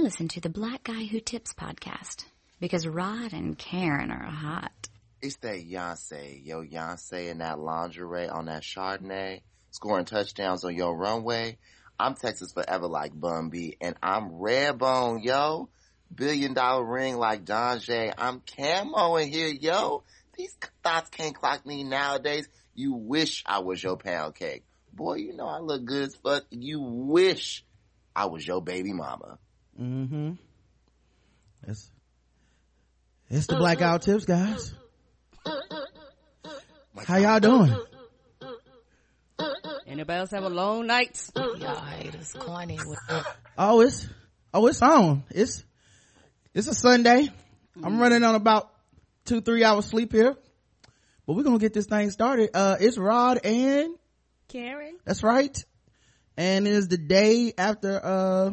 Listen to the Black Guy Who Tips podcast because Rod and Karen are hot. It's that Beyonce, yo Beyonce in that lingerie on that Chardonnay, scoring touchdowns on your runway. I'm Texas forever like Bun B, and I'm Redbone, yo. Billion dollar ring like Don J. I'm camo in here, yo. These thoughts can't clock me nowadays. You wish I was your pound cake. Boy, you know I look good as fuck. You wish I was your baby mama. Mm-hmm. It's, it's the Black Guy Who Tips, guys. How y'all doing? Anybody else have a long night? Y'all haters corny with it. Oh, it's oh, it's on. It's it's a Sunday. I'm running on about two, three hours sleep here, but we're gonna get this thing started. Uh, it's Rod and Karen. that's right, and it is the day after uh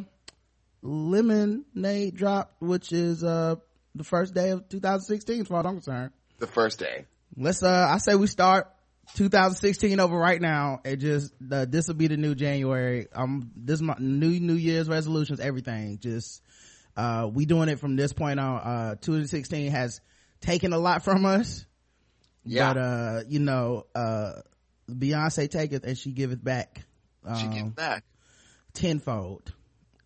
Lemonade dropped, which is uh the first day of 2016, as far as I'm concerned. The first day. let's uh i say we start 2016 over right now it just uh, this will be the new january um this my new new year's resolutions everything just uh we doing it from this point on uh 2016 has taken a lot from us Yeah. but uh you know uh beyonce taketh and she giveth back She um, gets back. tenfold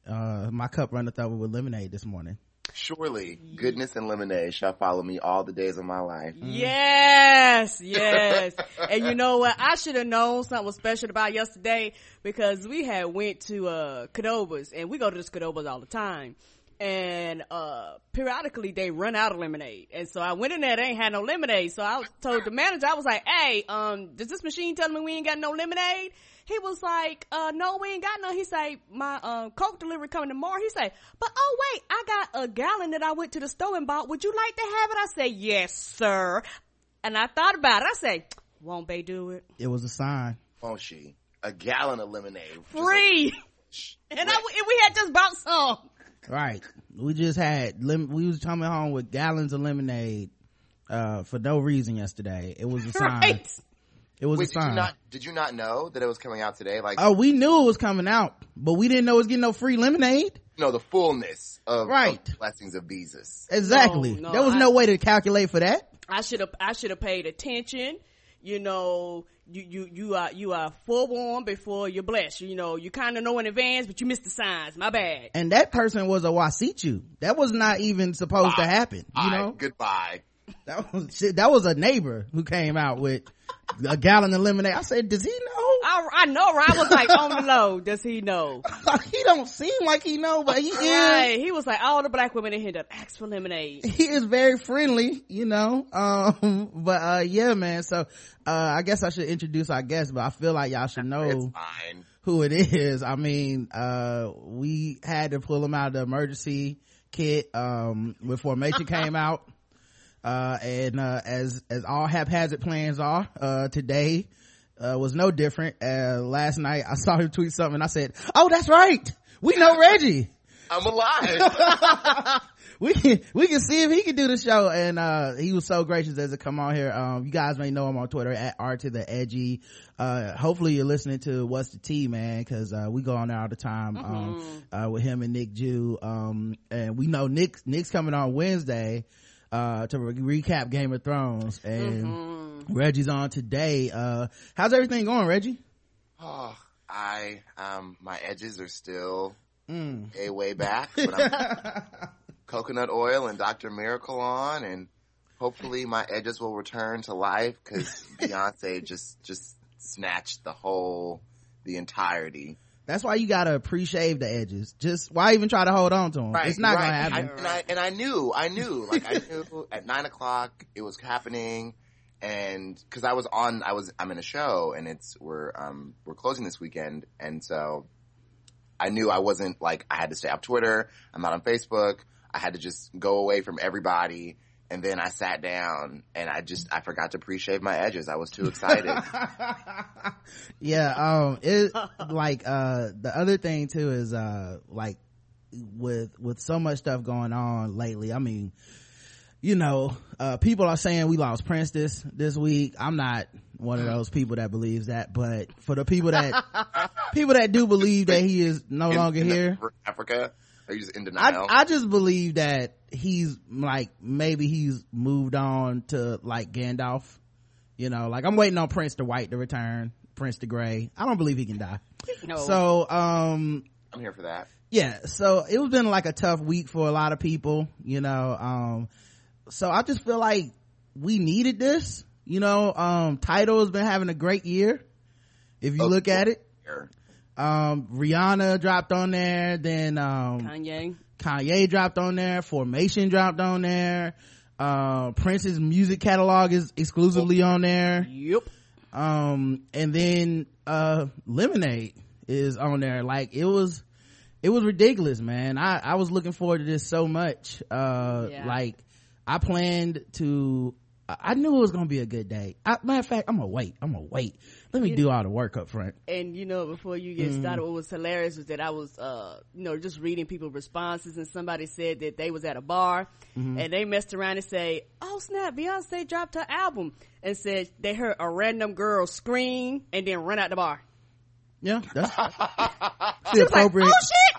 uh my cup runneth over with lemonade this morning Surely, goodness and lemonade shall follow me all the days of my life. Yes, yes. and you know what? I should have known something was special about yesterday because we had went to, uh, Cadobas and we go to this Cadobas all the time. And, uh, periodically they run out of lemonade. And so I went in there, they ain't had no lemonade. So I was told the manager, I was like, hey, um, does this machine tell me we ain't got no lemonade? He was like, uh, no, we ain't got none. He say, my, um, Coke delivery coming tomorrow. He say, but oh wait, I got a gallon that I went to the store and bought. Would you like to have it? I say, yes, sir. And I thought about it. I say, won't they do it? it was a sign Won't she? A gallon of lemonade. Just a- Free. and I, and we had just bought some. Right. We just had lim- we was coming home with gallons of lemonade uh for no reason yesterday. It was a sign. Right. It was Wait, a did you sign. not? Did you not know that it was coming out today? Like, oh, we knew it was coming out, but we didn't know it was getting no free lemonade. no, the fullness of, Right. of blessings of Jesus. Exactly. No, no, there was I- no way to calculate for that. I should have, I should have paid attention. You know, you, you, you are, you are forewarned before you're blessed. You know, you kind of know in advance, but you missed the signs. My bad. And that person was a Wasichu. That was not even supposed to happen. You Bye. know, Goodbye. That was shit, that was a neighbor who came out with a gallon of lemonade. I said, does he know? I, I know, right? I was like, on the low. Does he know? he don't seem like he know, but he is. He was like, all the black women in here that ask for lemonade. he is very friendly, you know. Um, but uh, yeah, man. So uh, I guess I should introduce our guest, but I feel like y'all should know who it is. I mean, uh, we had to pull him out of the emergency kit um, when formation came out. Uh, and uh, as as all haphazard plans are, uh, today uh, was no different. Uh, last night I saw him tweet something, and I said, "Oh, that's right, we know Reggie." I'm alive. we can we can see if he can do the show. And uh he was so gracious as to come on here. Um you guys may know him on twitter at r to the edgy. Uh hopefully you're listening to what's the Tea, man? Because uh we go on there all the time um uh with him and nick jew. Um and we know nick nick's coming on wednesday uh to re- recap game of thrones and reggie's on today uh how's everything going reggie oh, I um, my edges are still Mm. a way back. But I'm coconut oil and Dr. Miracle on, and hopefully my edges will return to life because Beyonce just just snatched the whole, the entirety. That's why you gotta pre-shave the edges. Just why even try to hold on to them Right, it's not gonna happen. I, and I and I knew, I knew, like I knew at nine o'clock it was happening, and because I was on, I was I'm in a show, and it's we're um we're closing this weekend, and so I knew I wasn't like I had to stay off Twitter. I'm not on Facebook. I had to just go away from everybody. And then I sat down and I just, I forgot to pre-shave my edges. I was too excited. yeah um it like uh the other thing too is uh like with with so much stuff going on lately i mean you know uh people are saying we lost prince this this week i'm not one of those people that believes that but for the people that people that do believe that he is no In- longer in here Africa. Are you just in I, denial? I just believe that he's like maybe he's moved on to like Gandalf. You know, like I'm waiting on Prince the White to return, Prince the Gray. I don't believe he can die. No. So, um, I'm here for that. yeah, so it was been like a tough week for a lot of people, you know. Um, so I just feel like we needed this, you know. Um, Tidal has been having a great year. If you Oh, look at it, um, Rihanna dropped on there, then, um, Kanye. Kanye dropped on there, Formation dropped on there, uh, Prince's music catalog is exclusively on there. Yep. Um, and then, uh, Lemonade is on there. Like it was, it was ridiculous, man. I, I was looking forward to this so much. Uh, Yeah. like I planned to, I I knew it was gonna be a good day. I, matter of fact, I'm gonna wait. I'm gonna wait. Let me do all the work up front. And you know, before you get started, what was hilarious was that I was, uh, you know, just reading people's responses, and somebody said that they was at a bar and they messed around and say, "Oh snap, Beyonce dropped her album," and said they heard a random girl scream and then run out the bar. Yeah, that's the She was like, appropriate. "Oh shit,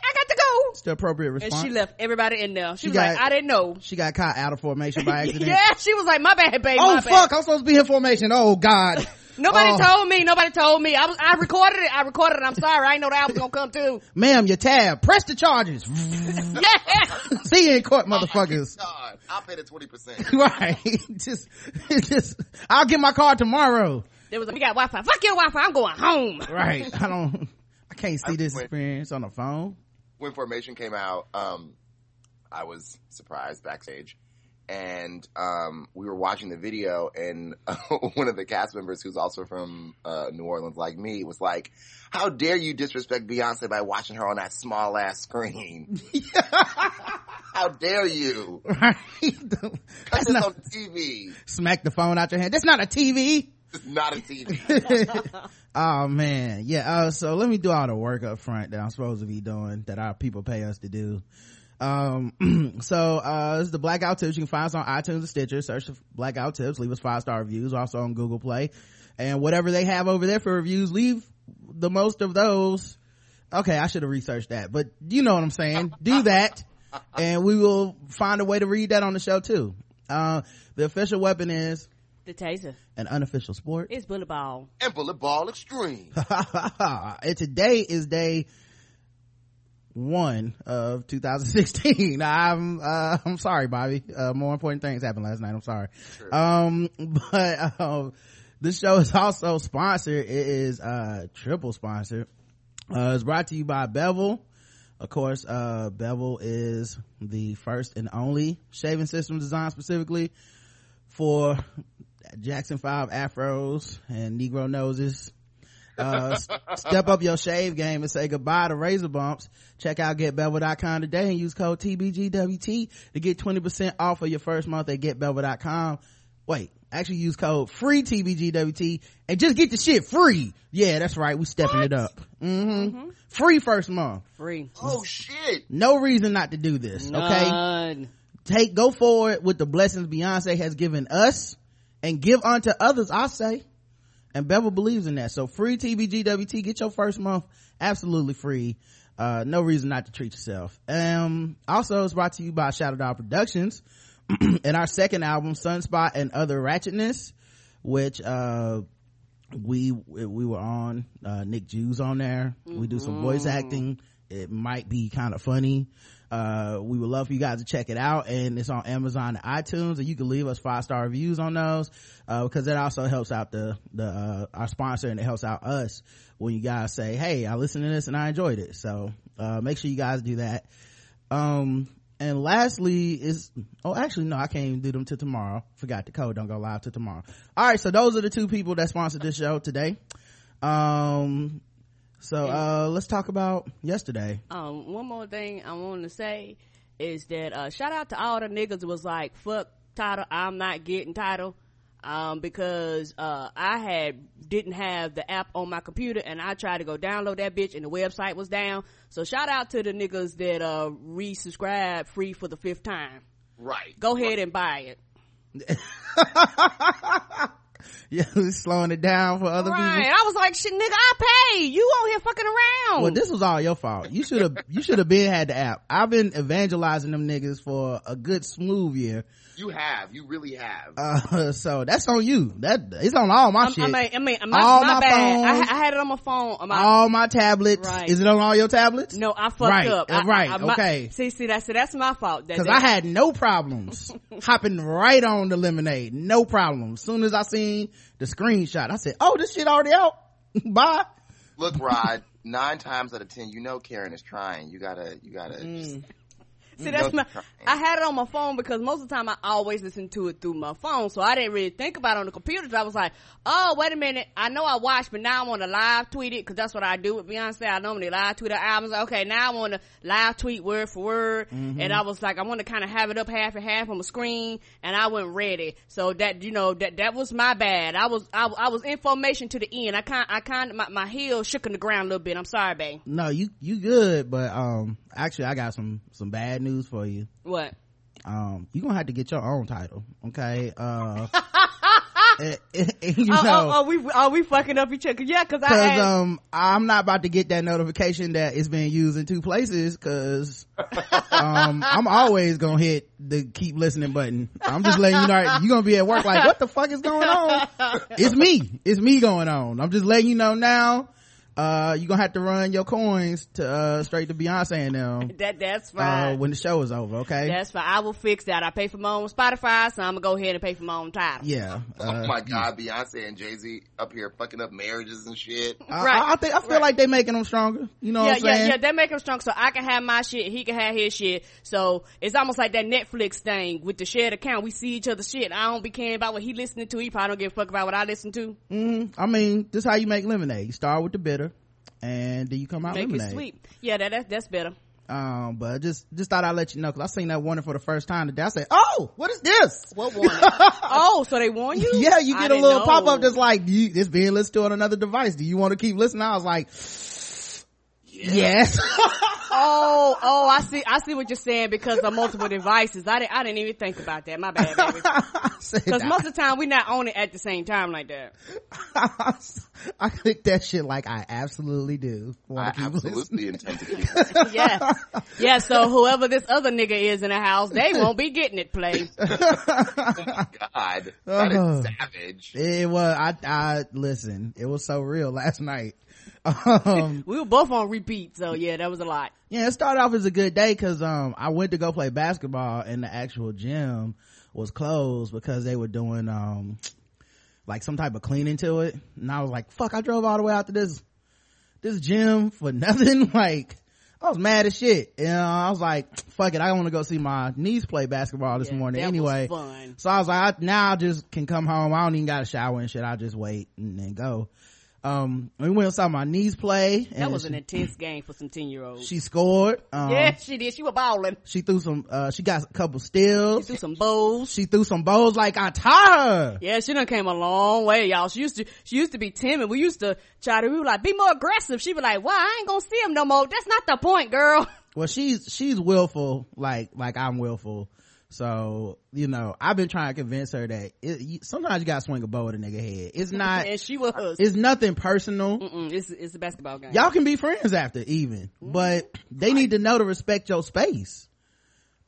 I got to go," it's the appropriate response. and she left everybody in there. She, She was like, "I didn't know." She got caught out of formation by accident. yeah, she was like, "My bad, baby. Oh my bad." fuck! I'm supposed to be in formation. Oh god. Nobody Oh. told me. Nobody told me. I was. I recorded it. I recorded it. I'm sorry. I didn't know the album was gonna come too. Ma'am, your tab. Press the charges. Yeah. See you in court, motherfuckers. God, I'll pay the 20%. right. just, it's just, I'll get my car tomorrow. There was. A, we got Wi-Fi. Fuck your Wi-Fi. I'm going home. Right. I don't, I can't see I this went- experience on the phone. When Formation came out, um, I was surprised backstage. And um, we were watching the video, and one of the cast members, who's also from uh, New Orleans, like me, was like, "How dare you disrespect Beyonce by watching her on that small ass screen? How dare you? Right. That's not, on TV. smack the phone out your hand. That's not a TV. It's not a TV." oh man. Yeah. Uh, so let me do all the work up front that I'm supposed to be doing that our people pay us to do. Um, so, uh, this is the Black Guy Who Tips. You can find us on iTunes and Stitcher. Search for Black Guy Who Tips. Leave us five star reviews. Also on Google Play. And whatever they have over there for reviews, leave the most of those. Okay, I should have researched that, but you know what I'm saying. Do that. And we will find a way to read that on the show too. Uh, the official weapon is The taser. an unofficial sport. It's bullet ball. and Bullet Ball Extreme. and today is day one of 2016. I'm, uh, I'm sorry, Bobby. Uh, more important things happened last night. I'm sorry. Um, but, um, this show is also sponsored. It is, uh, triple sponsored. Uh, it's brought to you by Bevel. Of course, uh, Bevel is the first and only shaving system designed specifically for Jackson 5 afros and Negro noses. Uh, step up your shave game and say goodbye to razor bumps. Check out getbevel.com today and use code TBGWT to get 20% off of your first month at getbevel.com. Wait, actually use code free TBGWT and just get the shit free. Yeah, that's right. We stepping it up. hmm Free first month. Free. oh shit! No reason not to do this. Okay take go forward with the blessings Beyonce has given us and give unto others, I say. And Bevel believes in that. So free TBGWT, get your first month absolutely free. Uh, no reason not to treat yourself. Um, also it's brought to you by Shadow Dog Productions and our second album, Sunspot and Other Ratchetness, which, uh, we we were on uh nick Jews on there we do some voice acting it might be kind of funny uh we would love for you guys to check it out and it's on amazon and itunes and you can leave us five star reviews on those uh because that also helps out the the uh our sponsor and it helps out us when you guys say hey i listened to this and i enjoyed it. So uh make sure you guys do that. Um and lastly is oh actually no i can't even do them till tomorrow. Forgot the code. Don't go live till tomorrow. All right so those are the two people that sponsored this show today. Um so uh let's talk about yesterday Um, one more thing I want to say is that uh, shout out to all the niggas was like, "Fuck tidal, I'm not getting tidal," um, because uh, I had didn't have the app on my computer and I tried to go download that bitch and the website was down. So shout out to the niggas that uh resubscribe free for the fifth time. Right. Go ahead and buy it. yeah, slowing it down for other right. people. I was like, shit, nigga, I pay. You on here fucking around. Well, this was all your fault. You should have, you should have been had the app. I've been evangelizing them niggas for a good smooth year. You have. You really have. Uh, so that's on you. That, it's on all my I'm- shit. I mean, I mean, my, All my my bad. I, phones. I had it on my phone. On my, all my tablets. Right. Is it on all your tablets? no, I fucked Right, up. uh, I- right, I- I- my- okay. See, see, that's see, that's my fault. Cause I had no problems hopping right on the lemonade. No problem. As soon as I seen the screenshot, I said, oh, this shit already out. Bye. Look, Rod. nine times out of ten, you know Karen is trying. You gotta. You gotta. Mm. Just, See, that's know my. I had it on my phone because most of the time I always listen to it through my phone, so I didn't really think about it on the computer. So I was like, "Oh, wait a minute! I know I watched, but now I want to live tweet it because that's what I do with Beyonce. I normally live tweet her albums. Okay, now I want to live tweet word for word, Mm-hmm. and I was like, I want to kind of have it up half and half on the screen, and I wasn't ready. So that you know that that was my bad. I was I, I was information to the end. I kind I kind my my heel shook in the ground a little bit. I'm sorry, babe. No, you, you good, but, um, actually I got some, some bad news for you. What? Um, you gonna have to get your own tidal. Okay. Uh, and- and- and you Oh, know. oh, oh, we are we fucking up each other? Yeah, because I um, I'm not about to get that notification that it's being used in two places cause, um, I'm always gonna hit the keep listening button. I'm just letting you know, you're gonna be at work like, what the fuck is going on? It's me. It's me going on. I'm just letting you know now. Uh, you're gonna have to run your coins to, uh, straight to Beyonce and them, that that's uh, fine. when the show is over, okay? That's fine. I will fix that. I pay for my own Spotify, so I'm gonna go ahead and pay for my own tidal. yeah. oh uh, my God, Beyonce and Jay Z up here fucking up marriages and shit. I, Right. I, I think, I feel Right. like they making them stronger. You know yeah, what I'm yeah, saying? yeah. They make him strong, so I can have my shit, he can have his shit. So it's almost like that Netflix thing with the shared account. We see each other's shit. I don't be caring about what he listening to. He probably don't give a fuck about what I listen to. Mm, I mean, this is how you make lemonade. You start with the bitter, and then you come out Make lemonade. it sweet. Yeah, that, that that's better. Um, but just just thought I'd let you know because I seen that warning for the first time today. I said, "Oh, what is this?" What warning? oh, so they warn you? yeah, you get a little pop up that's like, you, "This being listened to on another device. Do you want to keep listening?" I was like, "Yes." Oh, oh, I see. I see what you're saying because of multiple devices. I didn't. I didn't even think about that. My bad, baby. Because most of the time we not on it at the same time like that. I click that shit like I absolutely do. I Want listening. absolutely intend to keep listening. Yeah, yeah. So whoever this other nigga is in the house, they won't be getting it played. Oh my God, that Uh-huh. is savage. It was. I. I listen. It was so real last night. Um, We were both on repeat, so yeah, that was a lot. yeah, it started off as a good day because um I went to go play basketball and the actual gym was closed because they were doing um like some type of cleaning to it, and I was like, "Fuck!" I drove all the way out to this this gym for nothing. like I was mad as shit, and uh, I was like, "Fuck it!" I want to go see my niece play basketball this Yeah, morning anyway. So I was like, I, now I just can come home. I don't even got a shower and shit. I'll just wait and then go. Um, we went and saw my niece play. That was she, an intense game for some ten year olds. she scored. Um, Yeah, she did. She was balling. she threw some, uh, she got a couple steals. She threw some bowls. She threw some bowls like I taught her. Yeah, she done came a long way, y'all. She used to, she used to be timid. We used to try to, we were like, be more aggressive. She was like, well, I ain't gonna see him no more. That's not the point, girl. Well, she's, she's willful, like, like I'm willful. So, you know, I've been trying to convince her that it, you, sometimes you gotta swing a bow at a nigga head. It's not, and she was. it's nothing personal. Mm-mm, it's, it's a basketball game. y'all can be friends after even but they need to know to respect your space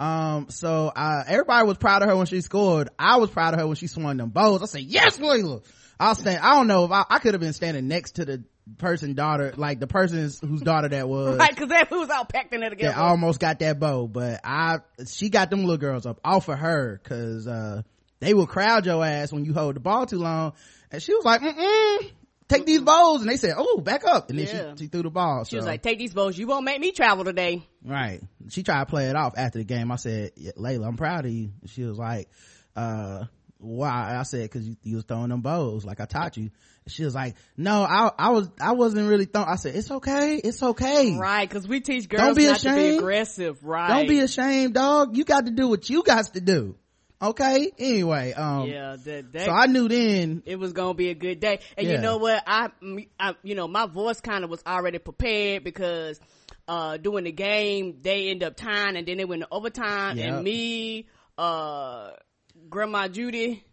um so uh everybody was proud of her when she scored i was proud of her when she swung them bows i said yes Layla. i'll stand i don't know if i, I could have been standing next to the person daughter like the person's whose daughter that was Right, cause that was all packed in there that together. almost got that bow but i she got them little girls up off of her because uh they will crowd your ass when you hold the ball too long and she was like mm take these bows and they said oh back up and then Yeah. she, she threw the ball she was like, take these bows. You won't make me travel today. Right. She tried to play it off after the game. I said, yeah, Layla, I'm proud of you. She was like, uh, why? I said, cause you, you was throwing them bows like I taught you. She was like, no, I, I was, I wasn't really throwing. I said, it's okay. It's okay. Right, cause we teach girls Don't be not to be aggressive. Right. Don't be ashamed, dog. You got to do what you got to do. Okay. Anyway, um, Yeah, that, that so I knew then, it was gonna be a good day. And you know what? I, I you know, my voice kind of was already prepared because, uh, during the game, they end up tying and then they went to overtime Yep. and me, uh, Grandma Judy,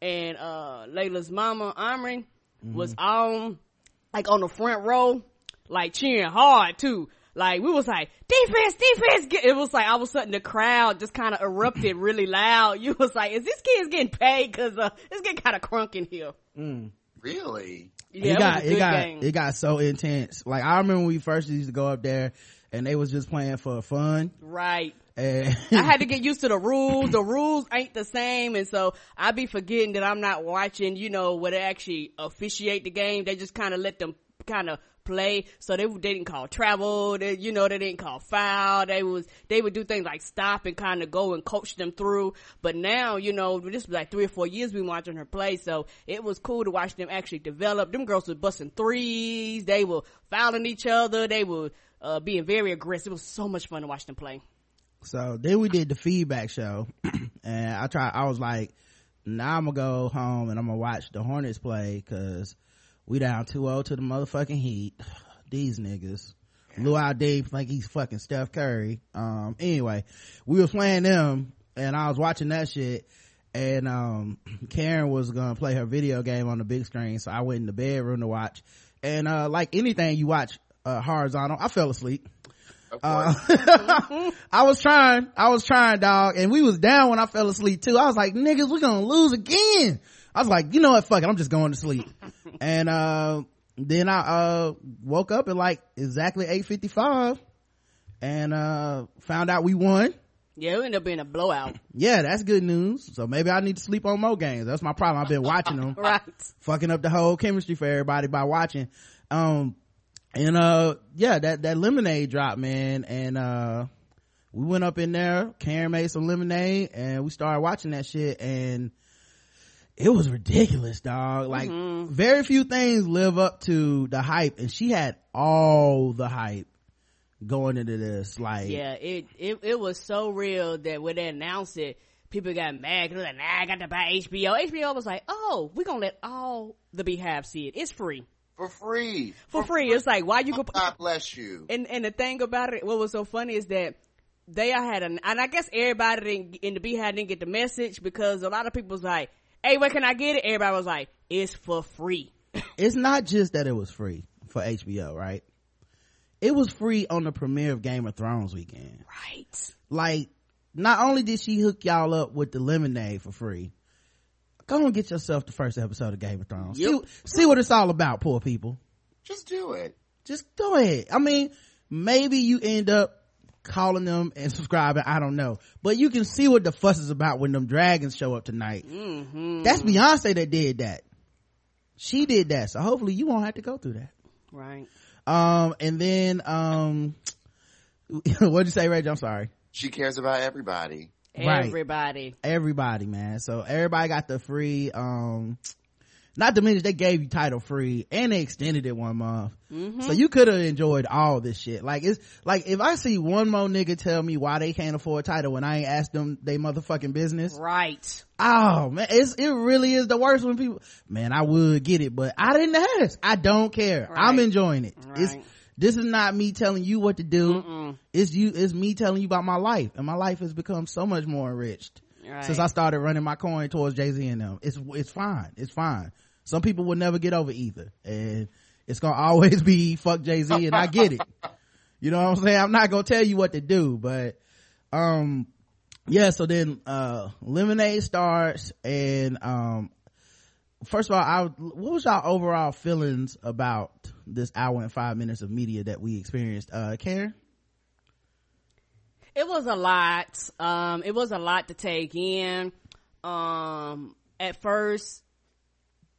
and uh Layla's mama Omri was Mm-hmm. on like on the front row, like cheering hard too. Like we was like defense, defense. Get-" It was like all of a sudden the crowd just kind of erupted really loud. You was like, is this kid's getting paid? Cause uh, it's getting kind of crunk in here. Mm. Really? Yeah, it got was a it got game. it got so intense. Like I remember when we first used to go up there, and they was just playing for fun. right. And I had to get used to the rules. The rules ain't the same, and so I be forgetting that I'm not watching. You know, what they actually officiate the game. They just kind of let them kind of play. So they, they didn't call travel. They, you know, they didn't call foul. They was they would do things like stop and kind of go and coach them through. But now, you know, this was like three or four years we been watching her play, so it was cool to watch them actually develop. Them girls were busting threes. They were fouling each other. They were uh, being very aggressive. It was so much fun to watch them play. So then we did the feedback show, and I tried. I was like, now I'm gonna go home and I'm gonna watch the Hornets play because we down 2-0 to the motherfucking Heat. These niggas. Luol Deng like he's fucking Steph Curry. Um, anyway, we were playing them and I was watching that shit and, um, Karen was gonna play her video game on the big screen. So I went in the bedroom to watch and, uh, like anything you watch, uh, horizontal, I fell asleep. Uh. I was trying, I was trying, dog, and we was down when I fell asleep too. I was like, niggas, we're gonna lose again. I was like, you know what, fuck it, I'm just going to sleep. and, uh, then I, uh, woke up at like exactly 8.55 and, uh, found out we won. Yeah, it ended up being a blowout. Yeah, that's good news. So maybe I need to sleep on more games. That's my problem. I've been watching them right. fucking up the whole chemistry for everybody by watching. Um, and, uh, yeah, that, that lemonade drop, man. And, uh, we went up in there, Karen made some lemonade and we started watching that shit and it was ridiculous, dog. Like very few things live up to the hype and she had all the hype going into this. Like, Yeah, it, it it was so real that when they announced it, people got mad. They were like, nah, I got to buy HBO. HBO was like, oh, we're going to let all the BeyHive see it. It's free. For free. For free. It's like, why you go... God bless you. And, and the thing about it, what was so funny is that they I had an, and I guess everybody didn't, in the BeyHive didn't get the message because a lot of people was like, hey, where can I get it? Everybody was like, it's for free. it's not just that it was free for HBO, right? It was free on the premiere of Game of Thrones weekend. Right. Like, not only did she hook y'all up with the lemonade for free, go and get yourself the first episode of Game of Thrones. Yep. See, see what it's all about, poor people. Just do it. Just go ahead. I mean, maybe you end up calling them and subscribing. I don't know, but you can see what the fuss is about when them dragons show up tonight. That's Beyonce that did that. She did that. So hopefully you won't have to go through that. Right. Um, and then, um, what'd you say, Reg? I'm sorry. She cares about everybody. Right. Everybody. Everybody, man. So everybody got the free, um, not to mention they gave you tidal free and they extended it one month. So you could have enjoyed all this shit. Like it's, like if I see one more nigga tell me why they can't afford tidal when I ain't asked them they motherfucking business. Right. Oh man, it's, it really is the worst when people, man, I would get it, but I didn't ask. I don't care. I'm enjoying it. It's, Right. This is not me telling you what to do. Mm-mm. It's you, it's me telling you about my life and my life has become so much more enriched Right. since I started running my coin towards Jay-Z and them. It's, it's fine. It's fine. Some people will never get over either and it's gonna always be fuck Jay-Z and I get it. You know what I'm saying? I'm not gonna tell you what to do, but, um, yeah, so then, uh, Lemonade starts and, um, first of all, I, what was y'all overall feelings about this hour and five minutes of media that we experienced? Uh, Karen? It was a lot. Um, it was a lot to take in. Um, at first,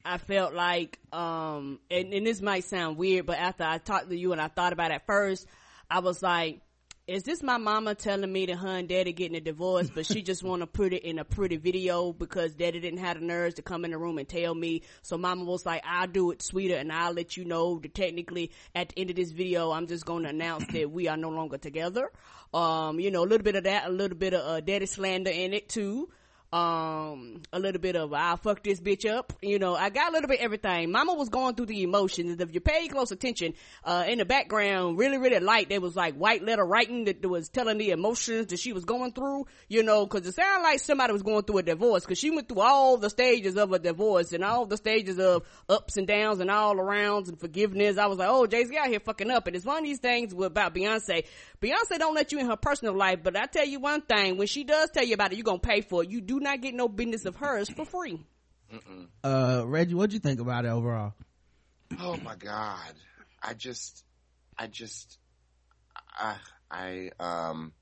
I felt like, um, and, and this might sound weird, but after I talked to you and I thought about it first, I was like, is this my mama telling me that her and daddy getting a divorce, but she just want to put it in a pretty video because daddy didn't have the nerves to come in the room and tell me. So mama was like, I'll do it sweeter and I'll let you know that technically at the end of this video, I'm just going to announce that we are no longer together. Um, you know, a little bit of that, a little bit of uh, daddy slander in it too. Um a little bit of I'll fuck this bitch up. You know, I got a little bit everything. Mama was going through the emotions. If you pay close attention, uh in the background, really, really light, there was like white letter writing that was telling the emotions that she was going through, you know, cause it sounded like somebody was going through a divorce cause she went through all the stages of a divorce and all the stages of ups and downs and all arounds and forgiveness. I was like, oh, Jay-Z out here fucking up. And it's one of these things about Beyonce. Beyonce don't let you in her personal life, but I tell you one thing, when she does tell you about it, you're gonna pay for it. You do not get no business of hers for free. uh reggie what'd you think about it overall Oh my god. I just, I just, I, I, um,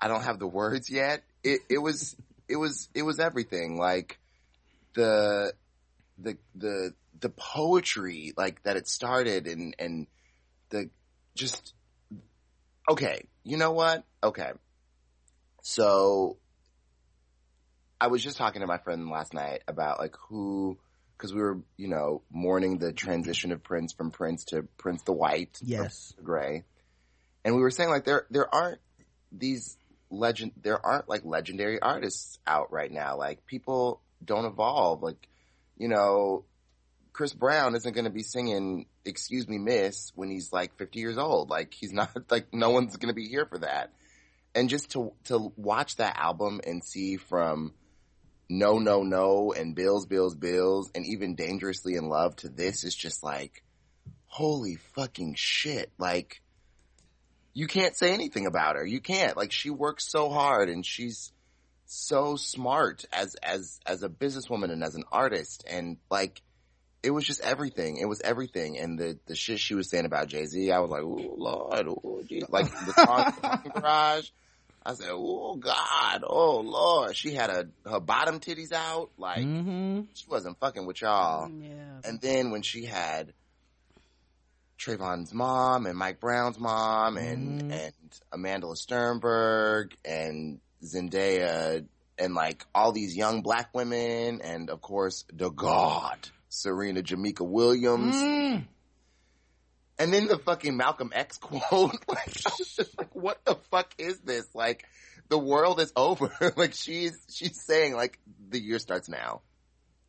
I don't have the words yet. It, it was, it was, it was everything. Like the, the, the, the poetry, like that it started and, and the, just, okay. You know what? Okay. So I was just talking to my friend last night about like who, because we were, you know, mourning the transition of Prince from Prince to Prince the White, yes Gray, and we were saying like there there aren't these legend there aren't like legendary artists out right now. Like people don't evolve. Like you know, Chris Brown isn't going to be singing "Excuse Me, Miss" when he's like fifty years old. Like he's not like no one's going to be here for that. And just to to watch that album and see from no, no, no, and bills, bills, bills, and even dangerously in love to this is just like, holy fucking shit. Like, you can't say anything about her. You can't. Like, she works so hard and she's so smart as, as, as a businesswoman and as an artist. And like, it was just everything. It was everything. And the, the shit she was saying about Jay-Z, I was like, oh Lord, oh, geez. like the song Garage. I said, "Oh God, oh Lord!" She had a her bottom titties out, like mm-hmm. she wasn't fucking with y'all. Yeah. And then when she had Trayvon's mom and Mike Brown's mom and Mhm. and Amandla Stenberg and Zendaya and like all these young black women and of course the God Serena Jameka Williams Mm. And then the fucking Malcolm X quote, like, I was just like, what the fuck is this? Like, the world is over. like, she's, she's saying, like, the year starts now.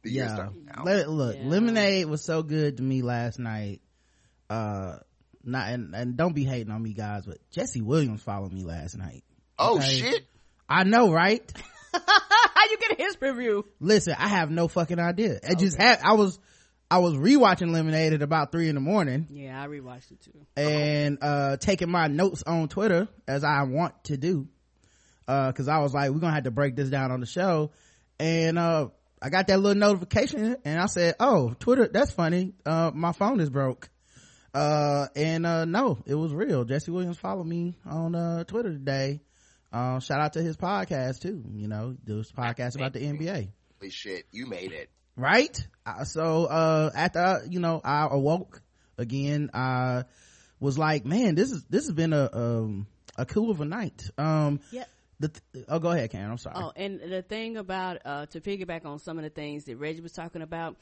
The year yeah starts now. Let- look Yeah. lemonade was so good to me last night uh not and, and don't be hating on me guys but jesse williams followed me last night oh, shit. i know right How you get his review? listen i have no fucking idea i just had i was i was rewatching lemonade at about three in the morning Yeah, I rewatched it too. and uh taking my notes on twitter as i want to do uh because i was like we're gonna have to break this down on the show and uh i got that little notification and i said oh twitter that's funny uh my phone is broke uh and uh no it was real jesse williams followed me on uh twitter today uh shout out to his podcast too you know this podcast about the nba Holy shit. You made it. Right? Uh, so uh after you know i awoke again i was like man this is this has been a um a cool of a night. Um Yep. the th- oh go ahead karen. I'm sorry. Oh, and the thing about uh to piggyback on some of the things that Reggie was talking about,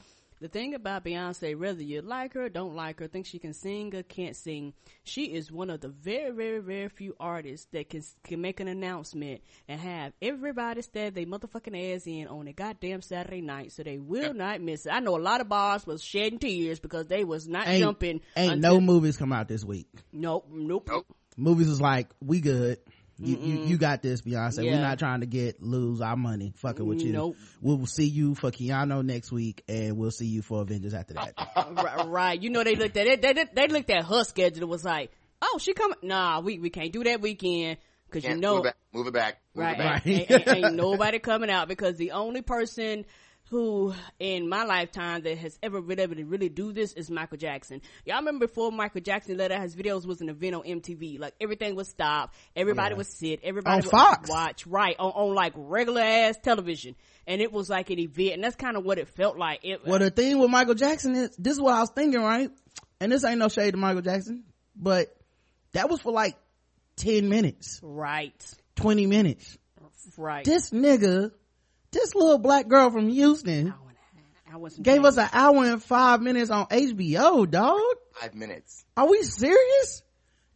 the thing about Beyonce, whether you like her, don't like her, think she can sing or can't sing, she is one of the very, very, very few artists that can can make an announcement and have everybody stand their motherfucking ass in on a goddamn Saturday night, so they will not miss it. I know a lot of bars was shedding tears because they was not ain't, jumping. ain't until- no movies come out this week nope, nope, Nope. movies is like we good you, you you got this beyonce Yeah. we're not trying to get lose our money fucking with you Nope. we'll see you for keanu next week and we'll see you for avengers after that right, right. You know they looked at it. They, they, they looked at her schedule and was like, "Oh, she coming? Nah, we we can't do that weekend because you know, move it back. Move it back. Move right? it back. Right. Ain't, ain't- ain't nobody coming out because the only person who in my lifetime that has ever been able to really do this is Michael Jackson. Y'all remember before Michael Jackson let out his videos was an event on MTV. Like everything was stopped, everybody Yeah. would sit, everybody On would Fox. watch, right on, on like regular ass television, and it was like an event, and that's kind of what it felt like. It, Well, the thing with Michael Jackson is, this is what I was thinking, right? And this ain't no shade to Michael Jackson, but that was for like 10 minutes, right, 20 minutes. right. This nigga, this little black girl from Houston hour and a half. I wasn't gave paying. us an hour and five minutes on HBO, dog. Five minutes. Are we serious?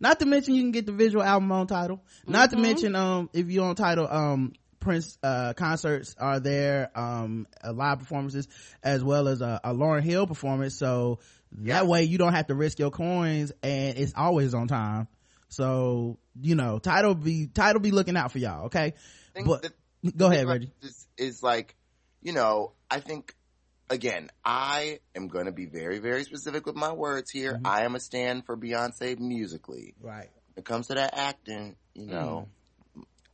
Not to mention you can get the visual album on tidal. Not to Mm-hmm. mention, um, if you're on tidal, um, prince uh concerts are there um uh, live performances as well as a, a lauryn hill performance so that way you don't have to risk your coins and it's always on time so you know tidal be tidal be looking out for y'all okay think but that- go ahead reggie Is, is like, you know, I think again, I am going to be very, very specific with my words here. Mm-hmm. I am a stand for Beyonce musically. right When it comes to that acting, you know,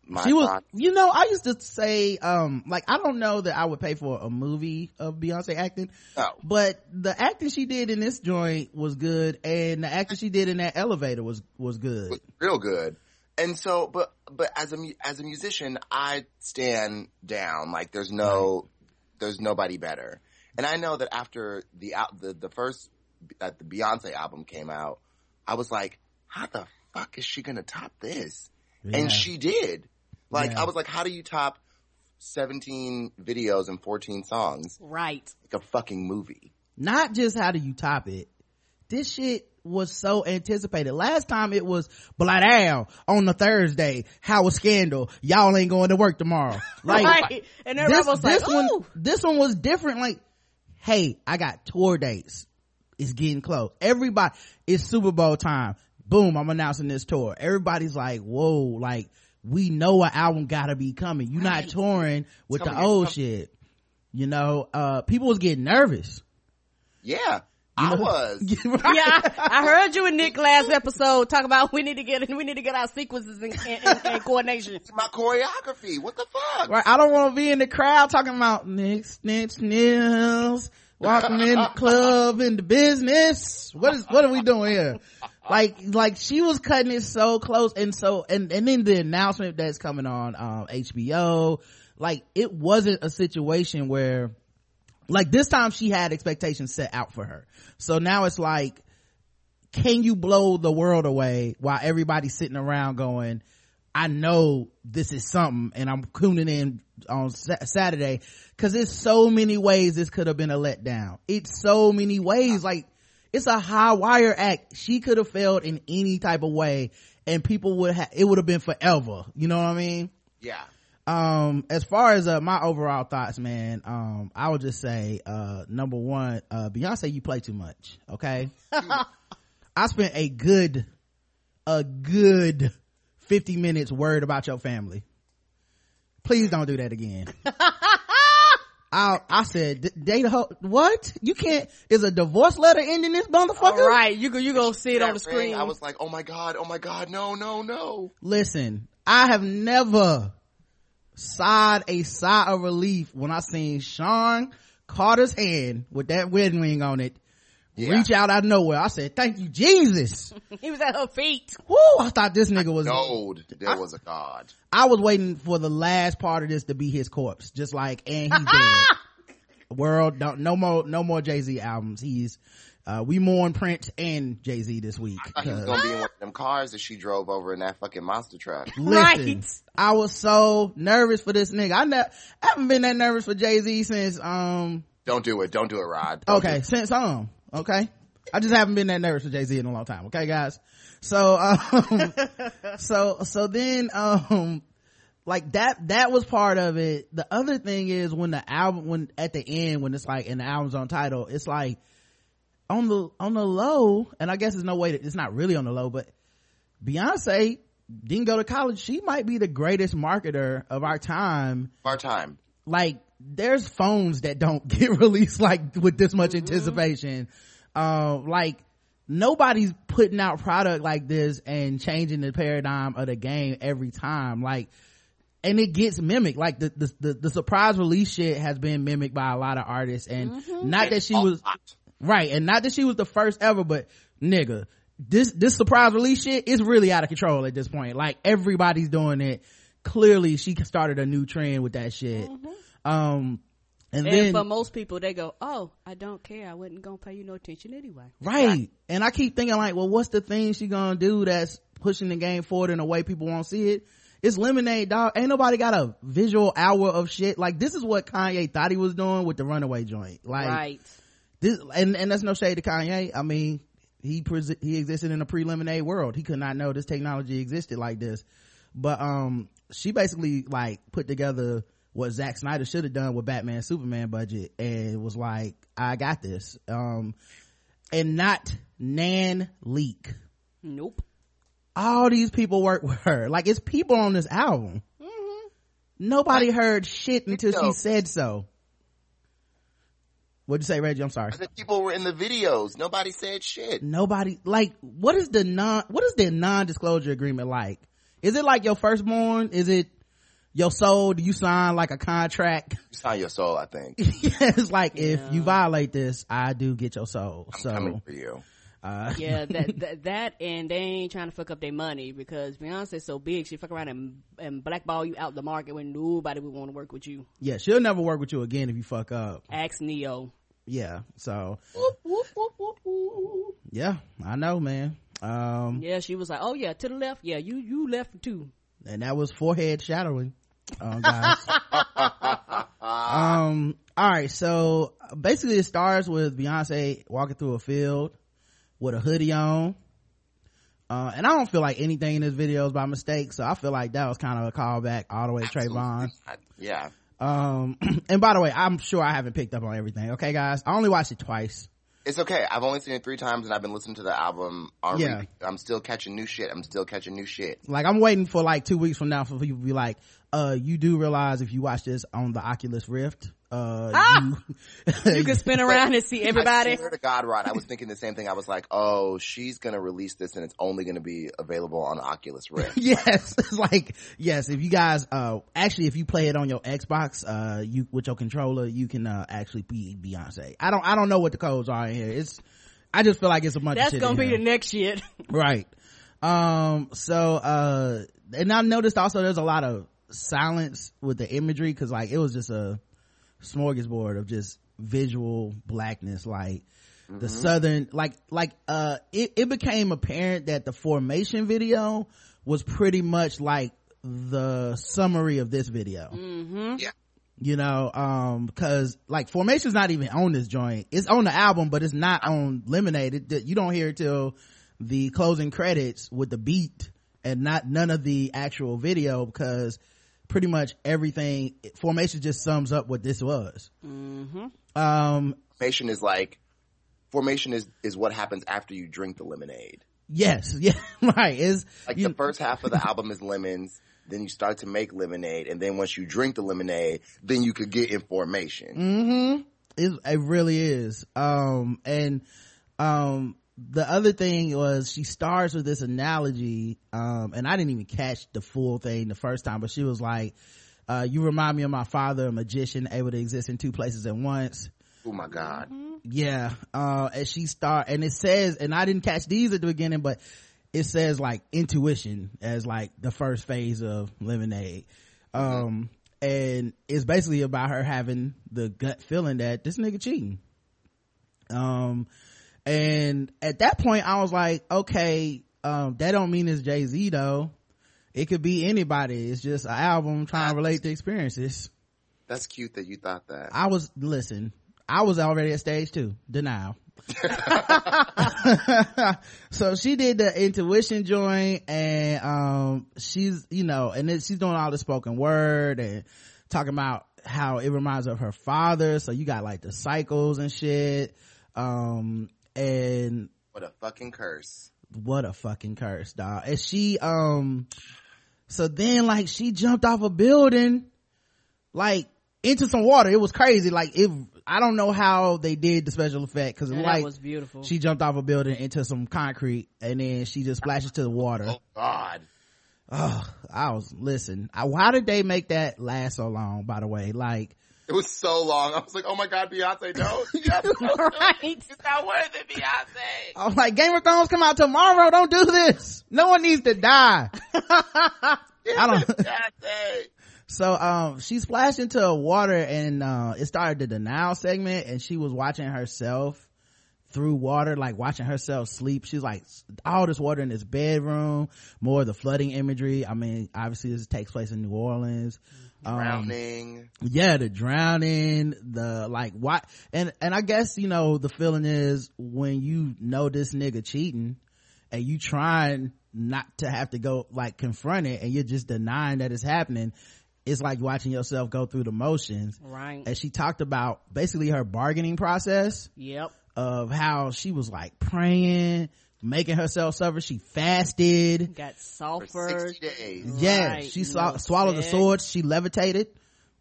my Mm. she was thoughts- you know i used to say um like i don't know that i would pay for a movie of beyonce acting no. but the acting she did in this joint was good and the acting she did in that elevator was was good was real good. And so, but, but as a, mu- as a musician, I stand down. Like there's no, there's nobody better. And I know that after the out, the, the first, that the Beyonce album came out, I was like, how the fuck is she gonna top this? Yeah. And she did. Like, Yeah. I was like, how do you top 17 videos and 14 songs? Right. Like a fucking movie. not just how do you top it this shit was so anticipated. Last time it was Al on the thursday. How was scandal. Y'all ain't going to work tomorrow. Like right. And everybody this, was like, this one Ooh. this one was different. Like hey i got tour dates. It's getting close. Everybody it's super bowl time. Boom i'm announcing this tour. Everybody's like whoa like we know an album gotta be coming. You're not touring with the old shit. You know uh people was getting nervous. Yeah. I was. yeah, I, I heard you and Nick last episode talk about we need to get we need to get our sequences and, in, in, in coordination. My choreography. What the fuck? Right, I don't want to be in the crowd talking about Nick Snitch Nils walking in the club in the business. What is what are we doing here? Like like she was cutting it so close and so and and then the announcement that's coming on um HBO, like it wasn't a situation where like this time she had expectations set out for her. So now it's like can you blow the world away while everybody's sitting around going, I know this is something and I'm tuning in on Sa- Saturday cause there's so many ways this could have been a letdown. It's so many ways. Like it's a high wire act. She could have failed in any type of way and people would have, it would have been forever. You know what I mean? Yeah. Um as far as uh, my overall thoughts man um i would just say uh number one uh beyonce you play too much okay i spent a good a good 50 minutes worried about your family please don't do that again I, I said, "D- date ho- what? You can't, is a divorce letter ending this motherfucker? All right, you go you go see it on the That ring, screen. I was like, oh my god, oh my god, no, no, no. Listen, I have never sighed a sigh of relief when I seen Sean Carter's hand with that wedding ring on it Yeah. reach out out of nowhere. I said, thank you, Jesus. he was at her feet. Woo, I thought this nigga was, No, there was a god. I was waiting for the last part of this to be his corpse. Just like, and he's dead. World, don't, no more, no more Jay-Z albums. He's, uh, we mourn Prince and Jay-Z this week. I thought he was 'cause- gonna be in one of them cars that she drove over in that fucking monster truck. Listen, Right. I was so nervous for this nigga. I never, I haven't been that nervous for Jay-Z since, um, Don't do it. Don't do it, Rod. Don't okay, do since, um, okay. I just haven't been that nervous for Jay-Z in a long time. Okay, guys. So, um, so, so then, um, like that, that was part of it. The other thing is when the album, when at the end, when it's like, and the album's on tidal, it's like, on the, on the low, and I guess there's no way that it's not really on the low, but Beyonce didn't go to college. She might be the greatest marketer of our time. Our time. Like, there's phones that don't get released like with this much anticipation. Uh, like, nobody's putting out product like this and changing the paradigm of the game every time. Like, and it gets mimicked. Like the, the, the, the surprise release shit has been mimicked by a lot of artists and not that she was, lot. Right, and not that she was the first ever, but nigga, this this surprise release shit is really out of control at this point. Like everybody's doing it. Clearly, she started a new trend with that shit. Um, and, And then for most people, they go, "Oh, I don't care. I wasn't gonna pay you no attention anyway." right, and I keep thinking like, well, what's the thing she gonna do that's pushing the game forward in a way people won't see it? It's lemonade, dog. Ain't nobody got a visual hour of shit. Like this is what Kanye thought he was doing with the Runaway joint. Like right. This and and that's no shade to Kanye. I mean, he pre- he existed in a pre lemonade world. He could not know this technology existed like this. But um, she basically like put together what Zack Snyder should have done with Batman Superman budget and was like, I got this. Um, and not Nan Leak. Nope. All these people work with her. Like it's people on this album. Nobody heard shit until she said so. What'd you say, Reggie? I'm sorry. I said people were in the videos. Nobody said shit. Nobody like what is the non what is the non-disclosure agreement like? Is it like your firstborn? Is it your soul? Do you sign like a contract? You sign your soul, I think. it's like if you violate this, I do get your soul. I'm So coming for you. Uh Yeah, that, that that and they ain't trying to fuck up their money because Beyonce's so big, she fuck around and and blackball you out the market when nobody would want to work with you. yeah, she'll never work with you again if you fuck up. Ask Neo. Yeah. So yeah, I know, man. Um Yeah, she was like, "Oh yeah, to the left. Yeah, you you left too." and that was forehead shadowing um, guys um all right so basically it starts with beyonce walking through a field with a hoodie on uh, and I don't feel like anything in this video is by mistake, so I feel like that was kind of a callback all the way to Trayvon. I- yeah. Um, and by the way, I'm sure I haven't picked up on everything. Okay, guys, I only watched it twice. It's okay. I've only seen it three times and I've been listening to the album on Yeah. I'm still catching new shit. I'm still catching new shit. Like I'm waiting for like two weeks from now for people to be like, uh, you do realize if you watch this on the Oculus Rift, uh, Ah! you, You can spin around and see everybody. I swear to God, Rod, I was thinking the same thing. I was like, oh, she's gonna release this and it's only gonna be available on Oculus Rift. yes, it's like, yes, if you guys, uh, actually, if you play it on your Xbox, uh, you, with your controller, you can, uh, actually be Beyonce. I don't, I don't know what the codes are in here. It's, I just feel like it's a bunch of That's shit gonna be here. the next shit. right um so uh and i noticed also there's a lot of silence with the imagery because like it was just a smorgasbord of just visual blackness like the southern like like uh it, it became apparent that the formation video was pretty much like the summary of this video. Yeah. you know um because like formation's not even on this joint. It's on the album but it's not on lemonade. It, you don't hear it till the closing credits with the beat and not none of the actual video because pretty much everything. Formation just sums up what this was. Um Formation is like, formation is, is what happens after you drink the lemonade. yes. Yeah. Right. Is Like you, the first half of the album is lemons, then you start to make lemonade, and then once you drink the lemonade, then you could get in formation. mm-hmm. It, it really is. Um and um the other thing was she starts with this analogy um and i didn't even catch the full thing the first time but she was like uh you remind me of my father a magician able to exist in two places at once. Oh my God. yeah uh and she start and it says and i didn't catch these at the beginning but it says like intuition as like the first phase of lemonade. Um and it's basically about her having the gut feeling that this nigga cheating. Um and at that point i was like okay um that don't mean it's jay-z though it could be anybody it's just an album trying to relate to experiences That's cute that you thought that. I was listen. I was already at stage two, denial. so she did the intuition joint, and um, she's you know, and then she's doing all the spoken word and talking about how it reminds her of her father. So you got like the cycles and shit. Um, and What a fucking curse. what a fucking curse, dog. And she, um, so then like she jumped off a building, like into some water. It was crazy. Like it, I don't know how they did the special effect because And like was beautiful. she jumped off a building into some concrete and then she just splashes to the water. Oh God. Oh, I was, listen, I, why did they make that last so long, by the way? Like, It was so long. I was like, oh my God, Beyonce, no. Yes, no, no. right. It's not worth it, Beyonce. I was like, Game of Thrones come out tomorrow. Don't do this. No one needs to die. I don't- Beyonce. So um she splashed into water and uh it started the denial segment and she was watching herself through water, like watching herself sleep. She's like all this water in this bedroom, more of the flooding imagery. I mean, obviously this takes place in New Orleans. Um, Um, drowning. yeah, the drowning, the like what and and I guess, you know, the feeling is when you know this nigga cheating and you trying not to have to go like confront it and you're just denying that it's happening it's like watching yourself go through the motions Right. and she talked about basically her bargaining process Yep. of how she was like praying making herself suffer. She fasted. Got sulfur. yeah Right, she you swa- know, swallowed the sex. sword. She levitated.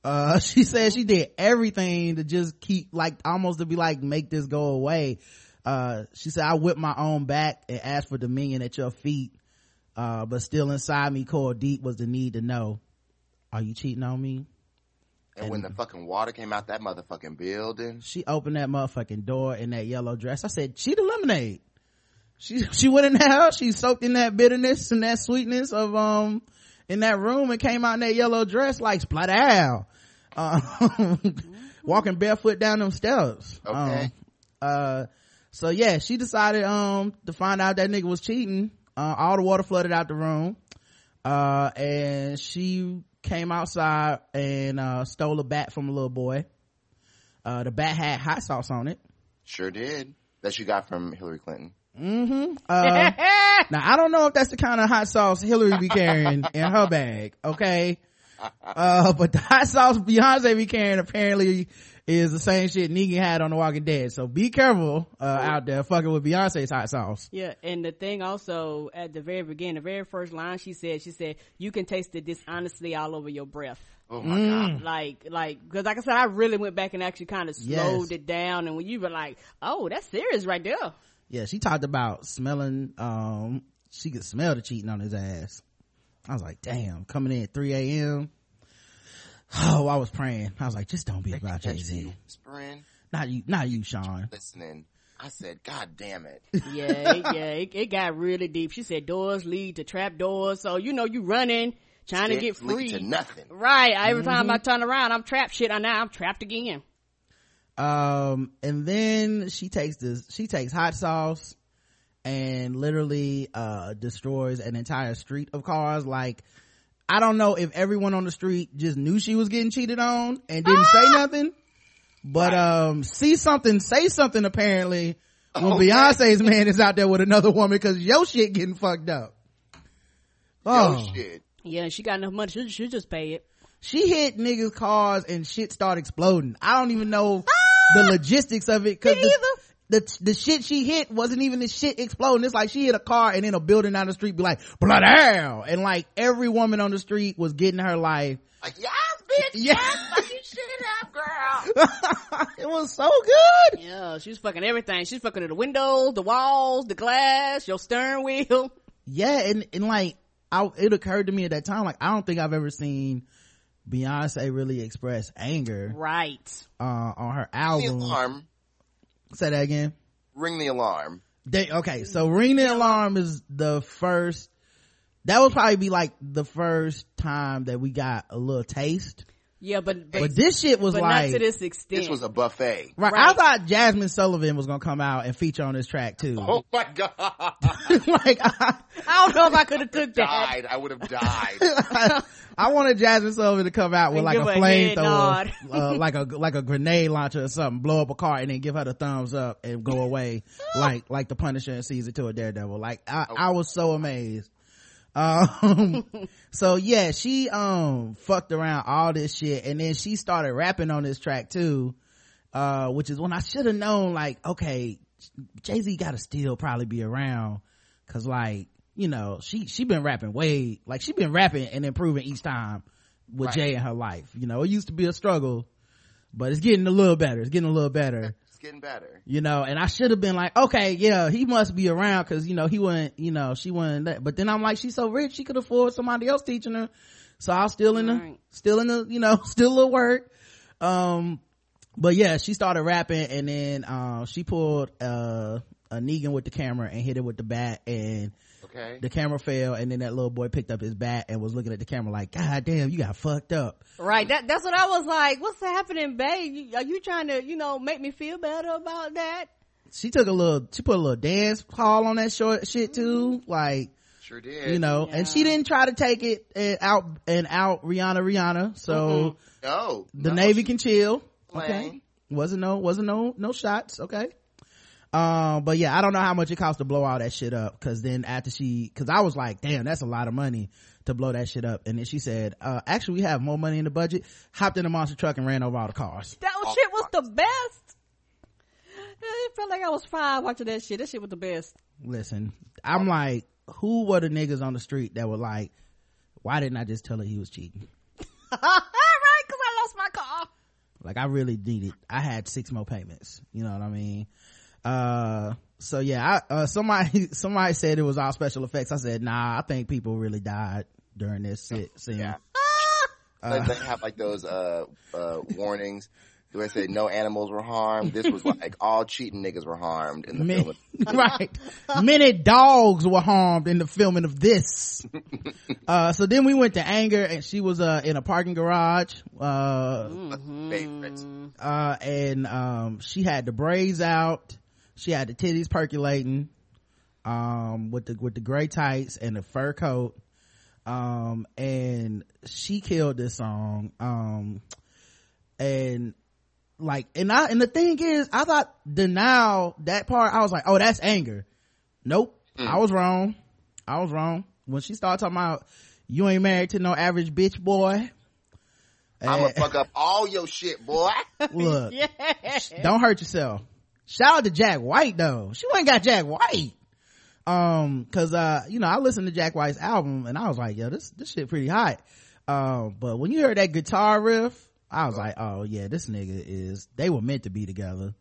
Uh she said she did everything to just keep like almost to be like make this go away. Uh she said i whipped my own back and asked for dominion at your feet uh but still inside me core deep was the need to know are you cheating on me? And when the fucking water came out that motherfucking building, she opened that motherfucking door in that yellow dress. I said cheat the lemonade she she went in there she soaked in that bitterness and that sweetness of um in that room and came out in that yellow dress like splat out uh, walking barefoot down them steps. Okay. Um, uh so yeah she decided um to find out that nigga was cheating. Uh all the water flooded out the room. Uh and she came outside and uh stole a bat from a little boy. Uh the bat had hot sauce on it. Sure did. That she got from Hillary Clinton. Mm-hmm. Uh, now I don't know if that's the kind of hot sauce Hillary be carrying in her bag. Okay. Uh, but the hot sauce Beyonce be carrying apparently is the same shit Negan had on The Walking Dead. So be careful, uh, out there fucking with Beyonce's hot sauce. Yeah, and the thing also at the very beginning, the very first line she said, she said, "You can taste the dishonesty all over your breath." Oh my Mm. god. Like, like, because like I said, I really went back and actually kind of slowed Yes. it down, and when you were like, "Oh, that's serious right there," Yeah, she talked about smelling, um, she could smell the cheating on his ass. I was like, damn, coming in at 3 a.m. Oh, I was praying. I was like, just don't be about Catch Jay-Z. me Not you, not you, Sean. listening. I said, God damn it. yeah, it, yeah, it, it got really deep. She said doors lead to trap doors, so you know you running, trying to get Sticks lead free. to nothing. Right. Every time Mm-hmm. I turn around, I'm trapped. Shit, I now I'm trapped again. Um and then she takes this she takes hot sauce and literally uh destroys an entire street of cars like i don't know if everyone on the street just knew she was getting cheated on and didn't say nothing but um see something say something apparently when Okay. beyonce's man is out there with another woman because yo shit getting fucked up oh Yo, shit. Yeah, she got enough money. She should just pay it. she hit niggas cars and shit start exploding i don't even know the logistics of it because the, the, the shit she hit wasn't even the shit exploding it's like she hit a car and then a building down the street be like blood hell and like every woman on the street was getting her life Like, yes, bitch. yeah Fucking shit up, girl. it was so good Yeah, she was fucking everything. She's fucking the windows, the walls, the glass, your steering wheel. yeah and, and like I, it occurred to me at that time like i don't think i've ever seen beyonce really expressed anger Right. uh on her album. the alarm. say that again Ring the alarm. They, okay, so ring the alarm is the first. That would probably be like the first time that we got a little taste. Yeah, but but, But this shit was but like, not to this extent. This was a buffet. right, right. I thought Jazmine Sullivan was gonna come out and feature on this track too. Oh my god. like, I, I don't know if I could have took that. died. I would have died. I wanted Jazmine Sullivan to come out with And like a give her a head flamethrower, uh, like a like a grenade launcher or something, blow up a car and then give her the thumbs up and go away, like like the Punisher in season two of Daredevil. Like I, I was so amazed. Um, so yeah, she um fucked around all this shit, and then she started rapping on this track too, uh, which is when I should have known. Like, okay, Jay Z got to still probably be around, cause like you know she she been rapping way like she been rapping and improving each time with Right. Jay in her life. You know, it used to be a struggle, but it's getting a little better. It's getting a little better getting better. you know and i should have been like okay yeah he must be around because you know he wasn't you know she wasn't that but then i'm like she's so rich she could afford somebody else teaching her so i was still in the Right. still in the you know still at work um but yeah she started rapping and then uh, she pulled uh a negan with the camera and hit it with the bat and Okay. the camera fell and then that little boy picked up his bat and was looking at the camera like god damn you got fucked up Right. That that's what I was like. What's happening, babe? Are you trying to, you know, make me feel better about that? she took a little she put a little dance hall on that short shit too mm-hmm. like Sure did. you know and she didn't try to take it and out and out rihanna rihanna so No. the no, navy can chill playing. okay wasn't no wasn't no no shots okay Um, but yeah, I don't know how much it costs to blow all that shit up. Cause then after she, cause I was like, damn, that's a lot of money to blow that shit up. And then she said, uh, actually we have more money in the budget, hopped in a monster truck and ran over all the cars. That was, shit was the best. It felt like I was five watching that shit. That shit was the best. Listen, I'm like, who were the niggas on the street that were like, why didn't I just tell her he was cheating? All right, cause I lost my car. Like I really needed, I had six more payments. You know what I mean? Uh, so yeah, I, uh, somebody, somebody said it was all special effects. I said, nah, I think people really died during this scene. Yeah. Like, they have like those uh uh warnings where they say no animals were harmed. This was like all cheating niggas were harmed in the Many, film. right. Many dogs were harmed in the filming of this. uh, so then we went to anger and she was, uh, in a parking garage, uh, Favorites. uh, and, um, she had the braids out. She had the titties percolating, um, with the, with the gray tights and the fur coat. Um, and she killed this song. Um, and like and I and the thing is I thought the now that part I was like oh that's anger nope I was wrong I was wrong when she started talking about you ain't married to no average bitch boy I'm gonna fuck up all your shit, boy. look Yeah. don't hurt yourself shout out to Jack White though. She ain't got Jack White. Um cause uh you know I listened to Jack White's album and I was like yo this this shit pretty hot. Um but when you heard that guitar riff I was like oh yeah this nigga is they were meant to be together.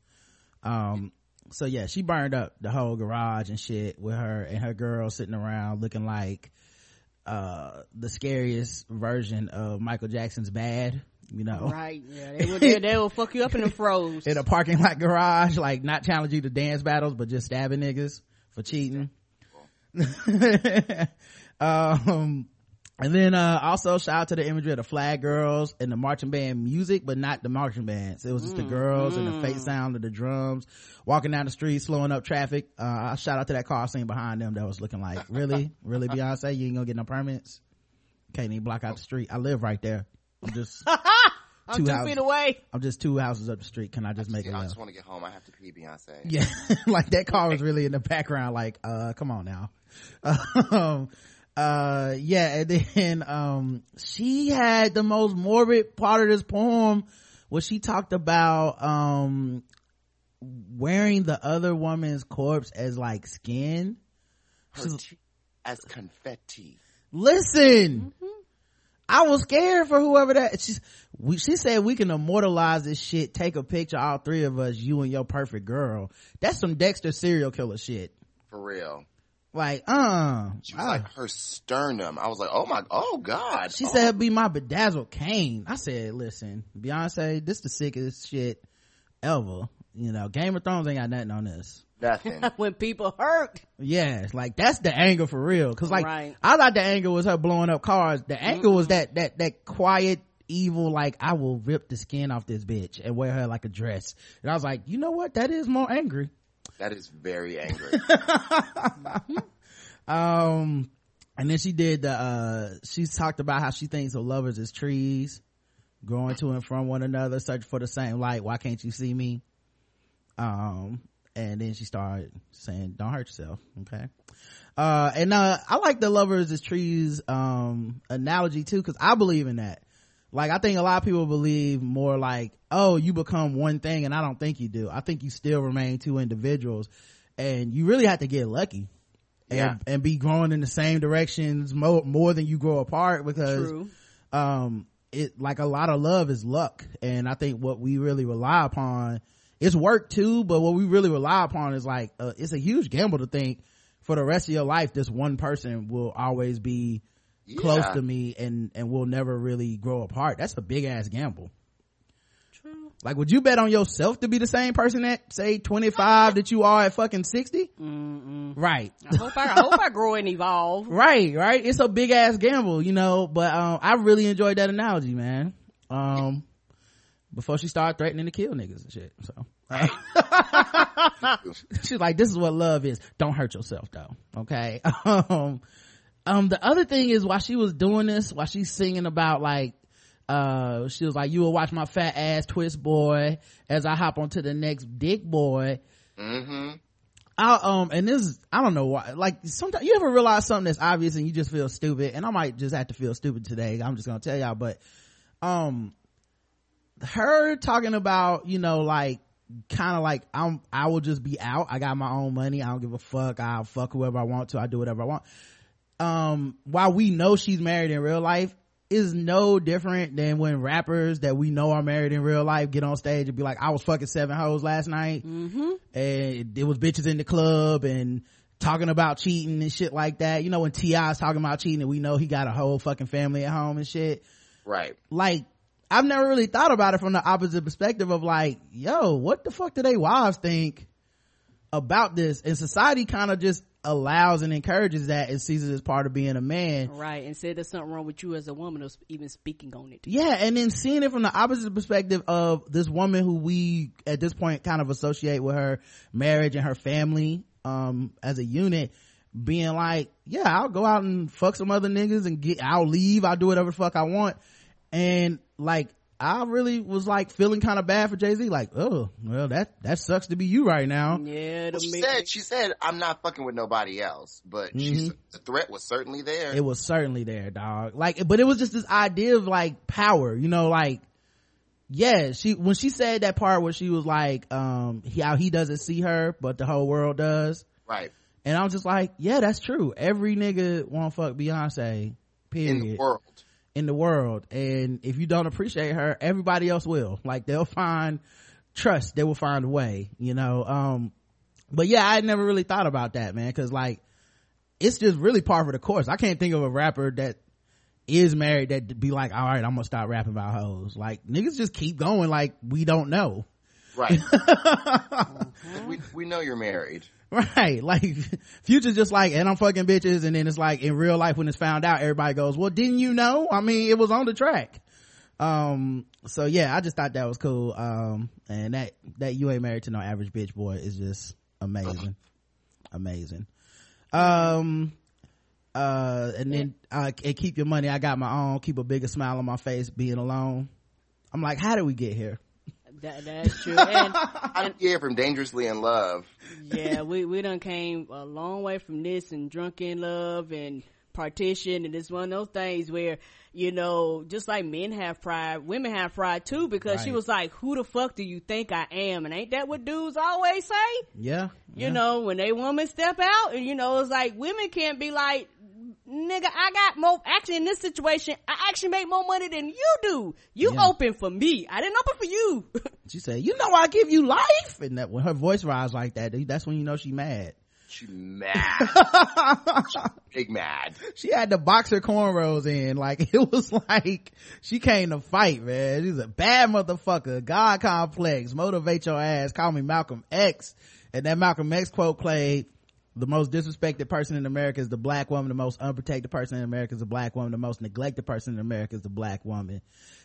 Um so yeah she burned up the whole garage and shit with her and her girl sitting around looking like uh the scariest version of Michael Jackson's bad you know Right. Yeah. They would, they, they will fuck you up in the froze. in a parking lot garage, like not challenge you to dance battles, but just stabbing niggas for cheating. um, and then, uh, also shout out to the imagery of the flag girls and the marching band music, but not the marching bands. It was just the girls and the fake sound of the drums walking down the street, slowing up traffic. Uh, shout out to that car scene behind them that was looking like, really, really Beyonce, you ain't gonna get no permits. Can't even block out the street. I live right there. I'm just, two two houses. feet away. I'm just two houses up the street. Can I just make it I just want to get home. I have to pee, Beyonce. Yeah, like that car was really in the background. Like, uh, come on now. Um, uh, yeah, and then, um, she had the most morbid part of this poem where she talked about, um, wearing the other woman's corpse as like skin. Her teeth as confetti. Listen, I was scared for whoever that. She's, we, she said we can immortalize this shit. Take a picture, all three of us, you and your perfect girl. That's some Dexter serial killer shit. For real. Like, uh, She was I- like her sternum. I was like, oh my, oh god. she oh. said it'd be my bedazzled cane. I said, listen, Beyonce, this the sickest shit ever. You know, Game of Thrones ain't got nothing on this. nothing. when people hurt. Yeah, it's like that's the anger for real. Cause like Right. I thought the anger was her blowing up cars. The anger was that that that quiet evil like I will rip the skin off this bitch and wear her like a dress. And I was like, you know what? That is more angry. That is very angry. Um and then she did the uh she talked about how she thinks of lovers as trees growing to and from one another, searching for the same light. Why can't you see me? Um and then she started saying, Don't hurt yourself, okay? Uh and uh I like the lovers as trees um analogy too, because I believe in that. Like I think a lot of people believe more like, oh, you become one thing and I don't think you do. I think you still remain two individuals and you really have to get lucky and, Yeah. and be growing in the same directions more, more than you grow apart because True. um it like a lot of love is luck and i think what we really rely upon is work too but what we really rely upon is like uh, it's a huge gamble to think for the rest of your life this one person will always be close to me and and we'll never really grow apart. That's a big ass gamble. True. like would you bet on yourself to be the same person at say 25 that you are at fucking 60 right. I hope I, I hope I grow and evolve. right right. It's a big ass gamble you know but um i really enjoyed that analogy man. Um before she started threatening to kill niggas and shit so. Uh, she's like this is what love is. Don't hurt yourself though. Okay? Um um the other thing is while she was doing this while she's singing about like uh she was like you will watch my fat ass twist boy as i hop onto the next dick boy. Mm-hmm. I, um, and this, I don't know why, like, sometimes you ever realize something that's obvious and you just feel stupid, and I might just have to feel stupid today, I'm just gonna tell y'all, but, um, her talking about, you know, like, kind of like, I'm, I will just be out, I got my own money, I don't give a fuck, I'll fuck whoever I want to, I do whatever I want. Um, while we know she's married in real life, is no different than when rappers that we know are married in real life get on stage and be like, I was fucking seven hoes last night. Mm-hmm. And it was bitches in the club and talking about cheating and shit like that. You know, when T.I. is talking about cheating and we know he got a whole fucking family at home and shit. Right. Like, I've never really thought about it from the opposite perspective of like, yo, what the fuck do they wives think about this? And society kind of just allows and encourages that and sees it as part of being a man. Right. And said there's something wrong with you as a woman or even speaking on it. Yeah. And then seeing it from the opposite perspective of this woman who we at this point kind of associate with her marriage and her family, um, as a unit being like, yeah, I'll go out and fuck some other niggas and get, I'll leave. I'll do whatever the fuck I want. And like, I really was like feeling kind of bad for Jay Z. Like, oh, well, that that sucks to be you right now. Yeah, Well, she ma- said she said I'm not fucking with nobody else, but she's the threat was certainly there. It was certainly there, dog. Like, but it was just this idea of like power, you know, like, yeah, she, when she said that part where she was like, um, he, how he doesn't see her, but the whole world does. right And I was just like, yeah, that's true. Every nigga want fuck Beyonce, period. in the world. In the world. And if you don't appreciate her, everybody else will. Like they'll find trust. They will find a way, you know? Um, but yeah, I never really thought about that, man. Cause like, it's just really par for the course. I can't think of a rapper that is married that be like, all right, I'm gonna stop rapping about hoes. Like niggas just keep going like we don't know. Right. we we know you're married. Right. Like Future's just like, and I'm fucking bitches. And then it's like in real life when it's found out, everybody goes, well, didn't you know? I mean, it was on the track. Um, so yeah, I just thought that was cool. Um, and that, that you ain't married to no average bitch boy is just amazing. amazing. Um, uh, and then, uh, and keep your money. I got my own, keep a bigger smile on my face being alone. I'm like, how did we get here? That, that's true. And didn't hear from Dangerously in Love. yeah, we we done came a long way from this and drunk in love and partition and it's one of those things where you know just like men have pride women have pride too because she was like who the fuck do you think i am and ain't that what dudes always say Yeah. you know when they woman step out and you know it's like women can't be like nigga i got more actually in this situation i actually make more money than you do you Yeah. open for me i didn't open for you She said, you know, I give you life. And that when her voice rises like that, that's when you know she mad. She mad. She big mad. she had the boxer cornrows in. Like, it was like, she came to fight, man. She's a bad motherfucker. God complex. Motivate your ass. Call me Malcolm X. And that Malcolm X quote played, the most disrespected person in America is the black woman. The most unprotected person in America is the black woman. The most neglected person in America is the black woman.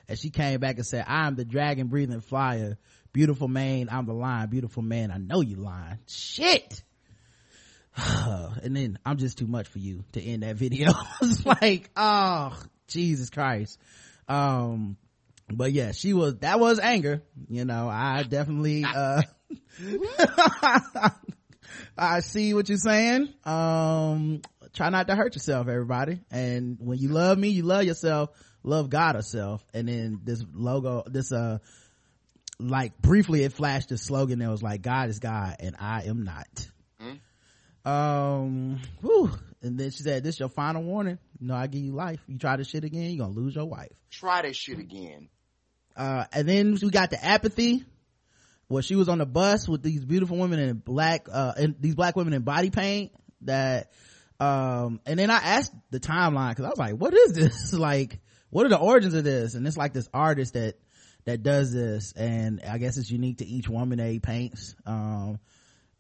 And she came back and said, I am the dragon breathing flyer. Beautiful man. I'm the lion. Beautiful man. I know you lying. Shit. and then I'm just too much for you to end that video. it's like, oh, Jesus Christ. Um, but yeah, she was, that was anger. You know, I definitely, uh, I see what you're saying. Um, try not to hurt yourself, everybody. And when you love me, you love yourself, love God herself. And then this logo, this, uh, like briefly it flashed a slogan that was like, God is God and I am not. Um, whew. And then she said, this is your final warning. You know, I give you life. You try this shit again, you're gonna lose your wife. Try this shit again. Uh, and then we got the apathy where she was on the bus with these beautiful women in black, uh, and these black women in body paint that, um, and then I asked the timeline cause I was like, what is this? like, what are the origins of this? And it's like this artist that, that does this and I guess it's unique to each woman that he paints. Um,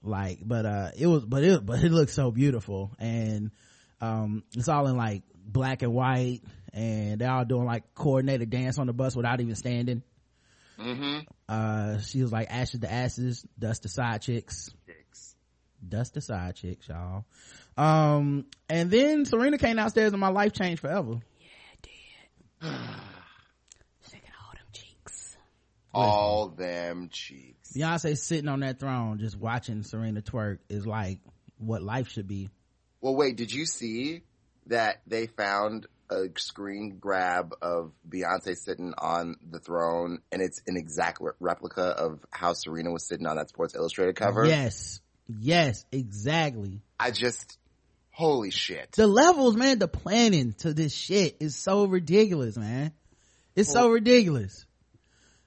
like, but, uh, it was, but it, but it looks so beautiful and, um, it's all in like black and white and they're all doing like coordinated dance on the bus without even standing. Mm-hmm. Uh, she was like ashes to asses, dust to side chicks, dust to side chicks, y'all. Um, and then Serena came downstairs and my life changed forever. Yeah, it did. Shaking all them cheeks. all them cheeks. Beyonce sitting on that throne, just watching Serena twerk is like what life should be. Well, wait, did you see that they found a screen grab of Beyonce sitting on the throne and it's an exact re- replica of how Serena was sitting on that Sports Illustrated cover? Yes. Yes, exactly. I just, holy shit. The levels, man, the planning to this shit is so ridiculous, man. It's so ridiculous.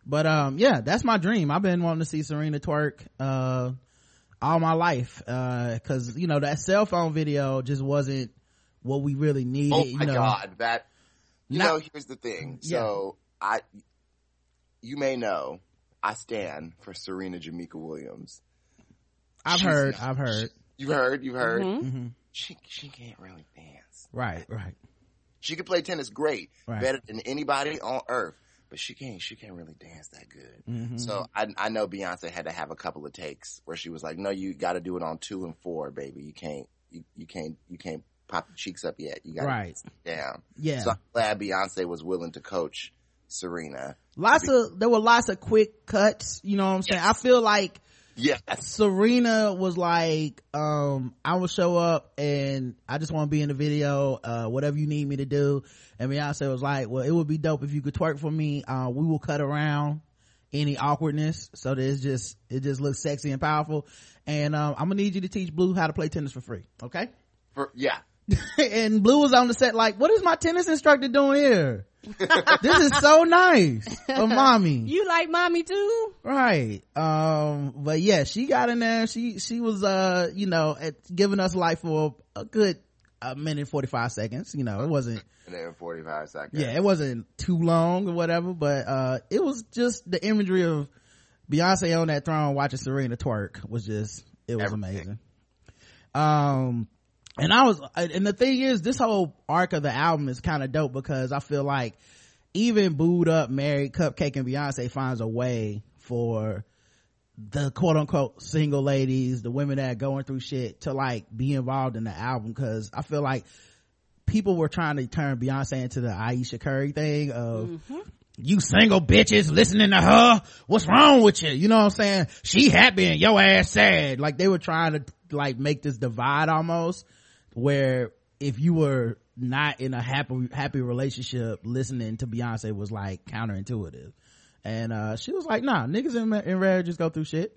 But um, yeah, that's my dream. I've been wanting to see Serena twerk uh all my life. Uh, cause you know, that cell phone video just wasn't what we really needed. Oh you my know. god, that, you Not- know, here's the thing. So, I, you may know, I stand for Serena Jameka Williams. I've She's heard, not- I've heard. You've heard, you've heard. hmm She, she can't really dance. Right, right. She could play tennis great, Right. better than anybody on earth, but she can't. She can't really dance that good. Mm-hmm. So I, I know Beyonce had to have a couple of takes where she was like, "No, you got to do it on two and four, baby. You can't, you, you can't, you can't pop your cheeks up yet. You got Right. down." Yeah. So I'm glad Beyonce was willing to coach Serena. lots of, there were lots of quick cuts. You know what I'm saying? I feel like Yes, Serena was like, um, I will show up and I just want to be in the video, uh, whatever you need me to do. And Beyonce was like, well, it would be dope if you could twerk for me. Uh, we will cut around any awkwardness so that it's just, it just looks sexy and powerful. And, um, I'm gonna need you to teach Blue how to play tennis for free. Okay. for yeah. and Blue was on the set like, what is my tennis instructor doing here? this is so nice for mommy. You like mommy too? Right. Um, but yeah, she got in there. She, she was, uh, you know, at, giving us life for a good a minute, 45 seconds. You know, it wasn't, And then 45 seconds. yeah, it wasn't too long or whatever, but, uh, it was just the imagery of Beyonce on that throne watching Serena twerk was just, it was Everything. amazing. Um, and I was, and the thing is, this whole arc of the album is kind of dope because I feel like even booed up, married, cupcake and Beyonce finds a way for the quote unquote single ladies, the women that are going through shit to like be involved in the album. Cause I feel like people were trying to turn Beyonce into the Ayesha Curry thing of, mm-hmm. you single bitches listening to her. What's wrong with you? You know what I'm saying? She happy and your ass sad. Like they were trying to like make this divide almost where if you were not in a happy, happy relationship, listening to Beyonce was like counterintuitive. And, uh, she was like, nah, niggas in, in just go through shit.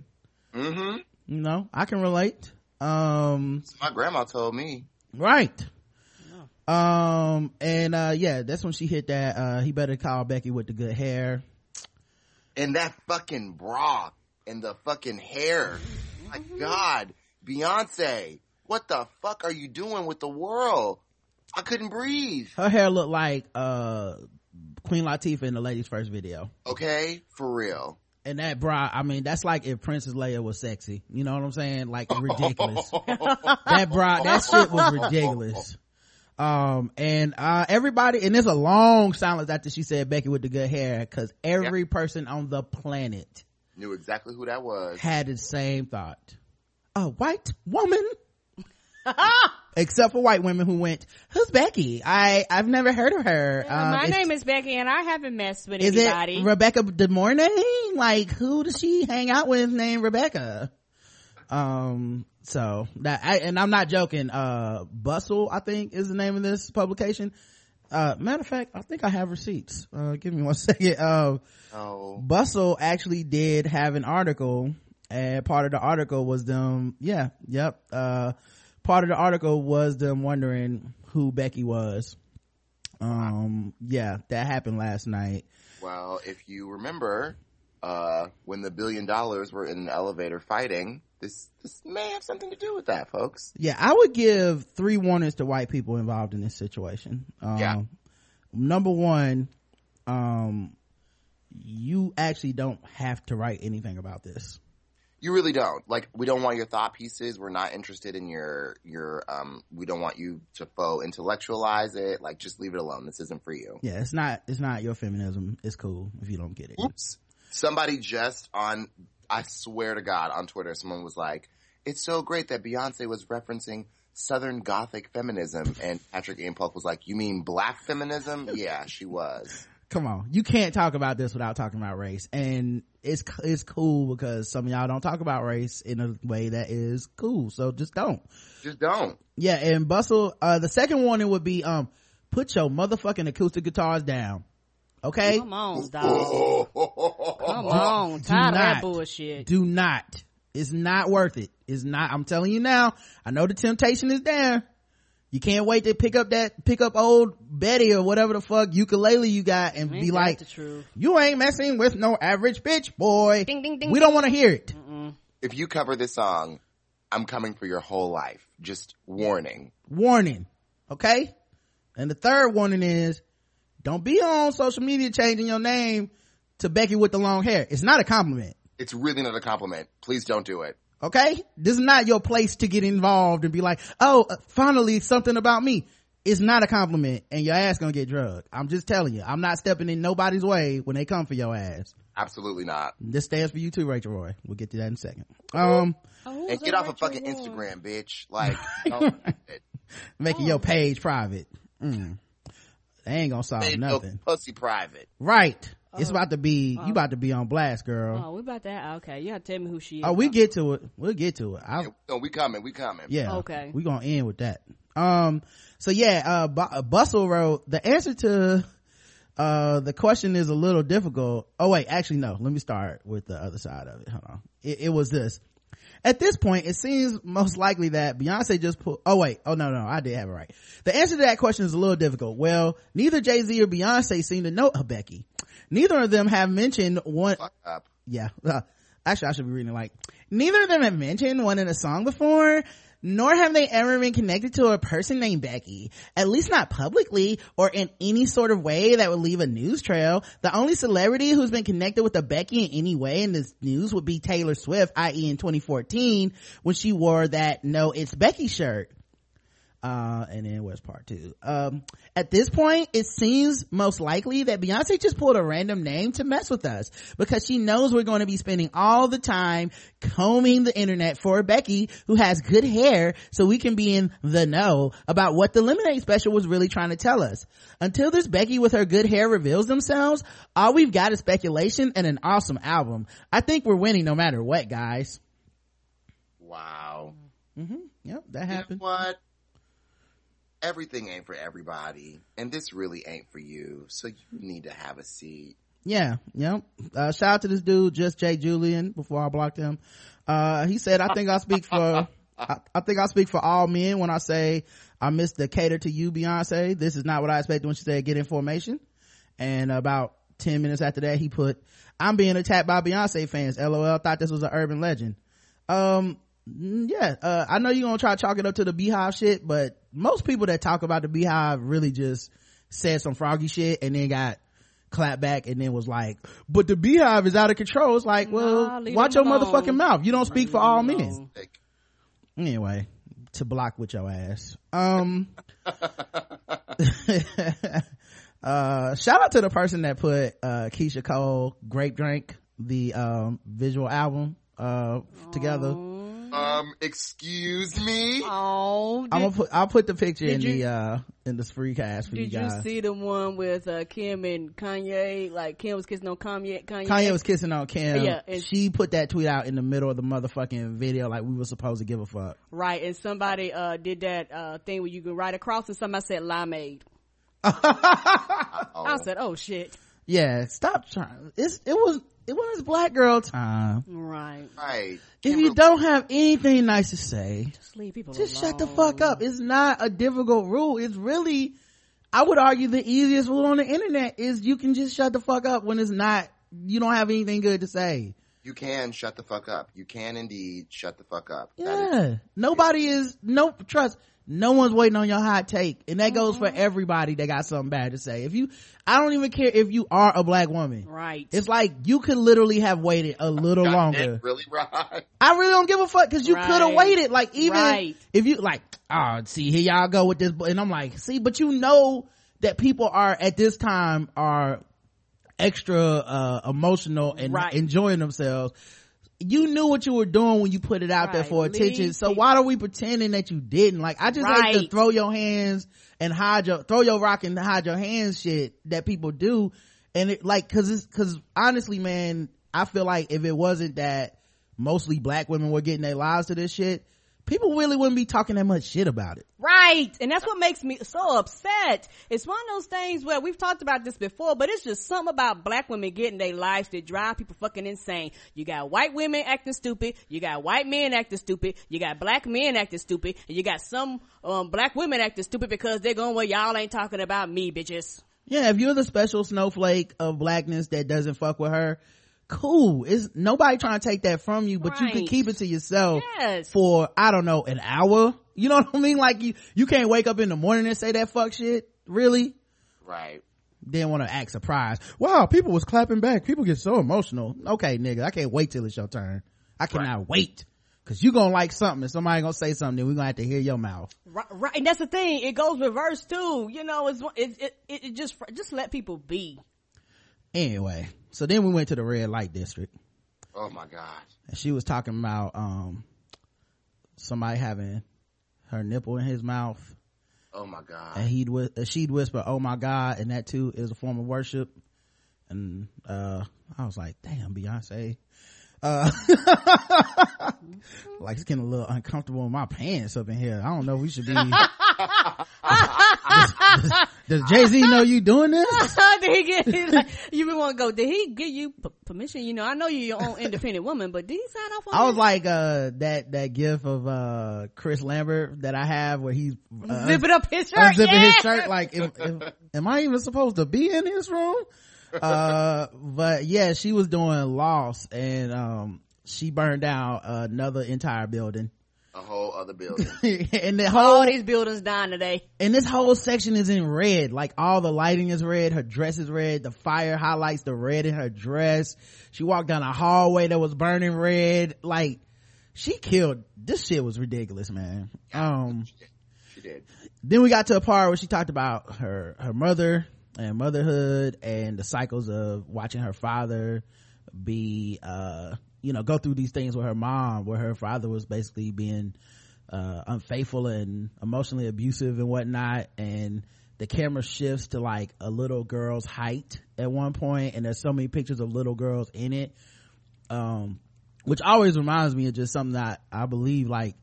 Mm-hmm. You know, I can relate. Um, My grandma told me. right. Um, and, uh, yeah, that's when she hit that, uh, he better call Becky with the good hair. And that fucking bra and the fucking hair. My God, Beyonce, what the fuck are you doing with the world? I couldn't breathe. Her hair looked like, uh, Queen Latifah in the ladies first video. Okay, for real. And that bra, I mean, that's like if Princess Leia was sexy. You know what I'm saying? Like ridiculous. that bra, that shit was ridiculous. Um, and, uh, everybody, and there's a long silence after she said Becky with the good hair, cause every person on the planet Knew exactly who that was. had the same thought. A white woman? Except for white women who went, who's Becky? I, I've never heard of her. Um, My name is Becky, and I haven't messed with is anybody. it Rebecca De Mornay? Like, who does she hang out with named Rebecca? Um, so that, I, and I'm not joking, uh, Bustle, I think is the name of this publication. Uh, matter of fact, I think I have receipts. Uh, give me one second. Uh, Oh, Bustle actually did have an article and part of the article was them, yeah, yep, uh, part of the article was them wondering who Becky was. Um, yeah, that happened last night. well, if you remember, uh, when the billion dollars were in an elevator fighting, this, this may have something to do with that, folks. Yeah, I would give three warnings to white people involved in this situation. Um, Yeah. number one, um, you actually don't have to write anything about this. You really don't. Like, we don't want your thought pieces. We're not interested in your, your, um, we don't want you to faux intellectualize it. Like, just leave it alone. This isn't for you. Yeah, it's not, it's not your feminism. It's cool if you don't get it. Oops. Somebody just on, I swear to God, on Twitter, someone was like, it's so great that Beyonce was referencing Southern Gothic feminism. And Patrick Ian Polk was like, you mean black feminism? yeah, she was. Come on. You can't talk about this without talking about race. And it's it's cool because some of y'all don't talk about race in a way that is cool. So just don't. Just don't. yeah and bustle uh the second warning would be um put your motherfucking acoustic guitars down. Okay? Come on, dog. Come on. Do Tired of that bullshit. do not. It's not worth it. It's not i'm telling you now. I know the temptation is there you can't wait to pick up that pick up old betty or whatever the fuck ukulele you got and Ain't be like the truth. you ain't messing with no average bitch boy Ding, ding, ding, we don't want to hear it If you cover this song, I'm coming for your whole life. Just warning. warning okay and the third warning is don't be on social media changing your name to becky with the long hair it's not a compliment It's really not a compliment. Please don't do it. Okay? This is not your place to get involved and be like oh uh, finally something about me. It's not a compliment and your ass gonna get drugged. I'm just telling you. I'm not stepping in nobody's way when they come for your ass. Absolutely not. this stands for you too rachel roy. We'll get to that in a second. Um Oh, And get off of fucking Instagram, bitch. Like, don't do it. making your page private. Mm. they ain't gonna solve Made your nothing. pussy private. right it's about to be you about to be on blast girl. Oh, we about that. Okay, you gotta tell me who she is. oh we get to it. We'll get to it. I, Yeah, no, we coming. We coming. yeah. Okay. we gonna end with that. Um so yeah uh, Bu- uh bustle wrote the answer to uh the question is a little difficult. Oh wait actually no. Let me start with the other side of it. Hold on. It, it was this. At this point it seems most likely that beyonce just put oh wait. Oh no no i did have it right. The answer to that question is a little difficult. Well neither jay-z or beyonce seem to know a becky neither of them have mentioned one Fuck up. yeah uh, actually i should be reading like neither of them have mentioned one in a song before nor have they ever been connected to a person named becky at least not publicly or in any sort of way that would leave a news trail. The only celebrity who's been connected with a becky in any way in this news would be taylor swift i.e in 2014 when she wore that no it's becky shirt uh, and then where's part two? Um, at this point, it seems most likely that Beyonce just pulled a random name to mess with us because she knows we're going to be spending all the time combing the internet for Becky, who has good hair, so we can be in the know about what the Lemonade special was really trying to tell us. Until this Becky with her good hair reveals themselves, all we've got is speculation and an awesome album. I think we're winning no matter what, guys. Wow. Yep, that You happened. what? Everything ain't for everybody, and this really ain't for you. So you need to have a seat. Yeah, yeah. Uh, shout out to this dude, just Jay Julian, before I blocked him. Uh, he said, I think I speak for, I, I think I speak for all men when I say I miss the cater to you, Beyonce. This is not what I expected when she said get information. And about 10 minutes after that, he put, I'm being attacked by Beyonce fans. LOL, thought this was an urban legend. Um, mm, yeah, uh, I know you're gonna try to chalk it up to the BeyHive shit, but most people that talk about the BeyHive really just said some froggy shit and then got clapped back and then was like, but the BeyHive is out of control. It's like, well, Nah, watch your them motherfucking mouth. You don't speak for all men. Like, Anyway, to block with your ass. Um, uh, shout out to the person that put, uh, Keyshia Cole Grape Drink, the, um, visual album, uh, together. Um, excuse me. Oh, I'm gonna put I'll put the picture in did the, uh, in the free cast for you did you see the one with uh, Kim and Kanye? Like Kim was kissing on Kanye. Kanye, Kanye was kissing on Kim. Yeah, and- she put that tweet out in the middle of the motherfucking video like we were supposed to give a fuck. right, and somebody uh did that uh thing where you can write across, and somebody said limeade. Oh, I said, oh shit. Yeah, stop trying. It's, it was, it was black girl time. Right, right. If you don't have anything nice to say, just leave people just alone. shut the fuck up. It's not a difficult rule. It's really, I would argue the easiest rule on the internet is you can just shut the fuck up when it's not, you don't have anything good to say. You can shut the fuck up. You can indeed shut the fuck up. That is- Yeah. Nobody is, no, trust, no one's waiting on your hot take. And that goes for everybody that got something bad to say. If you, I don't even care if you are a black woman. Right. It's like you could literally have waited a little God, longer. really right. I really don't give a fuck because you Right. could have waited. Like even Right. if you like, oh, see here y'all go with this, and I'm like, see, but you know that people are at this time are extra uh emotional and Right. enjoying themselves. You knew what you were doing when you put it out there for attention. Leave So people- why are we pretending that you didn't? Like I just hate to throw your hands and hide your throw your rock and hide your hands shit that people do. and it like cause it's cause honestly man i feel like if it wasn't that mostly black women were getting their lives to this shit people really wouldn't be talking that much shit about it Right. And that's what makes me so upset. It's one of those things where we've talked about this before, but it's just something about black women getting their lives that drive people fucking insane. You got white women acting stupid. You got white men acting stupid. You got black men acting stupid. And you got some, um, black women acting stupid because they're going, well, y'all ain't talking about me, bitches. yeah if you're the special snowflake of blackness that doesn't fuck with her cool it's nobody trying to take that from you but you can keep it to yourself Yes. for i don't know an hour you know what i mean like you you can't wake up in the morning and say that fuck shit really Right. then want to act surprised. Wow, people was clapping back. People get so emotional. Okay, nigga, I can't wait till it's your turn. I cannot wait. Cause you gonna like something and somebody gonna say something then we gonna have to hear your mouth. Right, right. And that's the thing. It goes reverse too. You know, it's, it, it, it, it just, just let people be. Anyway, so then we went to the red light district Oh my God. and she was talking about, um, somebody having her nipple in his mouth Oh my God. and he'd, uh, she'd whisper, oh my God. And that too is a form of worship. And, uh, I was like, damn, Beyonce. Uh, like it's getting a little uncomfortable in my pants up in here. I don't know. We should be. does does Jay Z know you doing this? did he get, he's like, you want to go, did he give you p- permission? You know, I know you're your own independent woman, but did he sign off on I was that? like, uh, that, that gif of, uh, Chris Lambert that I have where he's, uh, Zipping up his shirt. unzipping yeah. his shirt like if, if- am i even supposed to be in his room uh but yeah she was doing loss and um she burned down another entire building. A whole other building. and the All whole these buildings dying today. and this whole section is in red. Like all the lighting is red. Her dress is red. The fire highlights the red in her dress. She walked down a hallway that was burning red. Like she killed this shit was ridiculous man. Um she did. then we got to a part where she talked about her her mother and motherhood and the cycles of watching her father be uh you know go through these things with her mom where her father was basically being uh unfaithful and emotionally abusive and whatnot. And the camera shifts to like a little girl's height at one point and there's so many pictures of little girls in it. Um which always reminds me of just something that i believe like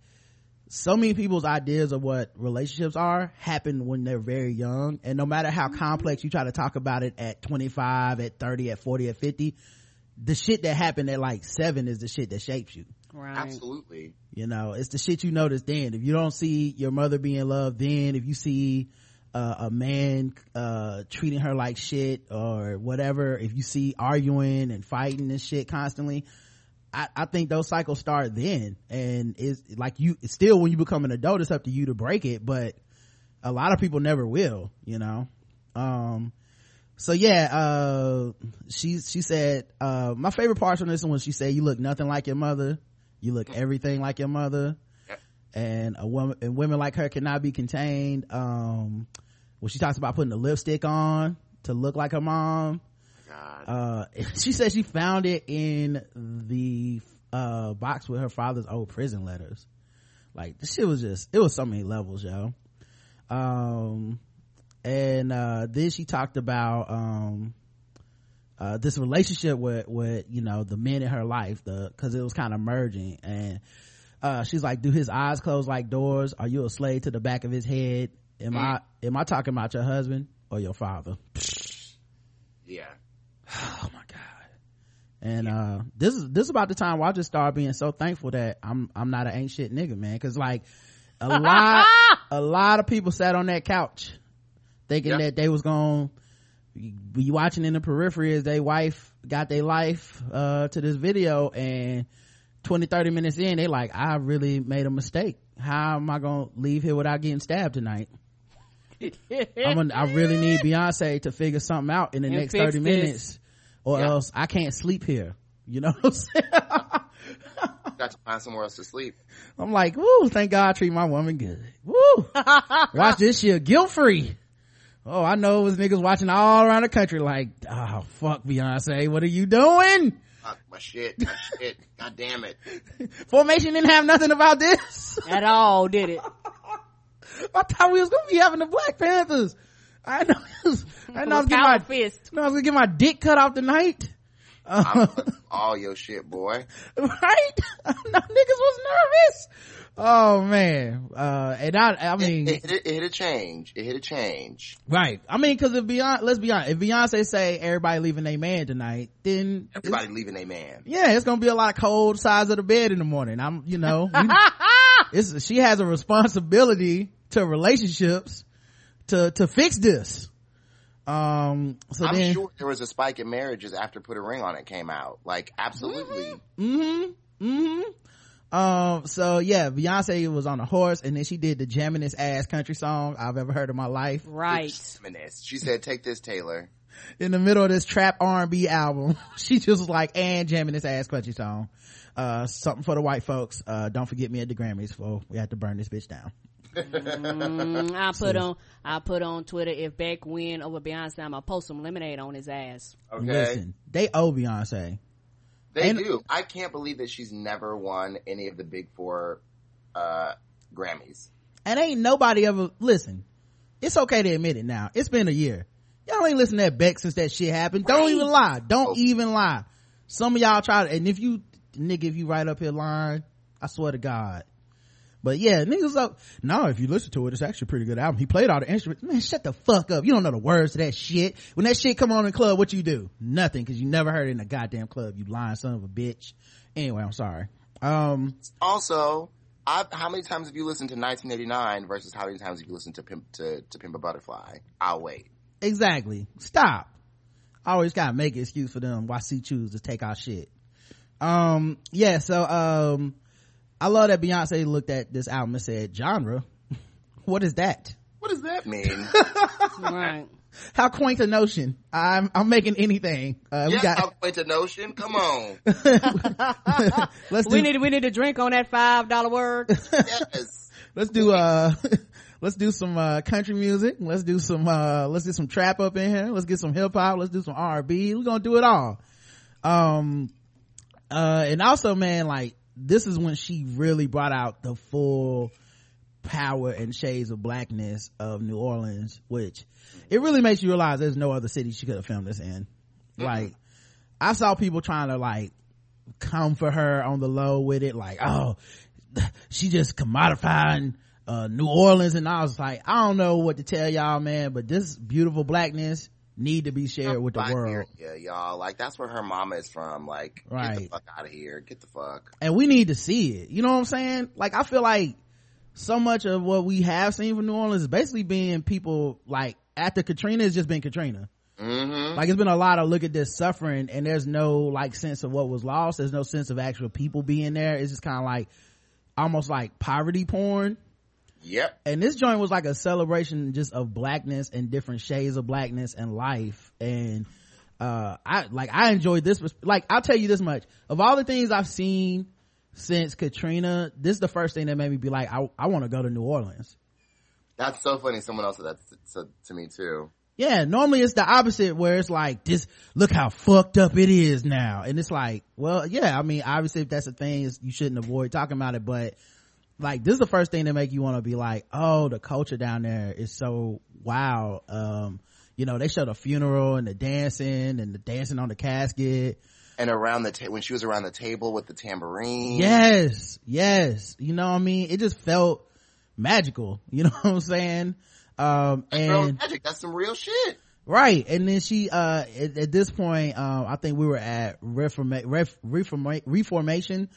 so many people's ideas of what relationships are happen when they're very young and no matter how complex you try to talk about it at 25 at 30 at 40 at 50 the shit that happened at like seven is the shit that shapes you Right. Absolutely. you know it's the shit you notice then if you don't see your mother being loved then if you see uh, a man uh, treating her like shit or whatever if you see arguing and fighting and shit constantly I, I think those cycles start then. And it's like you it's still when you become an adult it's up to you to break it but a lot of people never will you know? Um so yeah uh she she said uh my favorite parts from this one she said you look nothing like your mother. You look everything like your mother. And a woman and women like her cannot be contained. Um when she talks about putting the lipstick on to look like her mom God. uh she said she found it in the uh box with her father's old prison letters. Like this shit was just it was so many levels yo. Um and uh then she talked about um uh this relationship with with you know the men in her life the because it was kind of merging. And uh she's like do his eyes close like doors? Are you a slave to the back of his head? Am i am i talking about your husband or your father? Yeah. oh my god. And uh this is this is about the time where i just started being so thankful that i'm i'm not an ain't shit nigga man. Because like a lot a lot of people sat on that couch thinking Yeah. that they was gonna be watching in the periphery as their wife got their life uh to this video. And 20 30 minutes in they like i really made a mistake. How am i gonna leave here without getting stabbed tonight? I'm gonna, I really need Beyonce to figure something out in the And next 30 this. minutes or Yeah. else I can't sleep here. You know what I'm saying? Got to find somewhere else to sleep. I'm like, woo, thank God I treat my woman good. Woo! Watch this shit guilt free. Oh, I know it was niggas watching all around the country like, oh, fuck Beyonce, what are you doing? Fuck my shit. My shit. God damn it. Formation didn't have nothing about this. At all, did it? I thought we was gonna be having the Black Panthers. I know. I know. I was With getting our my, fist. I was gonna get my dick cut off tonight. I'm all your shit, boy. right? no, niggas was nervous. Oh man. Uh, and I, I mean, It, it, it hit a change. It hit a change. right. I mean, cause if Beyonce, let's be honest, if Beyonce say everybody leaving their man tonight, then Everybody leaving a man. yeah, it's gonna be a lot of cold sides of the bed in the morning. I'm, you know, we- it's, she has a responsibility to relationships to, to fix this. Um, so I'm then, sure there was a spike in marriages after Put a Ring on It came out. Like, absolutely. mm-hmm, mm-hmm. Um, so yeah, Beyonce was on a horse and then she did the jamminest ass country song I've ever heard in my life. Right. Feminist. She said, take this, Taylor. in the middle of this trap R&B album. she just was like, and jamming this ass country song. Uh, something for the white folks. Uh, don't forget me at the Grammys for we had to burn this bitch down. Mm, I put on I put on Twitter if Beck win over Beyonce, I'm gonna post some lemonade on his ass. Okay. Listen, they owe Beyonce. They And- do. I can't believe that she's never won any of the big four, uh, Grammys. And ain't nobody ever, listen, it's okay to admit it now. It's been a year. Y'all ain't listened to that Beck since that shit happened. Don't even lie. Don't Oh. even lie. Some of y'all try to, and if you, nigga, if you write up here lying, I swear to God. But yeah, niggas up. No, if you listen to it, it's actually a pretty good album. He played all the instruments. Man, shut the fuck up. You don't know the words to that shit. When that shit come on in the club, what you do? Nothing, cause you never heard it in a goddamn club. You lying son of a bitch. Anyway, I'm sorry. Um, Also, I, how many times have you listened to 1989 versus how many times have you listened to Pimp, to, to Pimp a Butterfly? I'll wait. exactly. Stop. I always gotta make an excuse for them why she choose to take our shit. Um, yeah, so, um, I love that Beyonce looked at this album and said, genre? what is that? What does that mean? right. How quaint a notion. I'm, I'm making anything. Uh, we yes, got, I'll wait to Notion. Come on. let's do, We need we need to drink on that five dollar word. Yes. let's do, uh, let's do some, uh, country music. Let's do some, uh, let's do some trap up in here. Let's get some hip hop. Let's do some R&B. We're gonna do it all. Um, uh, and also, man, like, this is when she really brought out the full power and shades of blackness of New Orleans, which it really makes you realize there's no other city she could have filmed this in. Like, I saw people trying to like come for her on the low with it, like, oh, she just commodifying uh New Orleans, and I was like, I don't know what to tell y'all, man, but this beautiful blackness need to be shared with the world. Yeah, y'all. Like, that's where her mama is from. Like, get the Right. fuck out of here. Get the fuck. and we need to see it. You know what I'm saying? Like I feel like so much of what we have seen from New Orleans is basically being people like after Katrina has just been Katrina. Mm-hmm. Like it's been a lot of look at this suffering and there's no like sense of what was lost. There's no sense of actual people being there. It's just kind of like almost like poverty porn. Yep. And this joint was like a celebration just of blackness and different shades of blackness and life. And uh I like I enjoyed this like I'll tell you this much. Of all the things I've seen since Katrina, this is the first thing that made me be like, I, I want to go to New Orleans. That's so funny. Someone else said that to, to me too. Yeah, normally it's the opposite where it's like, this, look how fucked up it is now. And it's like, well, yeah, I mean, obviously if that's a thing, you shouldn't avoid talking about it, but like, this is the first thing that make you want to be like, oh, the culture down there is so wow. Um, you know, they show the funeral and the dancing and the dancing on the casket. And around the ta- when she was around the table with the tambourine. Yes, yes. You know what I mean? It just felt magical. You know what I'm saying? Um, and magic. That's some real shit. right. And then she, uh, at, at this point, um, I think we were at reforma- ref- reforma- reformation.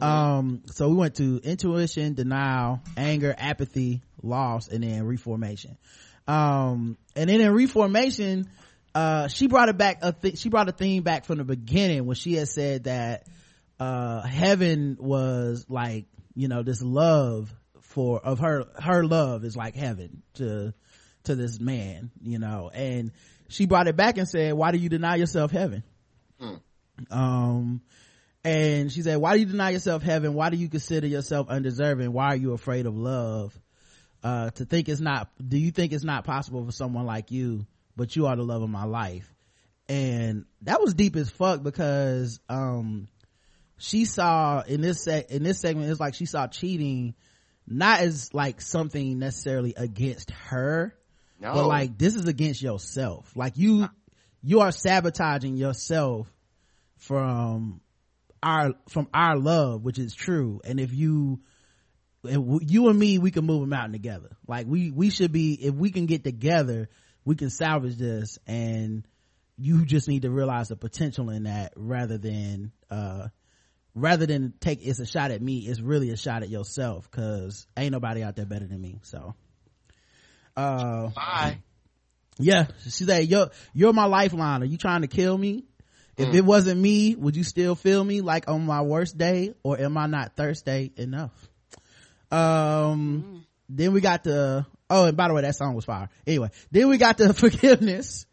Um, so we went to intuition, denial, anger, apathy, loss, and then reformation. Um, and then in reformation, uh, she brought it back, a th- she brought a theme back from the beginning when she had said that, uh, heaven was like, you know, this love for, of her, her love is like heaven to, to this man, you know, and she brought it back and said, why do you deny yourself heaven? Um, and she said, why do you deny yourself heaven? Why do you consider yourself undeserving? Why are you afraid of love? Uh, to think it's not, do you think it's not possible for someone like you, but you are the love of my life? And that was deep as fuck because, um, she saw in this in this segment, it's like she saw cheating not as like something necessarily against her, No. but like this is against yourself like you you are sabotaging yourself from our from our love which is true. And if you if you and me we can move a mountain together. Like we we should be if we can get together we can salvage this. And you just need to realize the potential in that rather than uh rather than take it's a shot at me. It's really a shot at yourself because ain't nobody out there better than me. So uh Bye. yeah she said you're you're my lifeline. Are you trying to kill me if Mm. it wasn't me would you still feel me like on my worst day or am i not Thursday enough? Um then we got the oh and by the way that song was fire. Anyway then we got the forgiveness.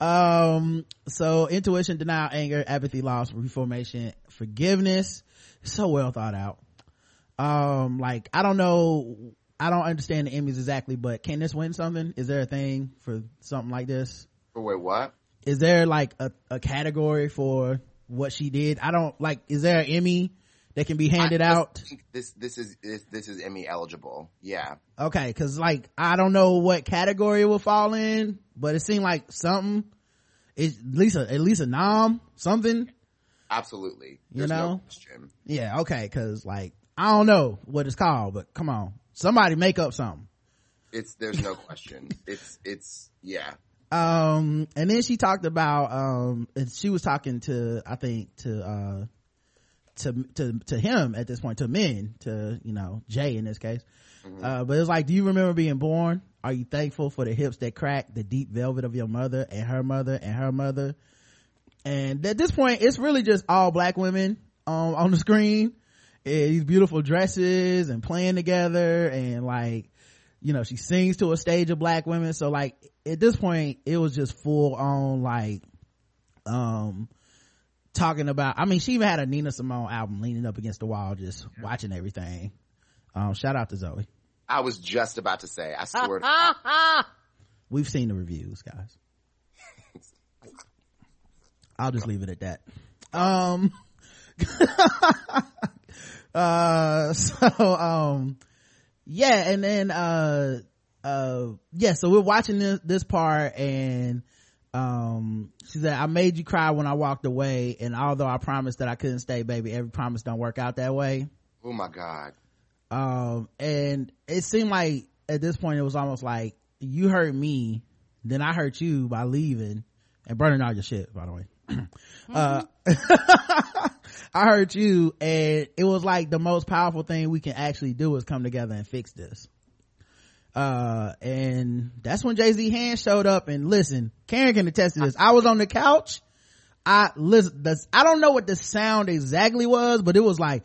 Um so intuition denial anger apathy loss reformation forgiveness. So well thought out. Um like i don't know i don't understand the Emmys exactly but can this win something? Is there a thing for something like this? For wait, what? Is there like a, a category for what she did i don't like is there an emmy that can be handed I out think This this is this, this is Emmy eligible. Yeah. okay because like i don't know what category it will fall in but it seemed like something it's at least a, at least a nom something Absolutely. You know? no yeah okay because like i don't know what it's called but come on somebody make up something It's there's no question. it's it's yeah. Um and then she talked about um and she was talking to i think to uh to to to him at this point to men to you know jay in this case. Uh but it's like do you remember being born? Are you thankful for the hips that crack the deep velvet of your mother and her mother and her mother? And at this point it's really just all black women um on the screen. And these beautiful dresses and playing together and like you know she sings to a stage of black women. So like at this point it was just full on like um talking about i mean she even had a nina simone album leaning up against the wall just watching everything. Um shout out to zoe. I was just about to say. I swear. we've seen the reviews guys. I'll just leave it at that. Um uh so um yeah and then uh uh yeah so we're watching this this part and um she said i made you cry when i walked away and although i promised that i couldn't stay baby every promise don't work out that way. Oh my god. um and it seemed like at this point it was almost like you hurt me then i hurt you by leaving and burning all your shit by the way. Uh i hurt you and it was like the most powerful thing we can actually do is come together and fix this. Uh and that's when jay-z hand showed up and listen karen can attest to this. I was on the couch. I listen this i don't know what the sound exactly was but it was like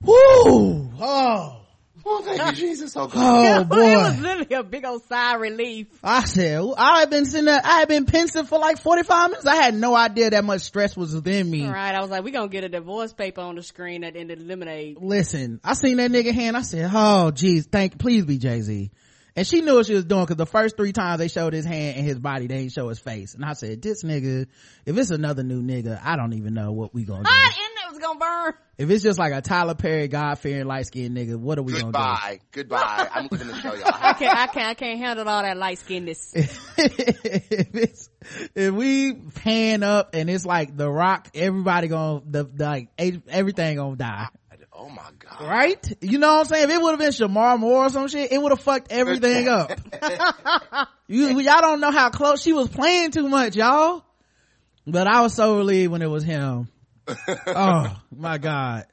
whoo oh Oh, thank you, Jesus. Oh, God. oh it was literally a big old sigh of relief. i said i had been sitting there i had been pensive for like 45 minutes i had no idea that much stress was within me All right, I was like, we gonna get a divorce paper on the screen at the end of lemonade. listen, I seen that nigga hand. I said, "Oh, geez, thank, please be Jay Z." And she knew what she was doing because the first three times they showed his hand and his body, they didn't show his face. And I said, "This nigga, if it's another new nigga, I don't even know what we gonna do. Hot and it was gonna burn. If it's just like a Tyler Perry, God fearing, light skinned nigga, what are we gonna do? Goodbye. Goodbye. I'm leaving the show, y'all. I can't, I can't, I can't handle all that light skinness. do? if it's if we pan up and it's like The Rock, everybody gonna the, the like everything gonna die." Oh my God. Right? You know what I'm saying? If it would have been Shemar Moore or some shit, it would have fucked everything up. you, y'all don't know how close she was playing too much, y'all. But I was so relieved when it was him. oh my God.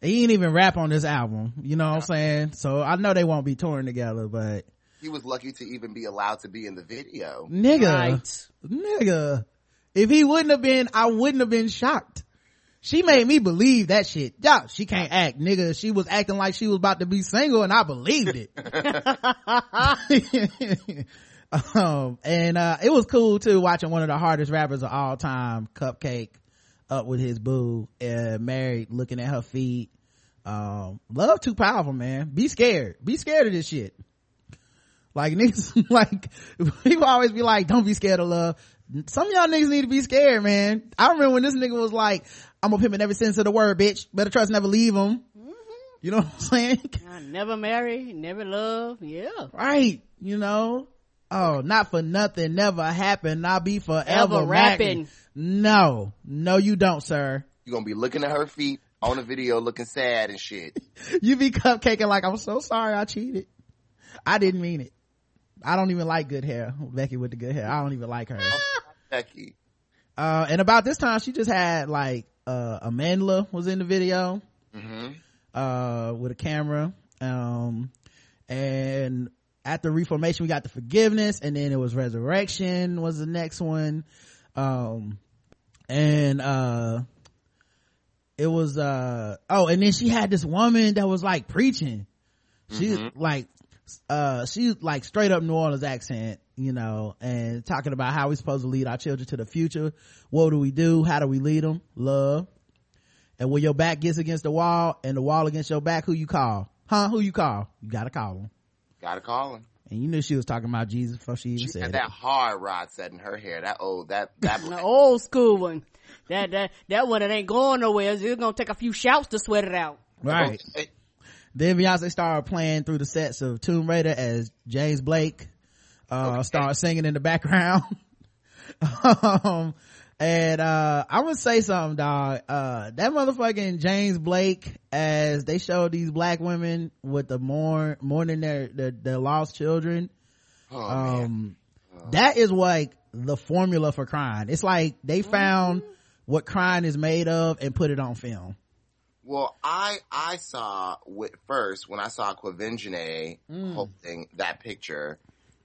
He ain't even rap on this album. You know what I'm saying? So I know they won't be touring together, but He was lucky to even be allowed to be in the video. nigga, Right. nigga, if he wouldn't have been, I wouldn't have been shocked. She made me believe that shit. Yeah, she can't act, nigga. She was acting like she was about to be single and I believed it. um, and, uh, it was cool too watching one of the hardest rappers of all time, Cupcake, up with his boo, uh, married, looking at her feet. Um, love too powerful, man. Be scared. Be scared of this shit. Like niggas, like people always be like, "Don't be scared of love." Some of y'all niggas need to be scared, man. I remember when this nigga was like, "I'm gonna pimp in every sense of the word, bitch. Better trust, never leave him." Mm-hmm. You know what I'm saying? I never marry, never love. Yeah. right? You know, Oh, not for nothing, never happened. I'll be forever Ever rapping. rapping. No, no, you don't, sir. You're gonna be looking at her feet on the video looking sad and shit. You be cupcaking like, I'm so sorry I cheated. I didn't mean it. I don't even like good hair. Becky with the good hair. I don't even like her. Becky. Uh, and about this time, she just had like, uh, Amandla was in the video, hmm uh, with a camera. Um, and after reformation, we got the forgiveness and then it was resurrection was the next one. Um, and, uh, it was, uh, oh, and then she had this woman that was like preaching. She like, uh, she like straight up New Orleans accent, you know, and talking about how we're supposed to lead our children to the future. What do we do? How do we lead them? Love. And when your back gets against the wall and the wall against your back, who you call? Huh? Who you call? You gotta call them. Gotta call him. And you knew she was talking about Jesus before she even She said had it. that hard rod set in her hair. That old, that, that, The old school one. That, that, that one that ain't going nowhere. It's gonna take a few shouts to sweat it out. Right. Then Beyonce started playing through the sets of Tomb Raider as James Blake, uh, Okay. started singing in the background. um, and, uh, I'm gonna say something, dog. Uh, that motherfucking James Blake as they showed these black women with the mourn, mourning their, their, their lost children. Oh, um that is like the formula for crime it's like they found what crime is made of and put it on film Well, I I saw with first when I saw Quavengene Mm. holding that picture,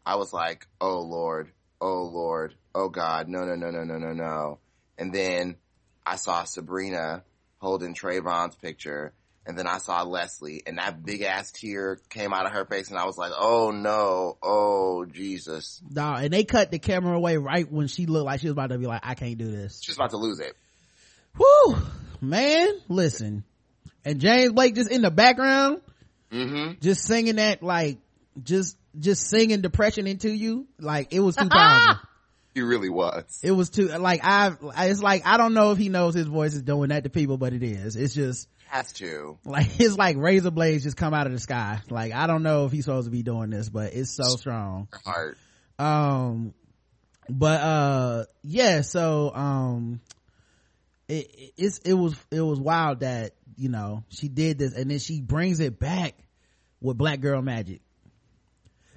I was like, "Oh Lord, oh Lord, oh God, no, no, no, no, no, no, no." And then I saw Sybrina holding Trayvon's picture, and then I saw Lezley, and that big ass tear came out of her face, and I was like, "Oh no, oh Jesus, Dog, and they cut the camera away right when she looked like she was about to be like i can't do this. She's about to lose it." Whew, man listen. And james blake just in the background Mm-hmm. just singing that like just just singing depression into you like it was 2000 He really was. it was too like i it's like i don't know if he knows his voice is doing that to people but it is it's just Has to. like it's like razor blades just come out of the sky like i don't know if he's supposed to be doing this but it's so strong Her heart. um but uh yeah so um it it- it's it was it was wild that you know she did this and then she brings it back with black girl magic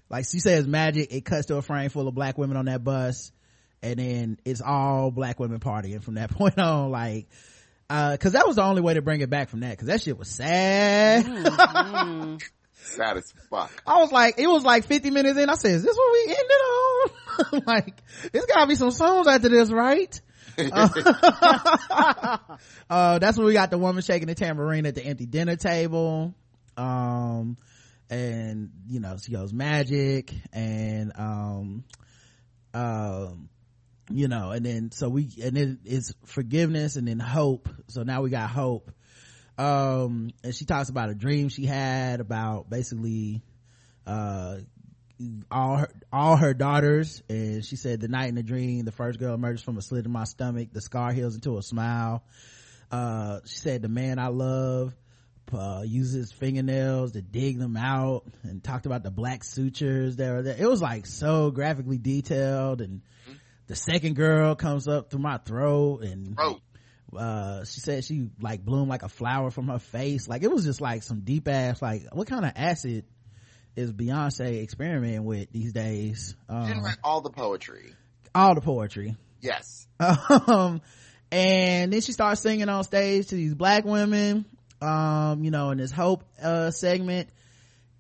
like she says magic it cuts to a frame full of black women on that bus and then it's all black women partying from that point on like uh cause that was the only way to bring it back from that cause that shit was sad Sad as fuck. I was like, it was like 50 minutes in. I said, is this what we ended on? like, there's gotta be some songs after this, right? uh, uh, that's when we got the woman shaking the tambourine at the empty dinner table. Um, and, you know, she goes magic and, um, um, you know, and then, so we, and then it's forgiveness and then hope. So now we got hope. Um and she talks about a dream she had about basically uh all her all her daughters. And she said the night in the dream the first girl emerges from a slit in my stomach. The scar heals into a smile. Uh she said the man i love uh uses fingernails to dig them out and talked about the black sutures that were there. It was like so graphically detailed and the second girl comes up through my throat and Bro, uh she said she like bloomed like a flower from her face. Like it was just like some deep ass like what kind of acid is beyonce experimenting with these days? She didn't um, write all the poetry. all the poetry. Yes. um and then she starts singing on stage to these black women um you know in this hope uh segment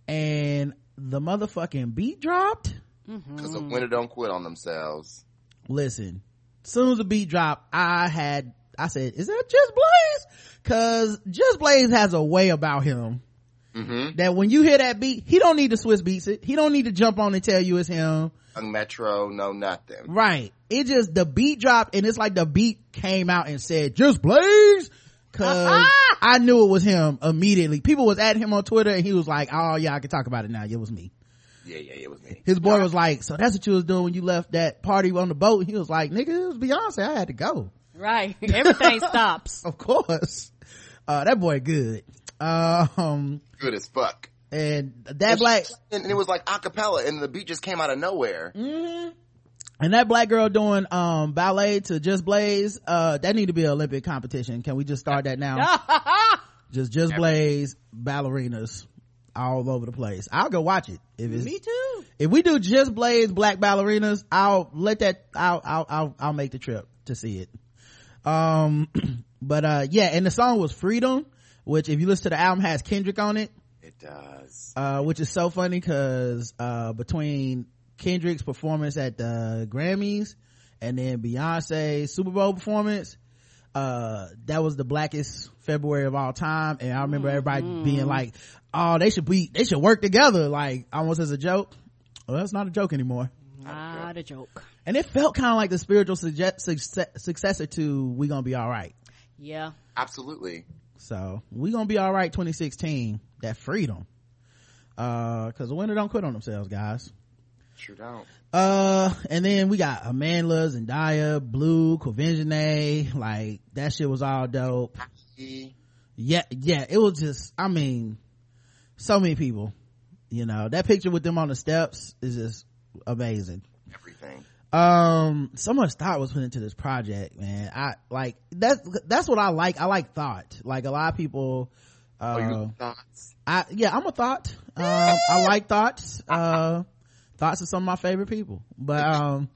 and the motherfucking beat dropped Because Mm. the winner don't quit on themselves. listen soon as the beat dropped i had i said is that just blaze because just blaze has a way about him Mm-hmm. that when you hear that beat he don't need to Swizz Beatz it he don't need to jump on and tell you it's him Young Metro, no nothing. right it just the beat dropped and it's like the beat came out and said just blaze cause i knew it was him immediately people was at him on twitter and he was like oh yeah i can talk about it now it was me Yeah, yeah, it was me. his boy was like so that's what you was doing when you left that party on the boat he was like nigga it was beyonce i had to go Right. Everything stops. of course uh that boy good um Good as fuck. and that And black she- and it was like a cappella and the beat just came out of nowhere. And that black girl doing um ballet to just blaze uh that need to be an olympic competition. Can we just start that now? Just just blaze ballerinas all over the place. I'll go watch it if it's Me too. if we do just blaze black ballerinas i'll let that i'll i'll i'll, I'll make the trip to see it. Um but uh yeah and the song was freedom which if you listen to the album has kendrick on it. It does. uh, which is so funny because uh, between Kendrick's performance at the Grammys and then Beyonce's Super Bowl performance, uh, that was the blackest February of all time. And I remember everybody being like, "Oh, they should be, they should work together," like almost as a joke. Well, that's not a joke anymore. Not a joke. And it felt kind of like the spiritual suggest- success- successor to "We Gonna Be All Right." Yeah. Absolutely. So we gonna be all right. 2016, that freedom. Uh, cause the winner don't quit on themselves, guys. Sure don't. Uh, and then we got Amandla, Zendaya, Blue, Quvenzhané, like that shit was all dope. Yeah, yeah, it was just, I mean, so many people, you know, that picture with them on the steps is just amazing. everything. Um, so much thought was put into this project, man. I like, that's, that's what I like. I like thought. Like a lot of people, uh, Oh, your thoughts? I yeah, I'm a thought. Um, I like thoughts. Uh, thoughts of some of my favorite people. But um,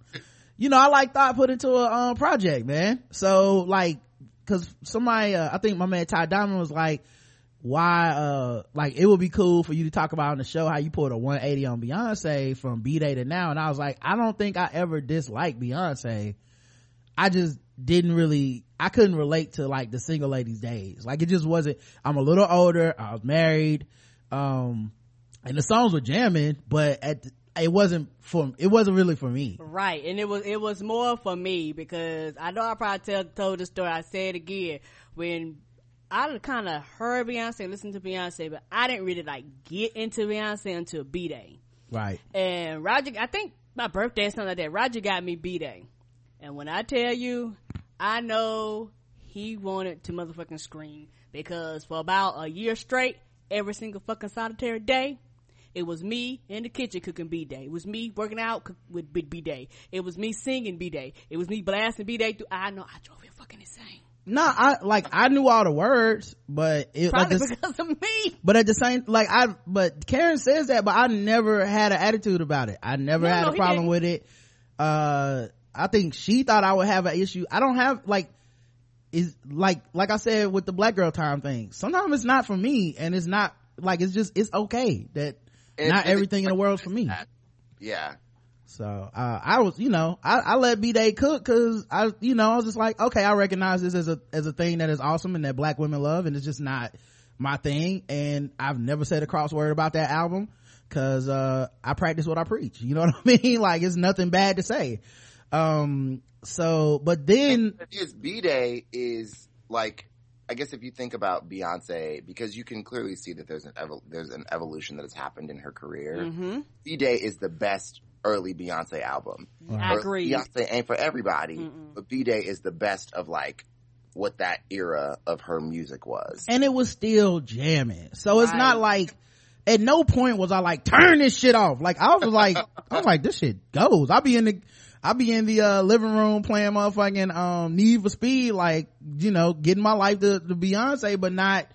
you know, I like thought put into a um, project, man. So like, cause somebody, uh, I think my man Ty Diamond was like, why, uh, like it would be cool for you to talk about on the show how you pulled a 180 on Beyonce from B Day to now. And I was like, I don't think I ever disliked Beyonce. I just didn't really, I couldn't relate to like the single ladies days. Like it just wasn't, I'm a little older, I was married, um, and the songs were jamming, but at, it wasn't for, it wasn't really for me. Right, and it was it was more for me because I know I probably tell, told the story. I said it again when I kind of heard Beyonce, listened to Beyonce, but I didn't really like get into Beyonce until B Day. Right. And Roger, I think my birthday or something like that. Roger got me B Day, and when I tell you, I know he wanted to motherfucking scream because for about a year straight, every single fucking solitary day, it was me in the kitchen cooking B Day. It was me working out cook- with B Day. It was me singing B Day. It was me blasting B Day through. I know I drove him fucking insane. No, I, like, I knew all the words, but it, like, Probably this, because of me. but at the same, like, I, but Karen says that, but I never had an attitude about it. I never No, had no, a problem with it. Uh, I think she thought I would have an issue. I don't have, like, is like, like I said with the black girl time thing. Sometimes it's not for me and it's not, like, it's just, it's okay that And not everything in the world for me. Yeah. So, uh, I was, you know, I, I let B-Day cook cause I, you know, I was just like, okay, I recognize this as a, as a thing that is awesome and that black women love and it's just not my thing. And I've never said a crossword about that album cause, uh, I practice what I preach. You know what I mean? Like it's nothing bad to say. Um, so, but then, His B Day is like, I guess if you think about Beyonce, because you can clearly see that there's an evol- there's an evolution that has happened in her career. Mm-hmm. B Day is the best early Beyonce album. I Early agree. Beyonce ain't for everybody, but B Day is the best of like what that era of her music was. and it was still jamming. So it's Right. not like, at no point was I like, turn this shit off. Like I was like, I was like, this shit goes. I'll be in the, I'll be in the, uh, living room playing motherfucking, um, Need for Speed, like, you know, getting my life to, to Beyonce, but not,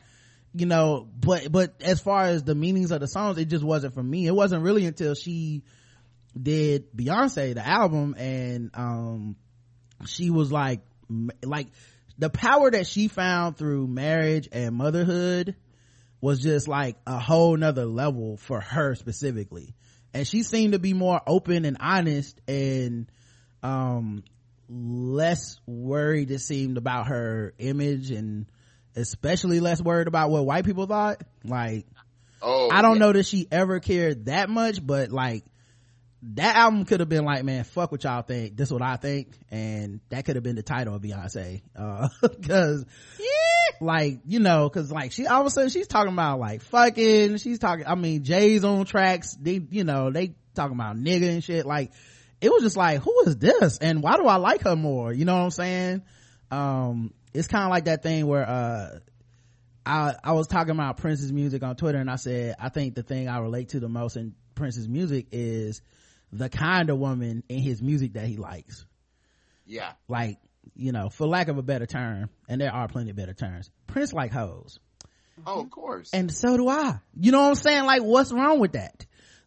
you know, but, but as far as the meanings of the songs, it just wasn't for me. It wasn't really until she did Beyonce, the album, and, um, she was like, like, the power that she found through marriage and motherhood was just like a whole nother level for her specifically. And she seemed to be more open and honest and, um, less worried it seemed about her image and especially less worried about what white people thought. Like, oh, I don't yeah. know that she ever cared that much, but like, that album could have been like, man, fuck what y'all think. This is what I think. And that could have been the title of Beyonce. Uh, cause, like, you know, cause like she, all of a sudden she's talking about like fucking, she's talking, I mean, Jay's on tracks, they, you know, they talking about nigga and shit. Like, it was just like, who is this? And why do I like her more? You know what I'm saying? Um, it's kind of like that thing where, uh, I, I was talking about Prince's music on Twitter and I said, I think the thing I relate to the most in Prince's music is the kind of woman in his music that he likes. Yeah. Like, you know, for lack of a better term, and there are plenty of better terms, Prince like hoes. Oh, of course. And so do I. You know what I'm saying? Like, what's wrong with that?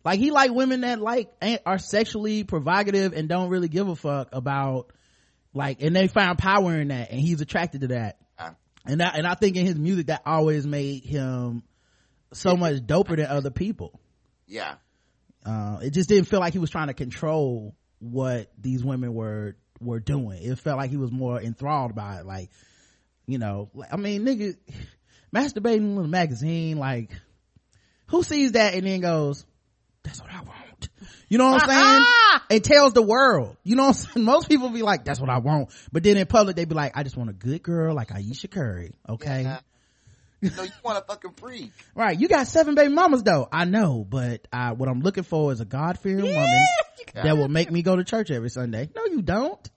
Like, he like women that like, are sexually provocative and don't really give a fuck about, like, and they found power in that and he's attracted to that. Yeah. And that, and I think in his music that always made him so much doper than other people. yeah. Uh, it just didn't feel like he was trying to control what these women were were doing. It felt like he was more enthralled by it. Like, you know, like, I mean, nigga, masturbating in a magazine, like, who sees that and then goes, "That's what I want." You know what I'm saying? It tells the world. You know what I'm saying? Most people be like, "That's what I want," but then in public they be like, "I just want a good girl like Ayesha Curry." Okay. Yeah. No, you want a fucking freak. Right. You got seven baby mamas though. I know, but I, what I'm looking for is a God fearing woman that will make me go to church every Sunday. No, you don't.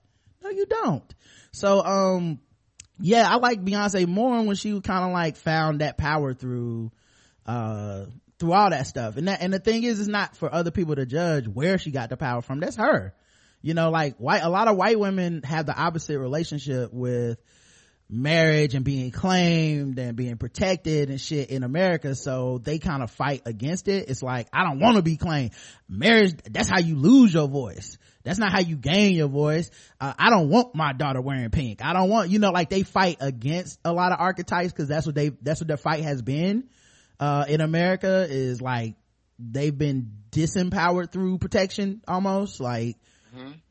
No, you don't. So, um, yeah, I like Beyonce more when she kind of like found that power through, uh, through all that stuff. And that, and the thing is, it's not for other people to judge where she got the power from. That's her. You know, like white, a lot of white women have the opposite relationship with, marriage and being claimed and being protected and shit in America. So they kind of fight against it. It's like, I don't want to be claimed. Marriage, that's how you lose your voice. That's not how you gain your voice. Uh, I don't want my daughter wearing pink. I don't want, you know, like they fight against a lot of archetypes because that's what they, that's what their fight has been, uh, in America is like, they've been disempowered through protection almost like,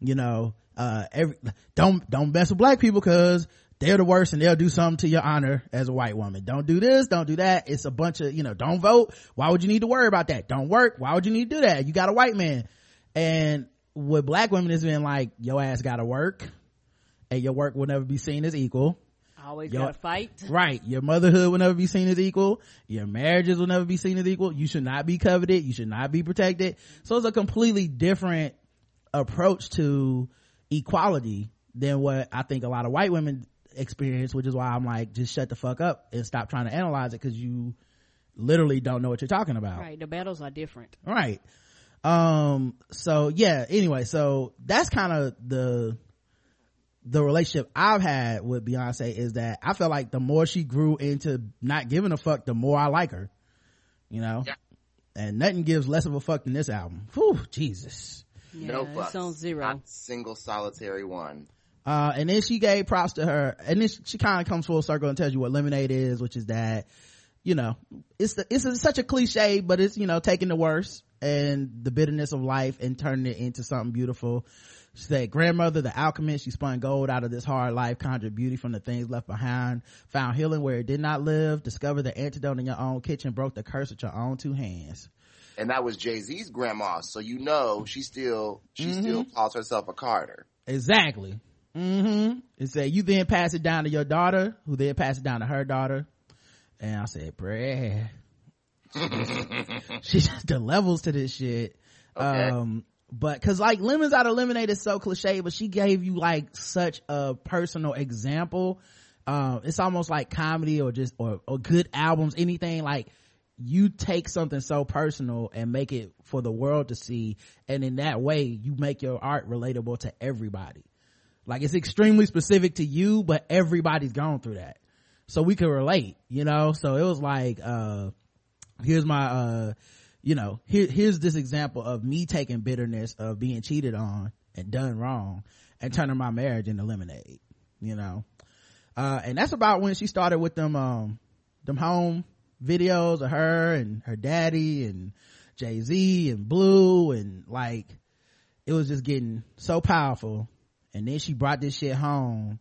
you know, uh, every, don't, don't mess with black people cause they're the worst and they'll do something to your honor as a white woman. Don't do this, don't do that. It's a bunch of, you know, don't vote. Why would you need to worry about that? Don't work. Why would you need to do that? You got a white man. And with black women, it's been like, your ass gotta work and your work will never be seen as equal. Always Yo- gotta fight. Right. Your motherhood will never be seen as equal. Your marriages will never be seen as equal. You should not be coveted. You should not be protected. So it's a completely different approach to equality than what I think a lot of white women experience, which is why I'm like, just shut the fuck up and stop trying to analyze it because you literally don't know what you're talking about. Right. The battles are different. Right. Um, so yeah, anyway, so that's kind of the, the relationship I've had with Beyonce is that I felt like the more she grew into not giving a fuck, the more I like her, you know? Yeah. And nothing gives less of a fuck than this album. Whew, Jesus. Yeah, no it's on zero. Not single solitary one. Uh, and then she gave props to her, and then she, she kind of comes full circle and tells you what lemonade is, which is that, you know, it's the, it's a, such a cliche, but it's, you know, taking the worst and the bitterness of life and turning it into something beautiful. She said, grandmother, the alchemist, she spun gold out of this hard life, conjured beauty from the things left behind, found healing where it did not live, discovered the antidote in your own kitchen, broke the curse with your own two hands. And that was Jay-Z's grandma. So you know she still, she still calls herself a Carter. Exactly. Mm-hmm. It said, you then pass it down to your daughter, who then pass it down to her daughter. And I said, bruh. she just the levels to this shit. Okay. Um, but cause like lemons out of lemonade is so cliche, but she gave you like such a personal example. Um, it's almost like comedy or just, or, or good albums, anything like you take something so personal and make it for the world to see. And in that way, you make your art relatable to everybody. Like it's extremely specific to you, but everybody's gone through that. So we could relate, you know? So it was like, uh, here's my, uh, you know, here, here's this example of me taking bitterness of being cheated on and done wrong and turning my marriage into lemonade, you know? Uh, and that's about when she started with them, um, them home videos of her and her daddy and Jay-Z and Blue and like, it was just getting so powerful. And then she brought this shit home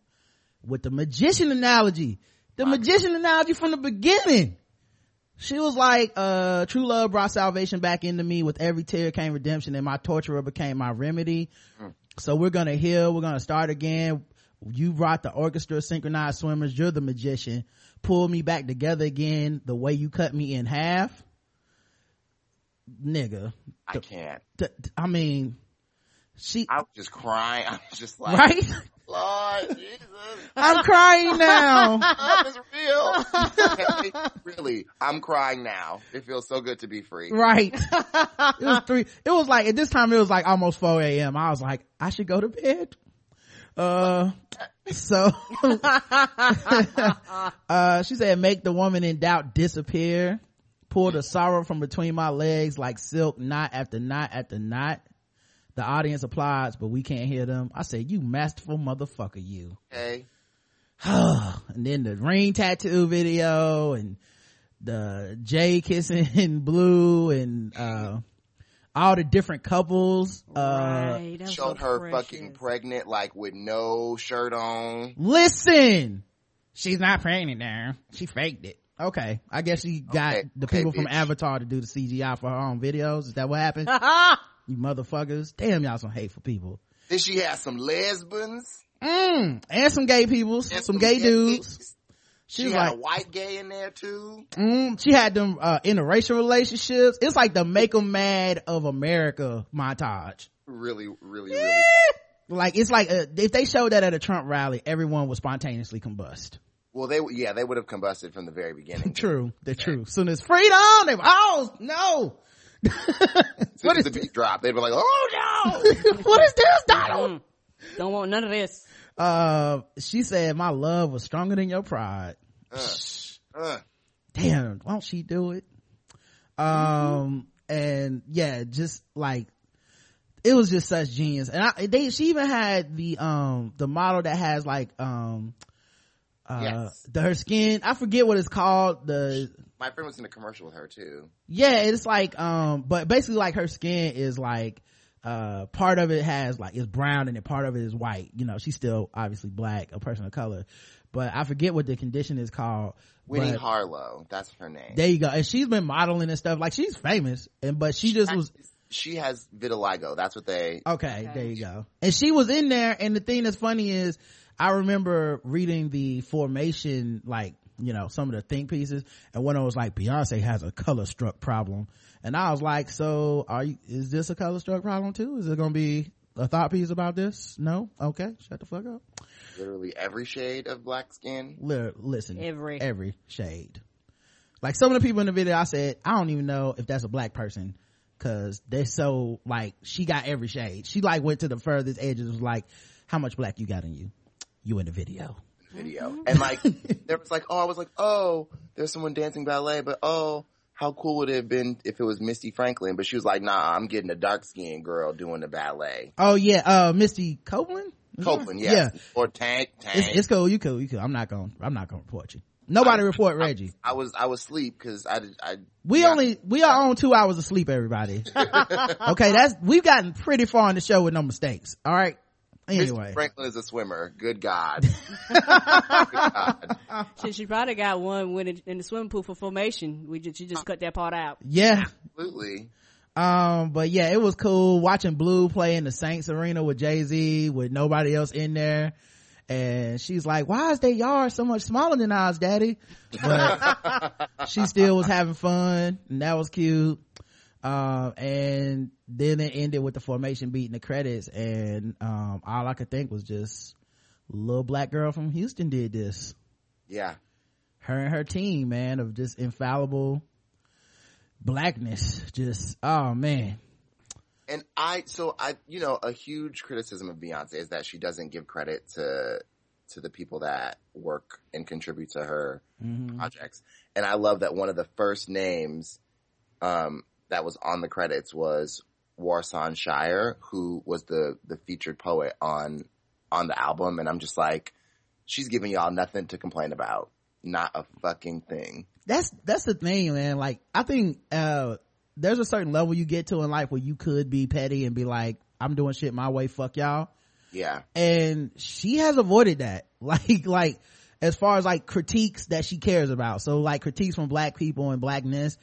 with the magician analogy. The magician analogy from the beginning. She was like, uh, true love brought salvation back into me. With every tear came redemption and my torturer became my remedy. So we're gonna heal. We're gonna start again. You brought the orchestra synchronized swimmers. You're the magician. Pull me back together again the way you cut me in half. Nigga. I can't. Th- th- I mean, she, I was just crying. I was just like, right? Lord Jesus, I'm crying now. love is real. Okay? really, I'm crying now. It feels so good to be free. right it was three it was like at this time it was like almost 4 a.m i was like i should go to bed uh so uh she said make the woman in doubt disappear pull the sorrow from between my legs like silk knot after knot after knot the audience applauds but we can't hear them i said you masterful motherfucker you Okay. and then the ring tattoo video and the Jay kissing in blue and uh all the different couples uh right. That's Showed so her precious. fucking pregnant, like with no shirt on. listen! She's not pregnant now. She faked it. Okay i guess she got Okay, the okay, people from avatar to do the cgi for her own videos. Is that what happened? You motherfuckers. Damn y'all some hateful people. Then she had some lesbians. mm, and some gay people and some gay dudes gays. she She, was had like a white gay in there too. Mm, she had them uh, interracial relationships. It's like the "Make 'em Mad" of America montage. Really, really, really. Like it's like uh if they showed that at a Trump rally, everyone would spontaneously combust. Well, they yeah, they would have combusted from the very beginning. True, the true. Soon as freedom, they oh no, what is the beat drop? They'd be like, "Oh no!" what is this, Donald? Don't want none of this. Uh, she said, "My love was stronger than your pride." Uh, damn won't she do it um and yeah just like it was just such genius and I, they she even had the um the model that has like um uh Yes. the her skin i forget what it's called the my friend was in a commercial with her too. yeah it's like um but basically like her skin is like uh part of it has like is brown and then part of it is white you know she's still obviously black a person of color but i forget what the condition is called Winnie Harlow, that's her name. there you go. And she's been modeling and stuff. Like she's famous. And but she just was she has vitiligo. That's what they. okay, Okay. there you go. And she was in there and the thing that's funny is I remember reading the formation like, you know, some of the think pieces and one of them was like Beyonce has a color struck problem. And I was like, so are you is this a color struck problem too? Is it gonna be a thought piece about this? No? Okay, shut the fuck up. Literally every shade of black skin. Li- listen, Every. every shade. Like some of the people in the video, I said, I don't even know if that's a black person because they're so like she got every shade. She like went to the furthest edges. Was like, how much black you got in you? You in the video? video. Mm-hmm. And like, there was like, oh, I was like, oh, there's someone dancing ballet, but oh, how cool would it have been if it was Misty Franklin? But she was like, nah, I'm getting a dark skinned girl doing the ballet. Oh yeah, uh, Misty Copeland. Copeland, yes. Or Tank, Tank. It's, it's cool. You cool. You cool. I'm not gonna. I'm not going to report you. Nobody report Reggie. I was, I was asleep because I, I, We yeah. only we are on two hours of sleep. Everybody. okay, that's we've gotten pretty far in the show with no mistakes. All right. Misty Anyway, Franklin is a swimmer. Good God. Good God. She, she probably got one when it, in the swimming pool for formation. We just, she just cut that part out. yeah. Absolutely. Um, but yeah, it was cool watching Blue play in the Saints arena with Jay-Z with nobody else in there. And she's like, why is their yard so much smaller than ours, daddy? But she still was having fun and that was cute. Um, and then it ended with the formation beating the credits and, um, all I could think was just little black girl from Houston did this. Yeah. Her and her team, man, of just infallible blackness. Just, oh man. And I, so I, you know, a huge criticism of Beyonce is that she doesn't give credit to, to the people that work and contribute to her Mhm. projects. And I love that one of the first names, um, that was on the credits was Warsan Shire, who was the, the featured poet on, on the album. And I'm just like, she's giving y'all nothing to complain about. Not a fucking thing. that's that's the thing man like i think uh there's a certain level you get to in life where you could be petty and be like i'm doing shit my way fuck y'all Yeah. and she has avoided that like like as far as like critiques that she cares about so like critiques from black people and blackness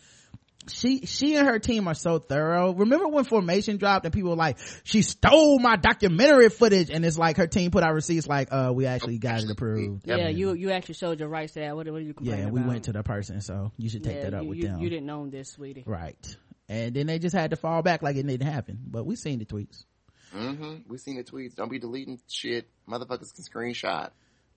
she she and her team are so thorough remember when formation dropped and people were like she stole my documentary footage and it's like her team put out receipts like uh we actually got it approved Yep. Yeah, you you actually showed your rights to that. What, what are you complaining yeah we about? went to the person so you should take Yeah, that up you, with you, them You didn't own this, sweetie. Right. And then they just had to fall back like it didn't happen. But we seen the tweets. hmm We seen the tweets. Don't be deleting shit. Motherfuckers can screenshot.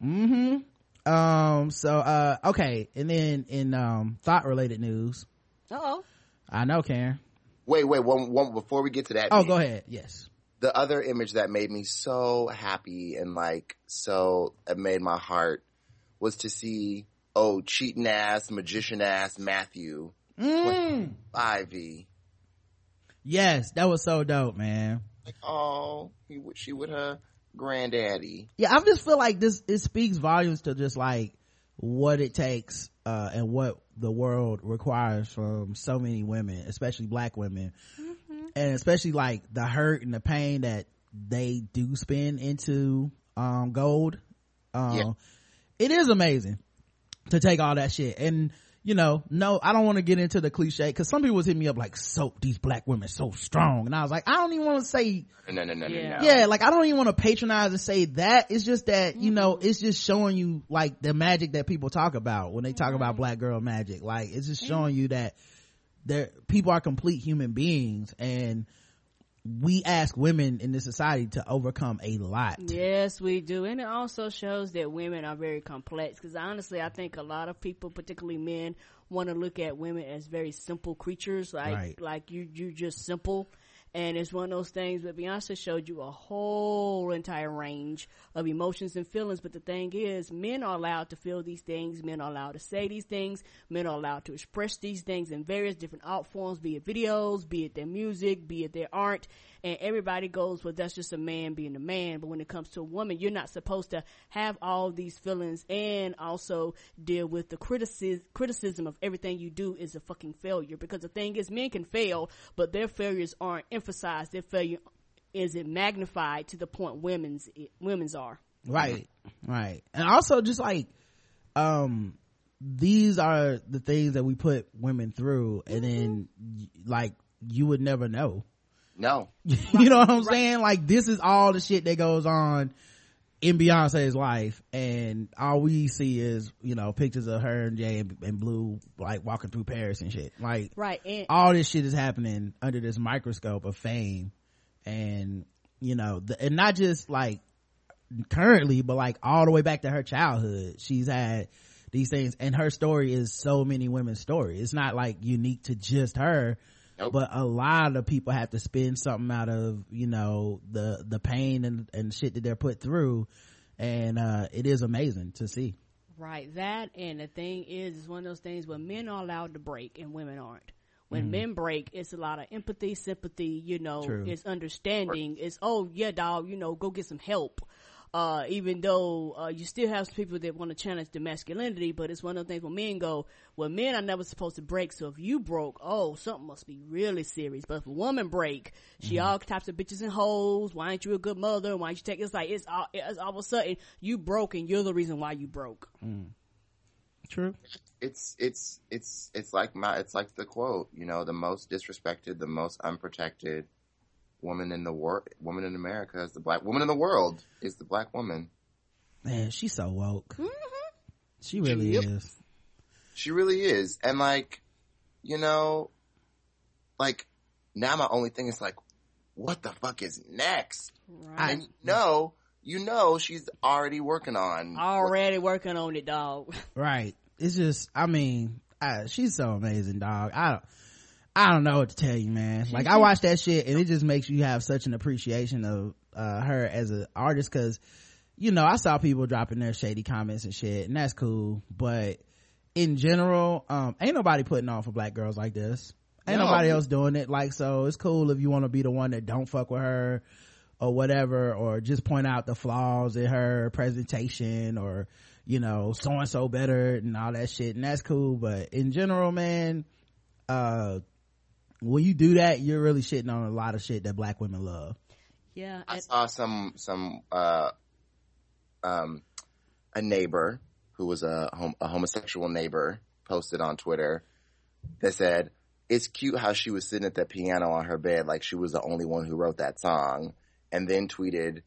Mm-hmm. Um, so, uh, okay. And then in, um, thought related news, Uh-oh. I know, Karen. Wait, wait, one, one, before we get to that. Oh, man, go ahead. Yes. The other image that made me so happy and like, so, it made my heart was to see, oh, cheating ass, magician ass Matthew, Mm. Ivy. Yes, that was so dope, man. Like, oh, he, with- she with her granddaddy. Yeah, I just feel like this, it speaks volumes to just like what it takes, uh, and what the world requires from so many women, especially black women. And especially like the hurt and the pain that they do spend into, um, gold. Um, Yeah. it is amazing to take all that shit and you know no i don't want to get into the cliche because some people was hitting me up like so these black women so strong. And i was like i don't even want to say No, no, no, no, Yeah. no. yeah. Like i don't even want to patronize and say that. It's just that you know mm-hmm. it's just showing you like the magic that people talk about when they talk about mm-hmm. black girl magic. Like it's just showing you that there people are complete human beings and we ask women in this society to overcome a lot Yes, we do. And it also shows that women are very complex because honestly, I think a lot of people, particularly men, want to look at women as very simple creatures, like, Right. like you, you just simple. And it's one of those things, but Beyonce showed you a whole entire range of emotions and feelings. But the thing is, men are allowed to feel these things. Men are allowed to say these things. Men are allowed to express these things in various different art forms, be it videos, be it their music, be it their art. And everybody goes, well, that's just a man being a man. But when it comes to a woman, you're not supposed to have all these feelings and also deal with the criticism, criticism of everything you do is a fucking failure. Because the thing is, men can fail, but their failures aren't emphasized. Their failure isn't magnified to the point women's, women's are. right right and also just like um these are the things that we put women through and then like you would never know No. you know what i'm saying like this is all the shit that goes on in beyonce's life and all we see is you know pictures of her and jay and, and blue like walking through paris and shit like Right. And, all this shit is happening under this microscope of fame and you know the, and not just like currently but like all the way back to her childhood she's had these things and her story is so many women's story it's not like unique to just her Nope. but a lot of people have to spend something out of you know the the pain and and shit that they're put through and uh it is amazing to see Right. That and the thing is, it's one of those things where men are allowed to break and women aren't. When men break, it's a lot of empathy, sympathy, you know, True. it's understanding. It's, oh, yeah, dog, you know, go get some help. Uh, even though, uh, you still have some people that want to challenge the masculinity, but it's one of those things where men go, well, men are never supposed to break, so if you broke, oh, something must be really serious. But if a woman break, she all types of bitches and hoes. Why ain't you a good mother? Why ain't you take, it's like, it's all, it's all of a sudden, you broke and you're the reason why you broke. true It's, it's, it's, it's like my, it's like the quote, you know, the most disrespected, the most unprotected woman in the world, woman in America is the black woman in the world is the black woman. man she's so woke mm-hmm. she really Yep. is She really is. And like, you know, like now my only thing is like, what the fuck is next? Right. And you know, you know, she's already working on. Already working on it, dog. right it's just i mean I, she's so amazing dog i don't i don't know what to tell you man. Like i watch that shit and it just makes you have such an appreciation of uh her as an artist because you know i saw people dropping their shady comments and shit and that's cool. But in general um ain't nobody putting on for black girls like this. Ain't No. nobody else doing it. Like so it's cool if you want to be the one that don't fuck with her or whatever or just point out the flaws in her presentation or you know so and so better and all that shit and that's cool. But in general man uh when you do that you're really shitting on a lot of shit that black women love. Yeah. I and- saw some some uh um a neighbor who was a hom- a homosexual neighbor posted on Twitter that said it's cute how she was sitting at that piano on her bed like she was the only one who wrote that song and then tweeted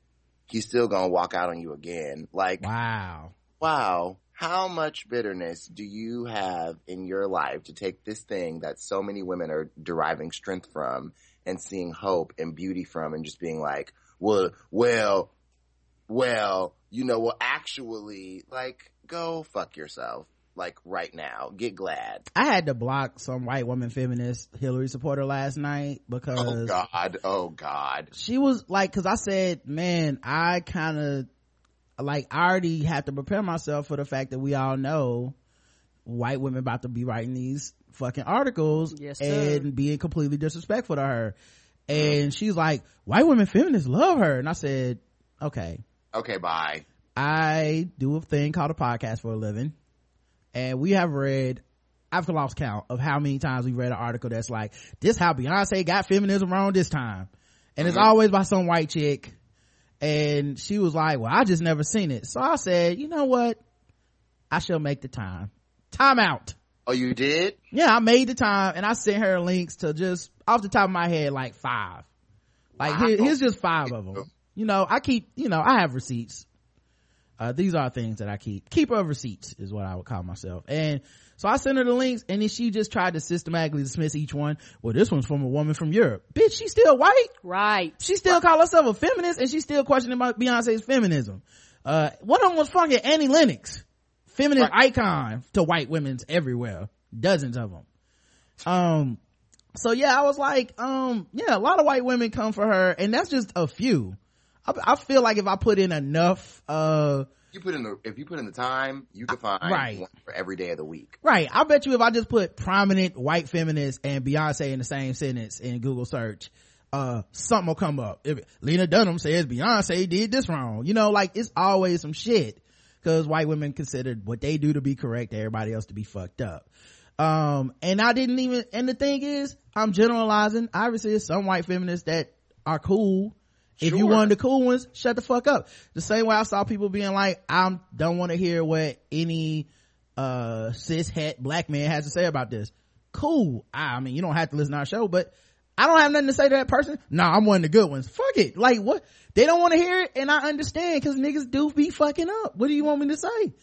he's still gonna walk out on you again. Like wow. wow, how much bitterness do you have in your life to take this thing that so many women are deriving strength from and seeing hope and beauty from and just being like, well, well, well, you know, well, actually, like, go fuck yourself. Like right now. Get glad. I had to block some white woman feminist Hillary supporter last night oh, because Oh God. Oh God. she was like, cause I said, man, I kind of like, I already have to prepare myself for the fact that we all know white women about to be writing these fucking articles Yes, and being completely disrespectful to her. Mm-hmm. And she's like, white women feminists love her. And I said, okay, Okay, bye. I do a thing called a podcast for a living. And we have read, I've lost count of how many times we've read an article that's like, this how Beyonce got feminism wrong this time. And it's mm-hmm. always by some white chick. And she was like, well, I just never seen it. So I said, you know what? I shall make the time. Time out. Oh, you did? Yeah, I made the time and I sent her links to just off the top of my head, like five. Like Wow. here- here's just five of them. You know, I keep, you know, I have receipts. Uh, these are things that I keep. Keeper of receipts is what I would call myself. And so I sent her the links and then she just tried to systematically dismiss each one. Well, this one's from a woman from Europe. Bitch, she's still white. Right. She still call herself a feminist and she's still questioning about Beyonce's feminism. Uh, one of them was fucking Annie Lennox. Feminist icon to white women's everywhere. Dozens of them. Um, so yeah, I was like, um, yeah, a lot of white women come for her and that's just a few. I, I feel like if I put in enough, uh, You put in the if you put in the time, you can find right. one for every day of the week. Right. I bet you if I just put prominent white feminists and Beyonce in the same sentence in Google search, uh, something will come up. If Lena Dunham says Beyonce did this wrong, you know, like it's always some shit because white women considered what they do to be correct, everybody else to be fucked up. Um, and I didn't even, and the thing is, I'm generalizing. Obviously, there's some white feminists that are cool. If you Sure. one of the cool ones, shut the fuck up. The same way I saw people being like, I don't want to hear what any, uh, cis het black man has to say about this. Cool. I, I mean, you don't have to listen to our show, but I don't have nothing to say to that person. No, I'm one of the good ones. Fuck it. Like what? They don't want to hear it and I understand cause niggas do be fucking up. What do you want me to say?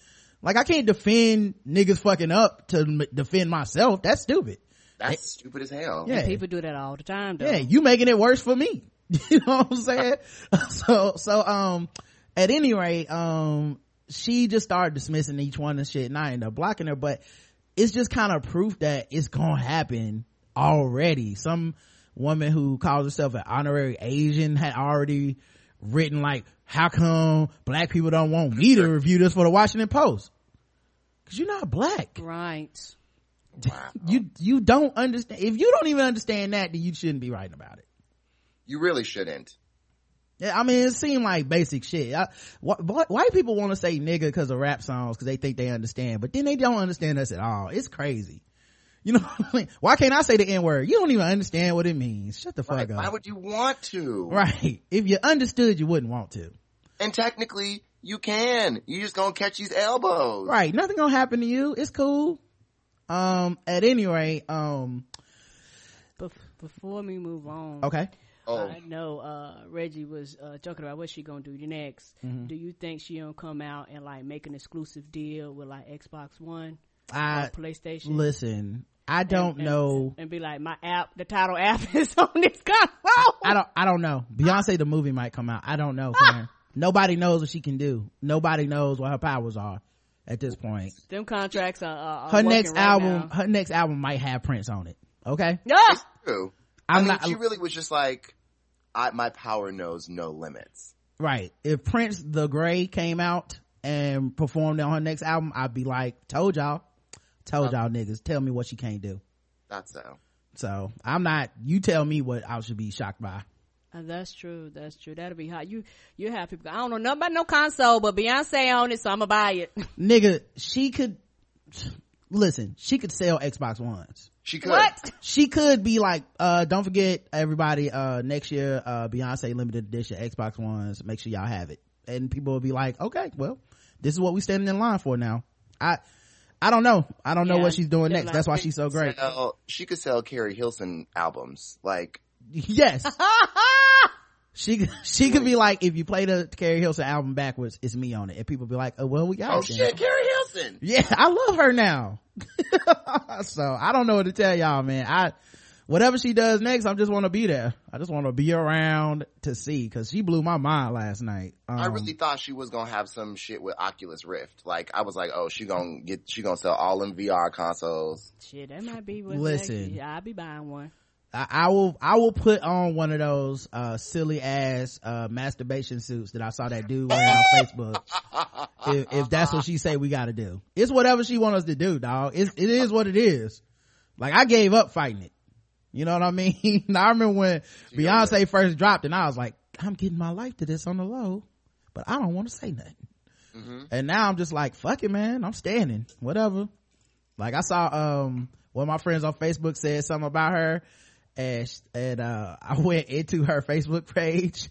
Like I can't defend niggas fucking up to m- defend myself. That's stupid. That's stupid as hell. Yeah. People do that all the time though. Yeah, you making it worse for me. you know what I'm saying? so, so, um, at any rate, um, she just started dismissing each one and shit and I ended up blocking her, but it's just kind of proof that it's gonna happen already. Some woman who calls herself an honorary Asian had already written like, how come black people don't want me to review this for the Washington Post? Cause you're not black. Right. Wow. You, you don't understand. If you don't even understand that, then you shouldn't be writing about it. You really shouldn't. Yeah, I mean, it seemed like basic shit. I, wh- wh- white people want to say nigga because of rap songs because they think they understand, but then they don't understand us at all. It's crazy. You know, what I mean? why can't I say the N word? You don't even understand what it means. Shut the fuck Right. up. Why would you want to? right. If you understood, you wouldn't want to. And technically, you can. You just gonna catch these elbows. Right. Nothing gonna happen to you. It's cool. Um, at any rate, um, Bef- before we move on, okay. Oh, I know uh, Reggie was uh, joking about what she gonna do next. Mm-hmm. Do you think she gonna come out and like make an exclusive deal with like Xbox One I, or PlayStation? listen, I don't and- know. And be like, my app, the Tidal app is on this console. I don't, I don't know. Beyonce the movie might come out. I don't know. Karen. Nobody knows what she can do. Nobody knows what her powers are at this point. Them contracts are, are, are Her next right album, now. her next album might have Prince on it. Okay. Yeah. true. i I'm mean, not she really was just like, I, my power knows no limits. right. If Prince the Gray came out and performed on her next album, I'd be like, told y'all, told y'all niggas, tell me what she can't do. That's so. So I'm not, you tell me what I should be shocked by. Uh, that's true. That's true. That'll be hot. You you have people. I don't know nothing about no console, but Beyonce on it, so I'ma buy it. Nigga, she could, listen, she could sell Xbox Ones. She could. what? she could be like uh don't forget everybody uh next year uh beyonce limited edition xbox ones make sure y'all have it and people will be like okay well this is what we standing in line for now i i don't know i don't know Yeah, what she's doing next like, that's why she's so great Sell- she could sell Keri Hilson albums. Like, yes she could- she could be like if you play the keri hilson album backwards it's me on it and people be like oh well we got oh it then. shit, Keri Hilson. yeah i love her now so i don't know what to tell y'all man i whatever she does next, I just want to be there. I just want to be around to see because she blew my mind last night. Um, I really thought she was gonna have some shit with Oculus Rift. Like I was like, oh, she gonna get, she gonna sell all them VR consoles. Shit, that might be what. Listen. Yeah, I'll be buying one. I, I will I will put on one of those uh silly ass uh masturbation suits that I saw that dude wearing on Facebook. If, if that's what she say we gotta do. It's whatever she want us to do, dog. It's it is what it is. Like I gave up fighting it. You know what I mean? I remember when Beyonce first dropped and I was like, I'm getting my life to this on the low, but I don't want to say nothing. And now I'm just like, fuck it, man. I'm standing. Whatever. Like I saw, um, one of my friends on Facebook said something about her and, and, uh, I went into her Facebook page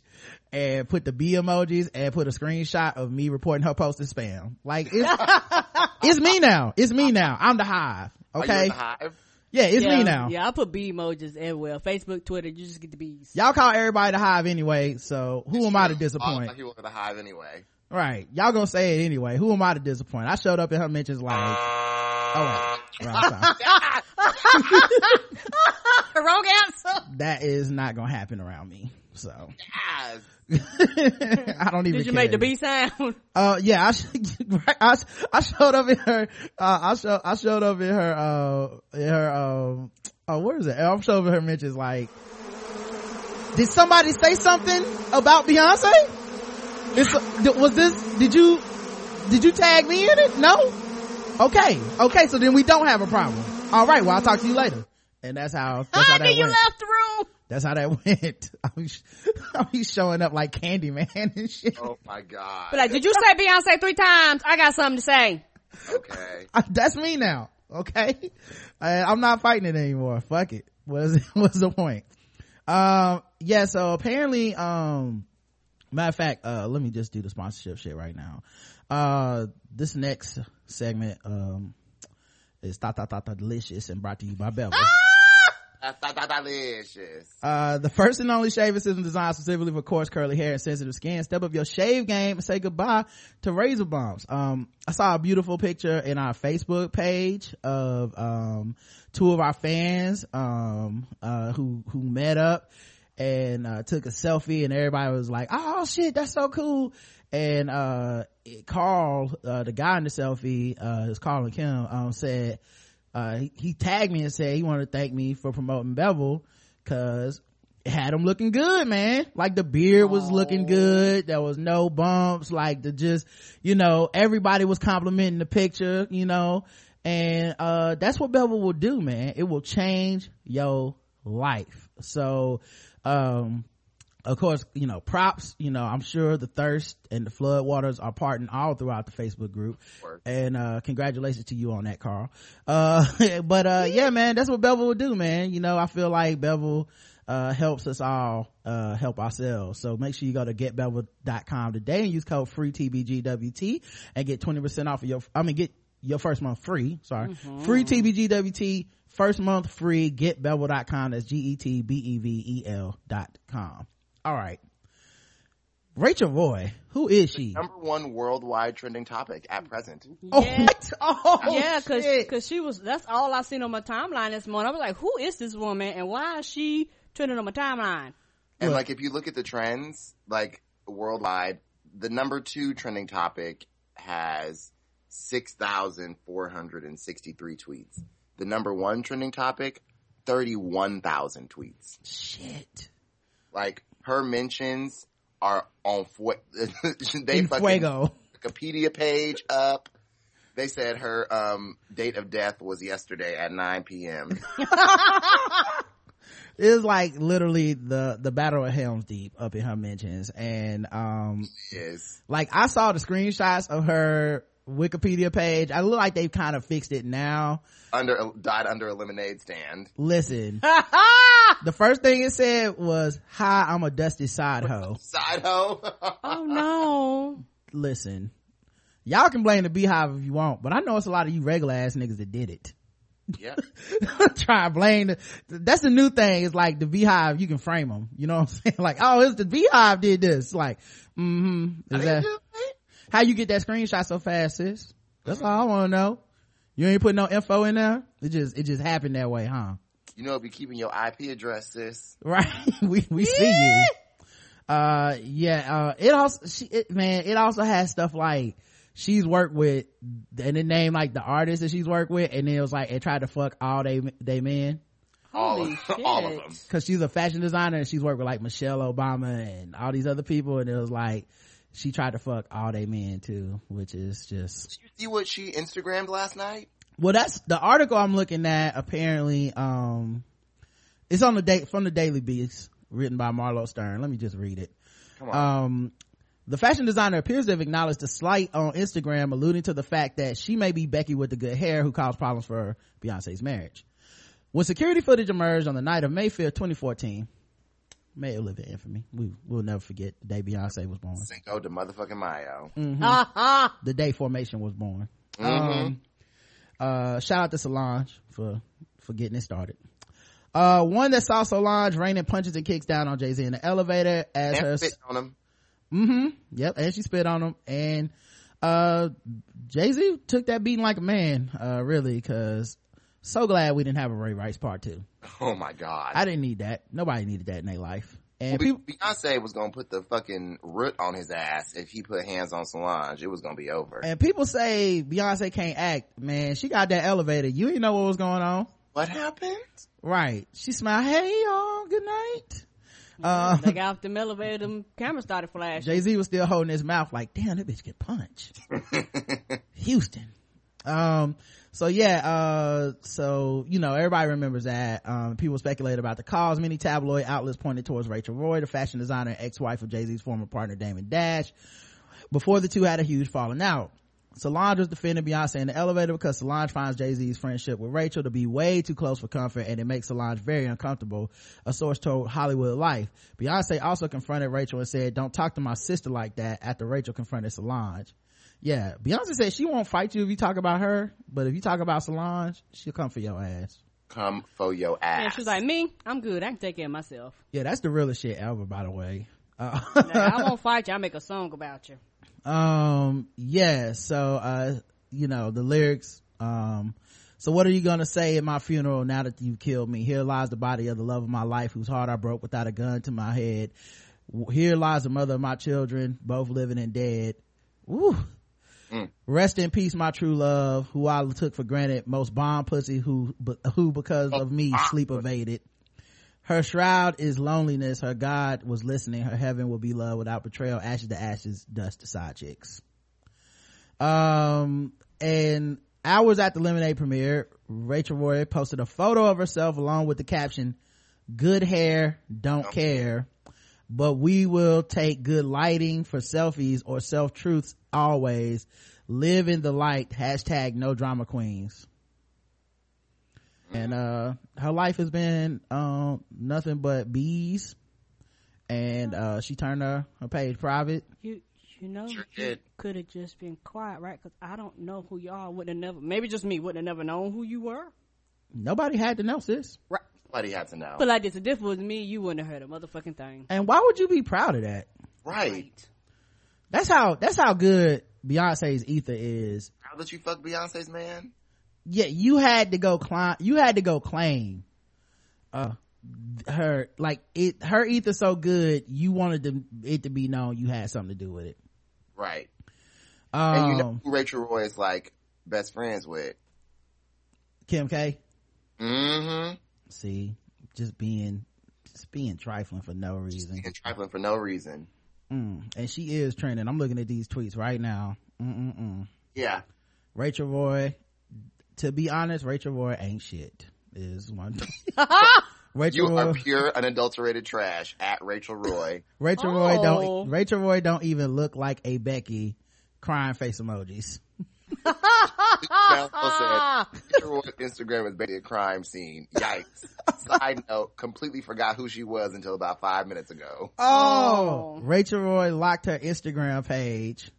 and put the B emojis and put a screenshot of me reporting her post as spam. Like it's, it's me now. It's me now. I'm the hive. Okay. the hive? Yeah, it's yeah, me now. Yeah, I put bee emojis everywhere. Facebook, Twitter, you just get the bees. Y'all call everybody the hive anyway, so who am I to Oh, disappoint? like you were the hive anyway. Right. Y'all gonna say it anyway. Who am I to disappoint? I showed up in her mentions like, oh wait, wrong time. Wrong answer. that is not gonna happen around me. So Yes. I don't even. Did you make the B sound? Uh, yeah, I, right, I, I showed up in her, uh, I showed, I showed up in her, uh, in her, um, oh, where is it? I'm showing her mentions like, did somebody say something about Beyonce? Is, was this, did you, did you tag me in it? No? Okay. Okay. So then we don't have a problem. All right. Well, I'll talk to you later. And that's how, that's how How that you went. left the room? That's how that went. I was, I was showing up like Candyman and shit. Oh my god. But like, did you say Beyonce three times? I got something to say. okay. that's me now. Okay. I, I'm not fighting it anymore. Fuck it. What's, what's the point? Um, yeah, so apparently, um, matter of fact, uh, let me just do the sponsorship shit right now. Uh, this next segment, um, is Ta Ta Ta Ta Delicious and brought to you by Bevel. That's that, that, delicious. Uh, the first and only shaving system designed specifically for coarse, curly hair and sensitive skin. Step up your shave game and say goodbye to razor bumps. Um, I saw a beautiful picture in our Facebook page of, um, two of our fans, um, uh, who, who met up and, uh, took a selfie and everybody was like, oh shit, that's so cool. And, uh, it- Carl, uh, the guy in the selfie, uh, is calling Kim, um, said, uh, he, he tagged me and said he wanted to thank me for promoting Bevel cause it had him looking good, man. Like the beard was looking good. There was no bumps. Like the just, you know, everybody was complimenting the picture, you know, and, uh, that's what Bevel will do, man. It will change your life. So, um, of course, you know, props, you know, I'm sure the thirst and the flood waters are parting all throughout the Facebook group. Word. And, uh, congratulations to you on that, Carl. Uh, but, uh, yeah, man, that's what Bevel will do, man. You know, I feel like Bevel, uh, helps us all, uh, help ourselves. So make sure you go to getbevel.com today and use code free TBGWT and get 20% off of your, I mean, get your first month free. Sorry. Free TBGWT, first month free, getbevel.com. That's G-E-T-B-E-V-E-L dot com. All right. Rachel Roy, who is she? Number one worldwide trending topic at present. Oh, Yeah. what? Oh, yeah, cause, shit. 'cause she was, that's all I seen on my timeline this morning. I was like, who is this woman and why is she trending on my timeline? And Look. like, if you look at the trends, like worldwide, the number two trending topic has 6,463 tweets. The number one trending topic, 31,000 tweets. Shit. Like, her mentions are on, they In fucking fuego. Wikipedia page up. They said her, um, date of death was yesterday at 9 p.m. It is like literally the, the battle of Helm's Deep up in her mentions. And, um, is. like I saw the screenshots of her Wikipedia page. I look like they've kind of fixed it now. Under, died under a lemonade stand. Listen, the first thing it said was, hi, I'm a dusty side hoe. Side hoe. Oh no. Listen, y'all can blame the beehive if you want, but I know it's a lot of you regular ass niggas that did it. yeah. Try and blame the, that's the new thing. It's like the beehive, you can frame them. You know what I'm saying? Like, oh, it's the beehive did this. Like, mm-hmm. Is that, how you get that screenshot so fast, sis? That's all I want to know. You ain't put no info in there. It just, it just happened that way, huh? You know, be keeping your IP address, sis. right we we see you uh yeah uh it also she it, man it also has stuff like she's worked with and it named like the artists that she's worked with and then it was like it tried to fuck all they they men All Holy of, all of them. because she's a fashion designer and she's worked with like michelle obama and all these other people and it was like she tried to fuck all they men too which is just Did you see what she Instagrammed last night? well that's the article i'm looking at apparently um it's on the date from the daily beast written by marlow stern let me just read it Come on. um the fashion designer appears to have acknowledged the slight on instagram alluding to the fact that she may be becky with the good hair who caused problems for beyonce's marriage when security footage emerged on the night of may 5th 2014 may it live in infamy we will never forget the day beyonce was born Cinco de motherfucking Mayo. Uh-huh. the day formation was born Mhm. um uh shout out to solange for for getting it started uh one that saw solange raining punches and kicks down on jay-z in the elevator as her spit on him. mm-hmm yep and she spit on him and uh jay-z took that beating like a man uh really because so glad we didn't have a ray rice part two Oh my god. i didn't need that. Nobody needed that in their life. And Be- people Beyonce was gonna put the fucking root on his ass if he put hands on Solange. It was gonna be over. and people say beyonce can't act. Man she got that elevator. You didn't know what was going on. What happened? right. She smiled. Hey y'all. Good night. Uh they got off the elevator, them cameras started flashing. jay-z was still holding his mouth like damn that bitch get punched. Houston. Um so yeah uh so you know everybody remembers that um people speculate about the cause many tabloid outlets pointed towards rachel roy the fashion designer and ex-wife of jay-z's former partner damon dash before the two had a huge falling out Solange was defending Beyonce in the elevator because Solange finds Jay-Z's friendship with Rachel to be way too close for comfort and it makes Solange very uncomfortable, a source told Hollywood Life. Beyonce also confronted Rachel and said, don't talk to my sister like that after Rachel confronted Solange. Yeah, Beyonce said she won't fight you if you talk about her, but if you talk about Solange, she'll come for your ass. Come for your ass. And she was like, me, I'm good. I can take care of myself. Yeah, that's the realest shit ever, by the way. Uh, Like, I won't fight you. I'll make a song about you. um yeah so uh you know the lyrics um so what are you gonna say at my funeral now that you've killed me here lies the body of the love of my life whose heart i broke without a gun to my head here lies the mother of my children both living and dead Woo. Rest in peace, my true love, who I took for granted, most bomb pussy who, who because of me sleep evaded. Her shroud is loneliness. Her God was listening. Her heaven will be love without betrayal. Ashes to ashes, dust to side chicks. Um, and hours after the Lemonade premiere, Rachel Roy posted a photo of herself along with the caption, good hair, don't care, but we will take good lighting for selfies or self truths always. Live in the light. Hashtag no drama queens and uh her life has been um nothing but bees and uh she turned her, her page private You, you know, Sure you could have just been quiet, right? Because I don't know who you are. Wouldn't have never, maybe just me, wouldn't have never known who you were. nobody had to know sis Right. Somebody had to know. But like this, if this was me, you wouldn't have heard a motherfucking thing. and why would you be proud of that right. that's how that's how good beyonce's ether is How did you fuck Beyonce's man? yeah you had to go climb you had to go claim uh her like it her ether so good you wanted to, it to be known you had something to do with it Right. um and you know who Rachel Roy is like best friends with. kim k Mm-hmm. See just being just being trifling for no reason And trifling for no reason. Mm. And she is trending. I'm looking at these tweets right now. Mm-mm-mm. Yeah. Rachel Roy. To be honest, Rachel Roy ain't shit. Is one. Rachel You are pure unadulterated trash at Rachel Roy. Rachel Roy Oh. don't. Rachel Roy don't even look like a Becky. Crying face emojis. Now, said, Rachel Instagram is basically a crime scene. Yikes. Side note, completely forgot who she was until about five minutes ago. Oh, Oh. Rachel Roy locked her Instagram page.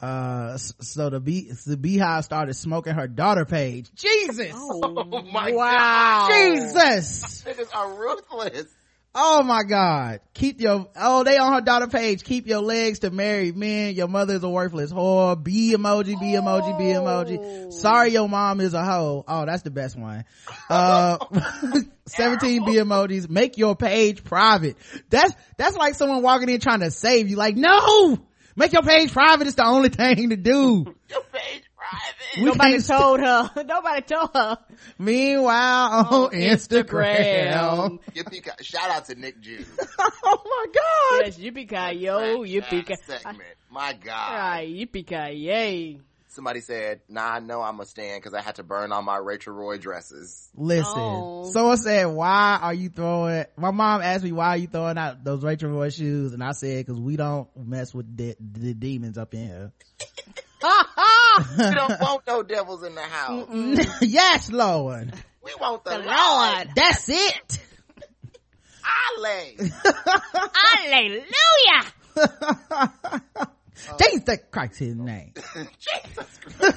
Uh, so the bee, the beehive started smoking her daughter page. Jesus, Oh, my wow. Jesus. Niggas are ruthless. Oh my God. Keep your, oh, they on her daughter page. Keep your legs to married men. Your mother is a worthless whore. B emoji, B emoji, B emoji. Sorry your mom is a hoe. Oh, that's the best one. Uh, 17 B emojis. Make your page private. That's, that's like someone walking in trying to save you. Like, no! Make your page private. It's the only thing to do. Your page private. We Nobody can't told her. Nobody told her. Meanwhile, on On Instagram. Instagram. Yippee- Shout out to Nick Jude. oh my God. Yes, yippee ki yo, yippee ki. segment. My God. Right, yippee ki yay. Somebody said, "Nah, I know I'm a stand because I had to burn all my Rachel Roy dresses." Listen, Oh. someone said, why are you throwing, my mom asked me, why are you throwing out those Rachel Roy shoes? And I said, cause we don't mess with the, the demons up in here. We don't want no devils in the house. yes, Lord. We want the, The Lord. Lord. That's it. Ale. Hallelujah. Uh, Jesus Christ his name. Jesus.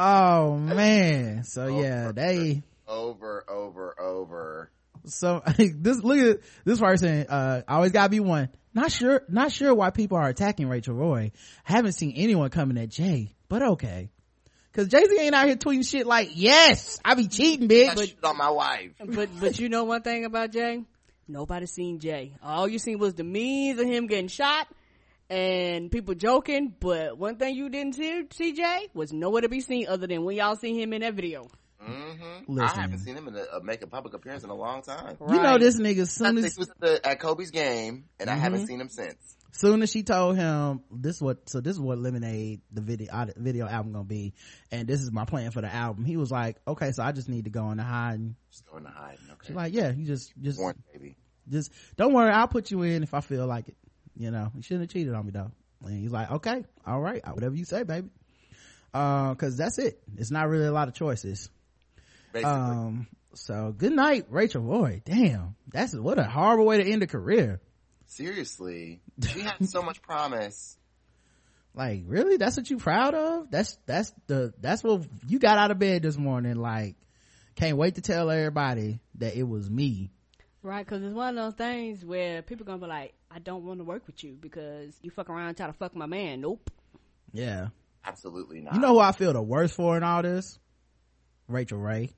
Oh man. So yeah, they, Over, over, over. So this, look at this person, uh, always gotta be one. Not sure, not sure why people are attacking Rachel Roy. Haven't seen anyone coming at Jay, but okay. Cause Jay-Z ain't out here tweeting shit like, yes, I be cheating, bitch. shit on my wife. But but you know one thing about Jay? Nobody seen Jay. All you seen was the memes of him getting shot and people joking. But one thing you didn't see, see Jay was nowhere to be seen other than when y'all seen him in that video. Mm-hmm. Listen. I haven't seen him in a, uh, make a public appearance in a long time. You know this nigga I soon as he was at, the, at Kobe's game, and I Mm-hmm. haven't seen him since. soon as she told him this what so this is what lemonade the video uh, video album gonna be and this is my plan for the album he was like okay so i just need to go in the hiding Just going to hide. Okay. she's like yeah you just just Warren, baby. just don't worry i'll put you in if i feel like it you know you shouldn't have cheated on me though and he's like okay all right whatever you say baby uh because that's it it's not really a lot of choices Basically. um so good night rachel roy damn that's what a horrible way to end a career Seriously. She had so much promise. like really that's what you proud of that's that's the that's what you got out of bed this morning like can't wait to tell everybody that it was me Right, because it's one of those things where people gonna be like, "I don't want to work with you because you fuck around and try to fuck my man." Nope. yeah Absolutely not. you know who i feel the worst for in all this rachel ray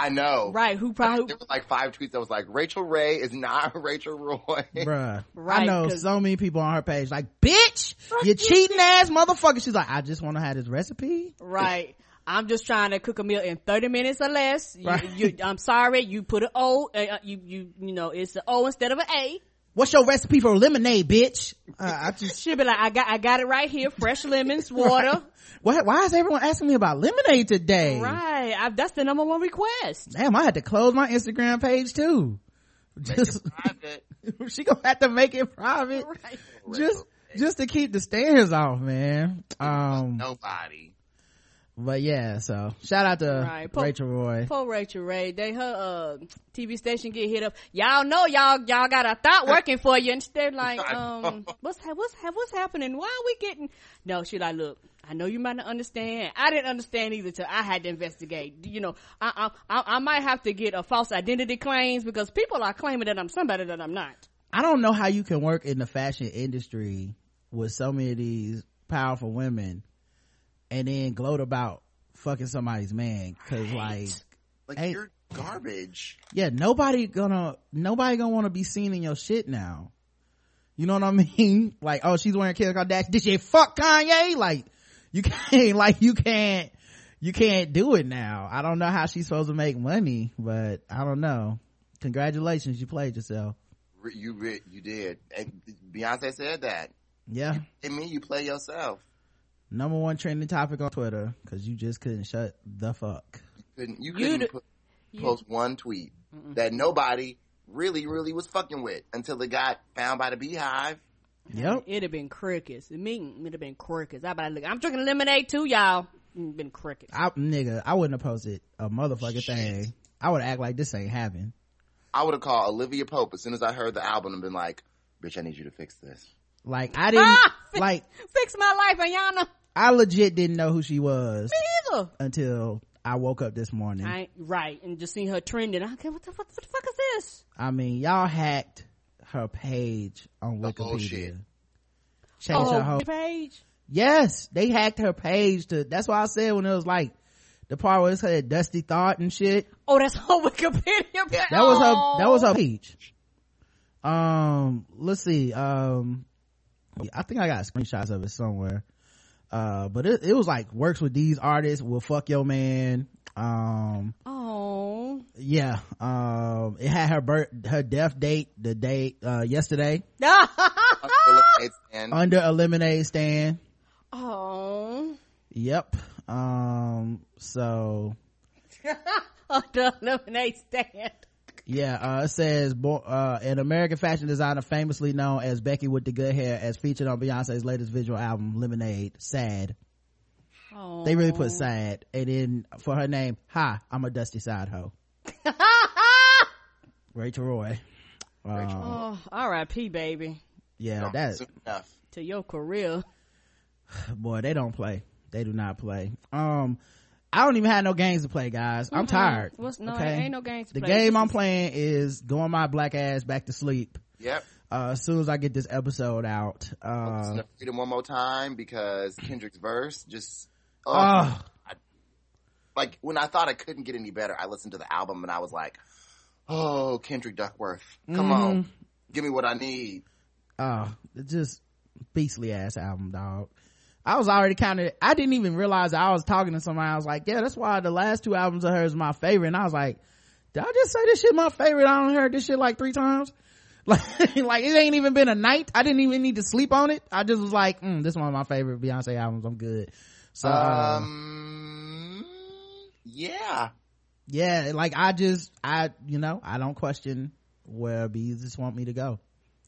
I know. Right? Who probably There was like five tweets that was like, Rachel Ray is not Rachel Roy. bruh Right. i know know 'cause- so many people on her page like bitch you cheating ass motherfucker she's like i just want to have this recipe Right. I'm just trying to cook a meal in 30 minutes or less. You, Right. you, I'm sorry, you put an O, uh, uh, you, you, you know, it's an O instead of an A. what's your recipe for lemonade bitch uh, i just She'll be like, I got, I got it right here, fresh lemons, water. why, why is everyone asking me about lemonade today Right. I, that's the number one request. damn i had to close my instagram page too Make just it she gonna have to make it private Right. just just to keep the stares off man um Nobody. But yeah so shout out to Right. Po- rachel roy Poor Rachel Ray. They her uh TV station get hit up. Y'all know y'all y'all got a thought working for you, and they're like, um, what's ha- what's ha- what's happening? Why are we getting? No, she like, look, I know you might not understand. I didn't understand either till I had to investigate. You know, I I I, I might have to get a false identity claims because people are claiming that I'm somebody that I'm not. i don't know how you can work in the fashion industry with so many of these powerful women and then gloat about fucking somebody's man because like Like, Hey. you're garbage. yeah nobody gonna nobody gonna want to be seen in your shit now you know what i mean like oh she's wearing kim kardashian did she fuck kanye like you can't like you can't you can't do it now i don't know how she's supposed to make money but i don't know congratulations you played yourself You you did. And Beyonce said that. yeah It mean you play yourself. Number one trending topic on twitter because you just couldn't shut the fuck Couldn't you You couldn't d- put, post one tweet that nobody really really was fucking with until it got found by the Beehive. yep It'd have been crickets. The meeting would have been crickets. I about to look. I'm drinking lemonade too, y'all. Mm, Been crickets. I, nigga, I wouldn't have posted a motherfucking thing. I would act like this ain't happening. I would have called Olivia Pope as soon as I heard the album and been like, "Bitch, I need you to fix this." Like I didn't Ah! like Fix my life, Iyanla. I legit didn't know who she was Me either. until I woke up this morning. I right, and just seen her trending. I okay, what the, what, what the fuck is this? I mean, y'all hacked her page on The whole Wikipedia. shit. Changed her Oh, whole page. Yes, they hacked her page to. That's why I said when it was like the part where it said Dusty Thought and shit. Oh, that's on Wikipedia. That was her. That was her page. Um, let's see. Um, I think I got screenshots of it somewhere. Uh, but it, it was like works with these artists. Will fuck your man. Um, Oh. yeah. Um, it had her birth, her death date, the date, uh, yesterday under eliminate stand. oh. Yep. Um, so under eliminate stand. Yeah, uh, it says, uh, an American fashion designer famously known as Becky with the good hair as featured on Beyonce's latest visual album, Lemonade, Sad. Oh. They really put sad. And then for her name, hi, I'm a dusty side hoe. Rachel Roy. Um, Oh, R.I.P. baby yeah, No, that, soon enough. to your career. boy, they don't play. They do not play. Um, I don't even have no games to play, guys. I'm tired. What's, no, okay? ain't no games to The play. game I'm playing is going my black ass back to sleep. Yep. Uh, as soon as I get this episode out. Uh, Listen to Freedom one more time because Kendrick's verse just. Oh, oh, like when I thought I couldn't get any better, I listened to the album and I was like, "Oh, Kendrick Duckworth, come on, give me what I need." oh, it's just beastly ass album, dog. I was already kind of, I didn't even realize I was talking to somebody. I was like, yeah, that's why the last two albums of hers is my favorite. And I was like, did I just say this shit my favorite? I don't heard this shit like three times. Like, like it ain't even been a night. I didn't even need to sleep on it. I just was like, mm, this is one of my favorite Beyonce albums. I'm good. So, uh, Um, yeah, yeah, like I just, I, you know, I don't question where bees just want me to go.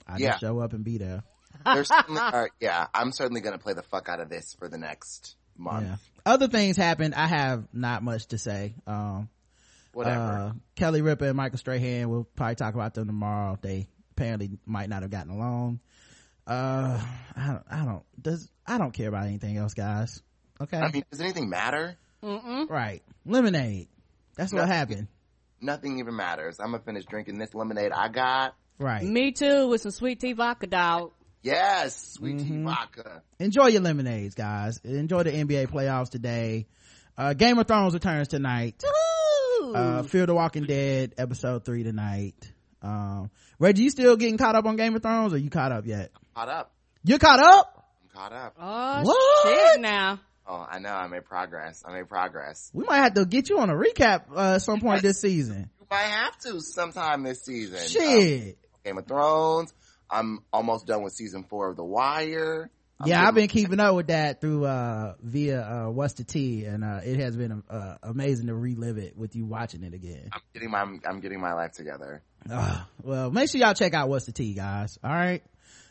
I Yeah. just show up and be there. There's certainly, are, yeah. I'm certainly gonna play the fuck out of this for the next month. Yeah. Other things happened. I have not much to say. Um, Whatever. uh, Kelly Ripa and Michael Strahan, we'll probably talk about them tomorrow. They apparently might not have gotten along. Uh, I don't, I don't, does, I don't care about anything else, guys. Okay. I mean, does anything matter? right. Lemonade. That's what happened. Nothing even matters. I'm gonna finish drinking this lemonade I got. Right. Me too, with some sweet tea vodka, dog. Yes, sweet Mm-hmm. tea vodka. Enjoy your lemonades, guys. Enjoy the NBA playoffs today. Uh, Game of Thrones returns tonight. Uh, Fear the Walking Dead episode three tonight. Um, Reggie, you still getting caught up on Game of Thrones or you caught up yet? Caught up. You're caught up? I'm caught up. Oh What? shit! Now Oh, I know. I made progress. I made progress. We might have to get you on a recap, uh, at some point this season. You might have to sometime this season. Um, Shit. Game of Thrones. I'm almost done with season four of The Wire. I'm yeah, I've been keeping up with that through, uh, via, uh, What's the Tea and, uh, it has been, uh, amazing to relive it with you watching it again. I'm getting my I'm getting my life together. Uh, well, make sure y'all check out What's the Tea, guys. All right.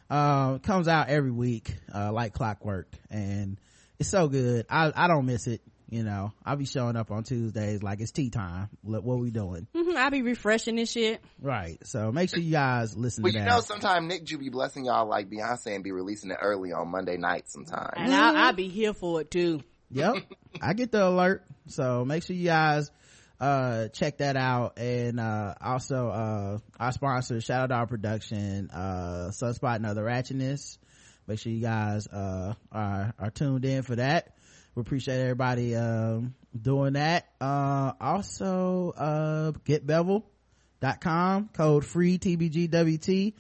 Uh, comes out every week, uh, like clockwork and it's so good. I, I don't miss it. You know, I'll be showing up on Tuesdays like it's tea time. What, what we doing? hmm I be refreshing this shit. Right. So make sure you guys listen Well, to you that. know, sometime Nick Ju be blessing y'all like Beyonce and be releasing it early on Monday night sometime. And I, I be here for it too. yep i get the alert so make sure you guys uh check that out and uh also uh our sponsor shout out to our production uh sunspot and other ratchetness make sure you guys uh are are tuned in for that we appreciate everybody um doing that. Uh also uh getbevel.com code free tbgwt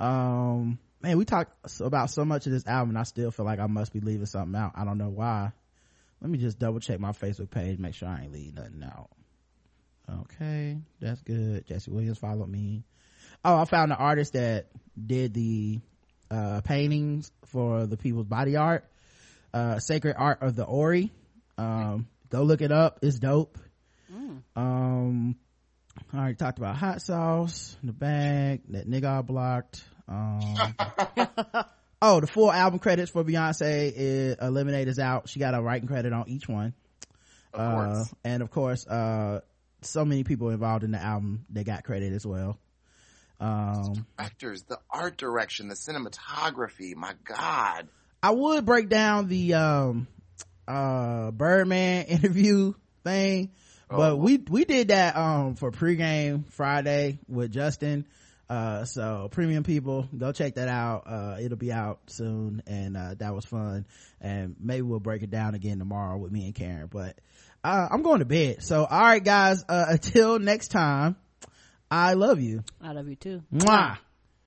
um man we talked about so much of this album and i still feel like i must be leaving something out. I don't know why. Let me just double check my facebook page make sure i ain't leaving nothing out. Okay that's good. Jesse williams followed me. Oh i found the artist that did the uh paintings for the people's body art uh sacred art of the ori um go look it up it's dope um I already talked about hot sauce, the bag, that nigga I blocked. Um, oh, the full album credits for Beyonce is uh, Lemonade is out. She got a writing credit on each one. Of Uh, and of course, uh, so many people involved in the album, they got credit as well. Um, Directors, the art direction, the cinematography. My God. I would break down the, um, uh, Birdman interview thing. But we, we did that, um, for pregame Friday with Justin. Uh, so premium people, go check that out. Uh, it'll be out soon and, uh, that was fun. And maybe we'll break it down again tomorrow with me and Karen, but, uh, I'm going to bed. So, all right, guys, uh, until next time, I love you. I love you too. Mwah.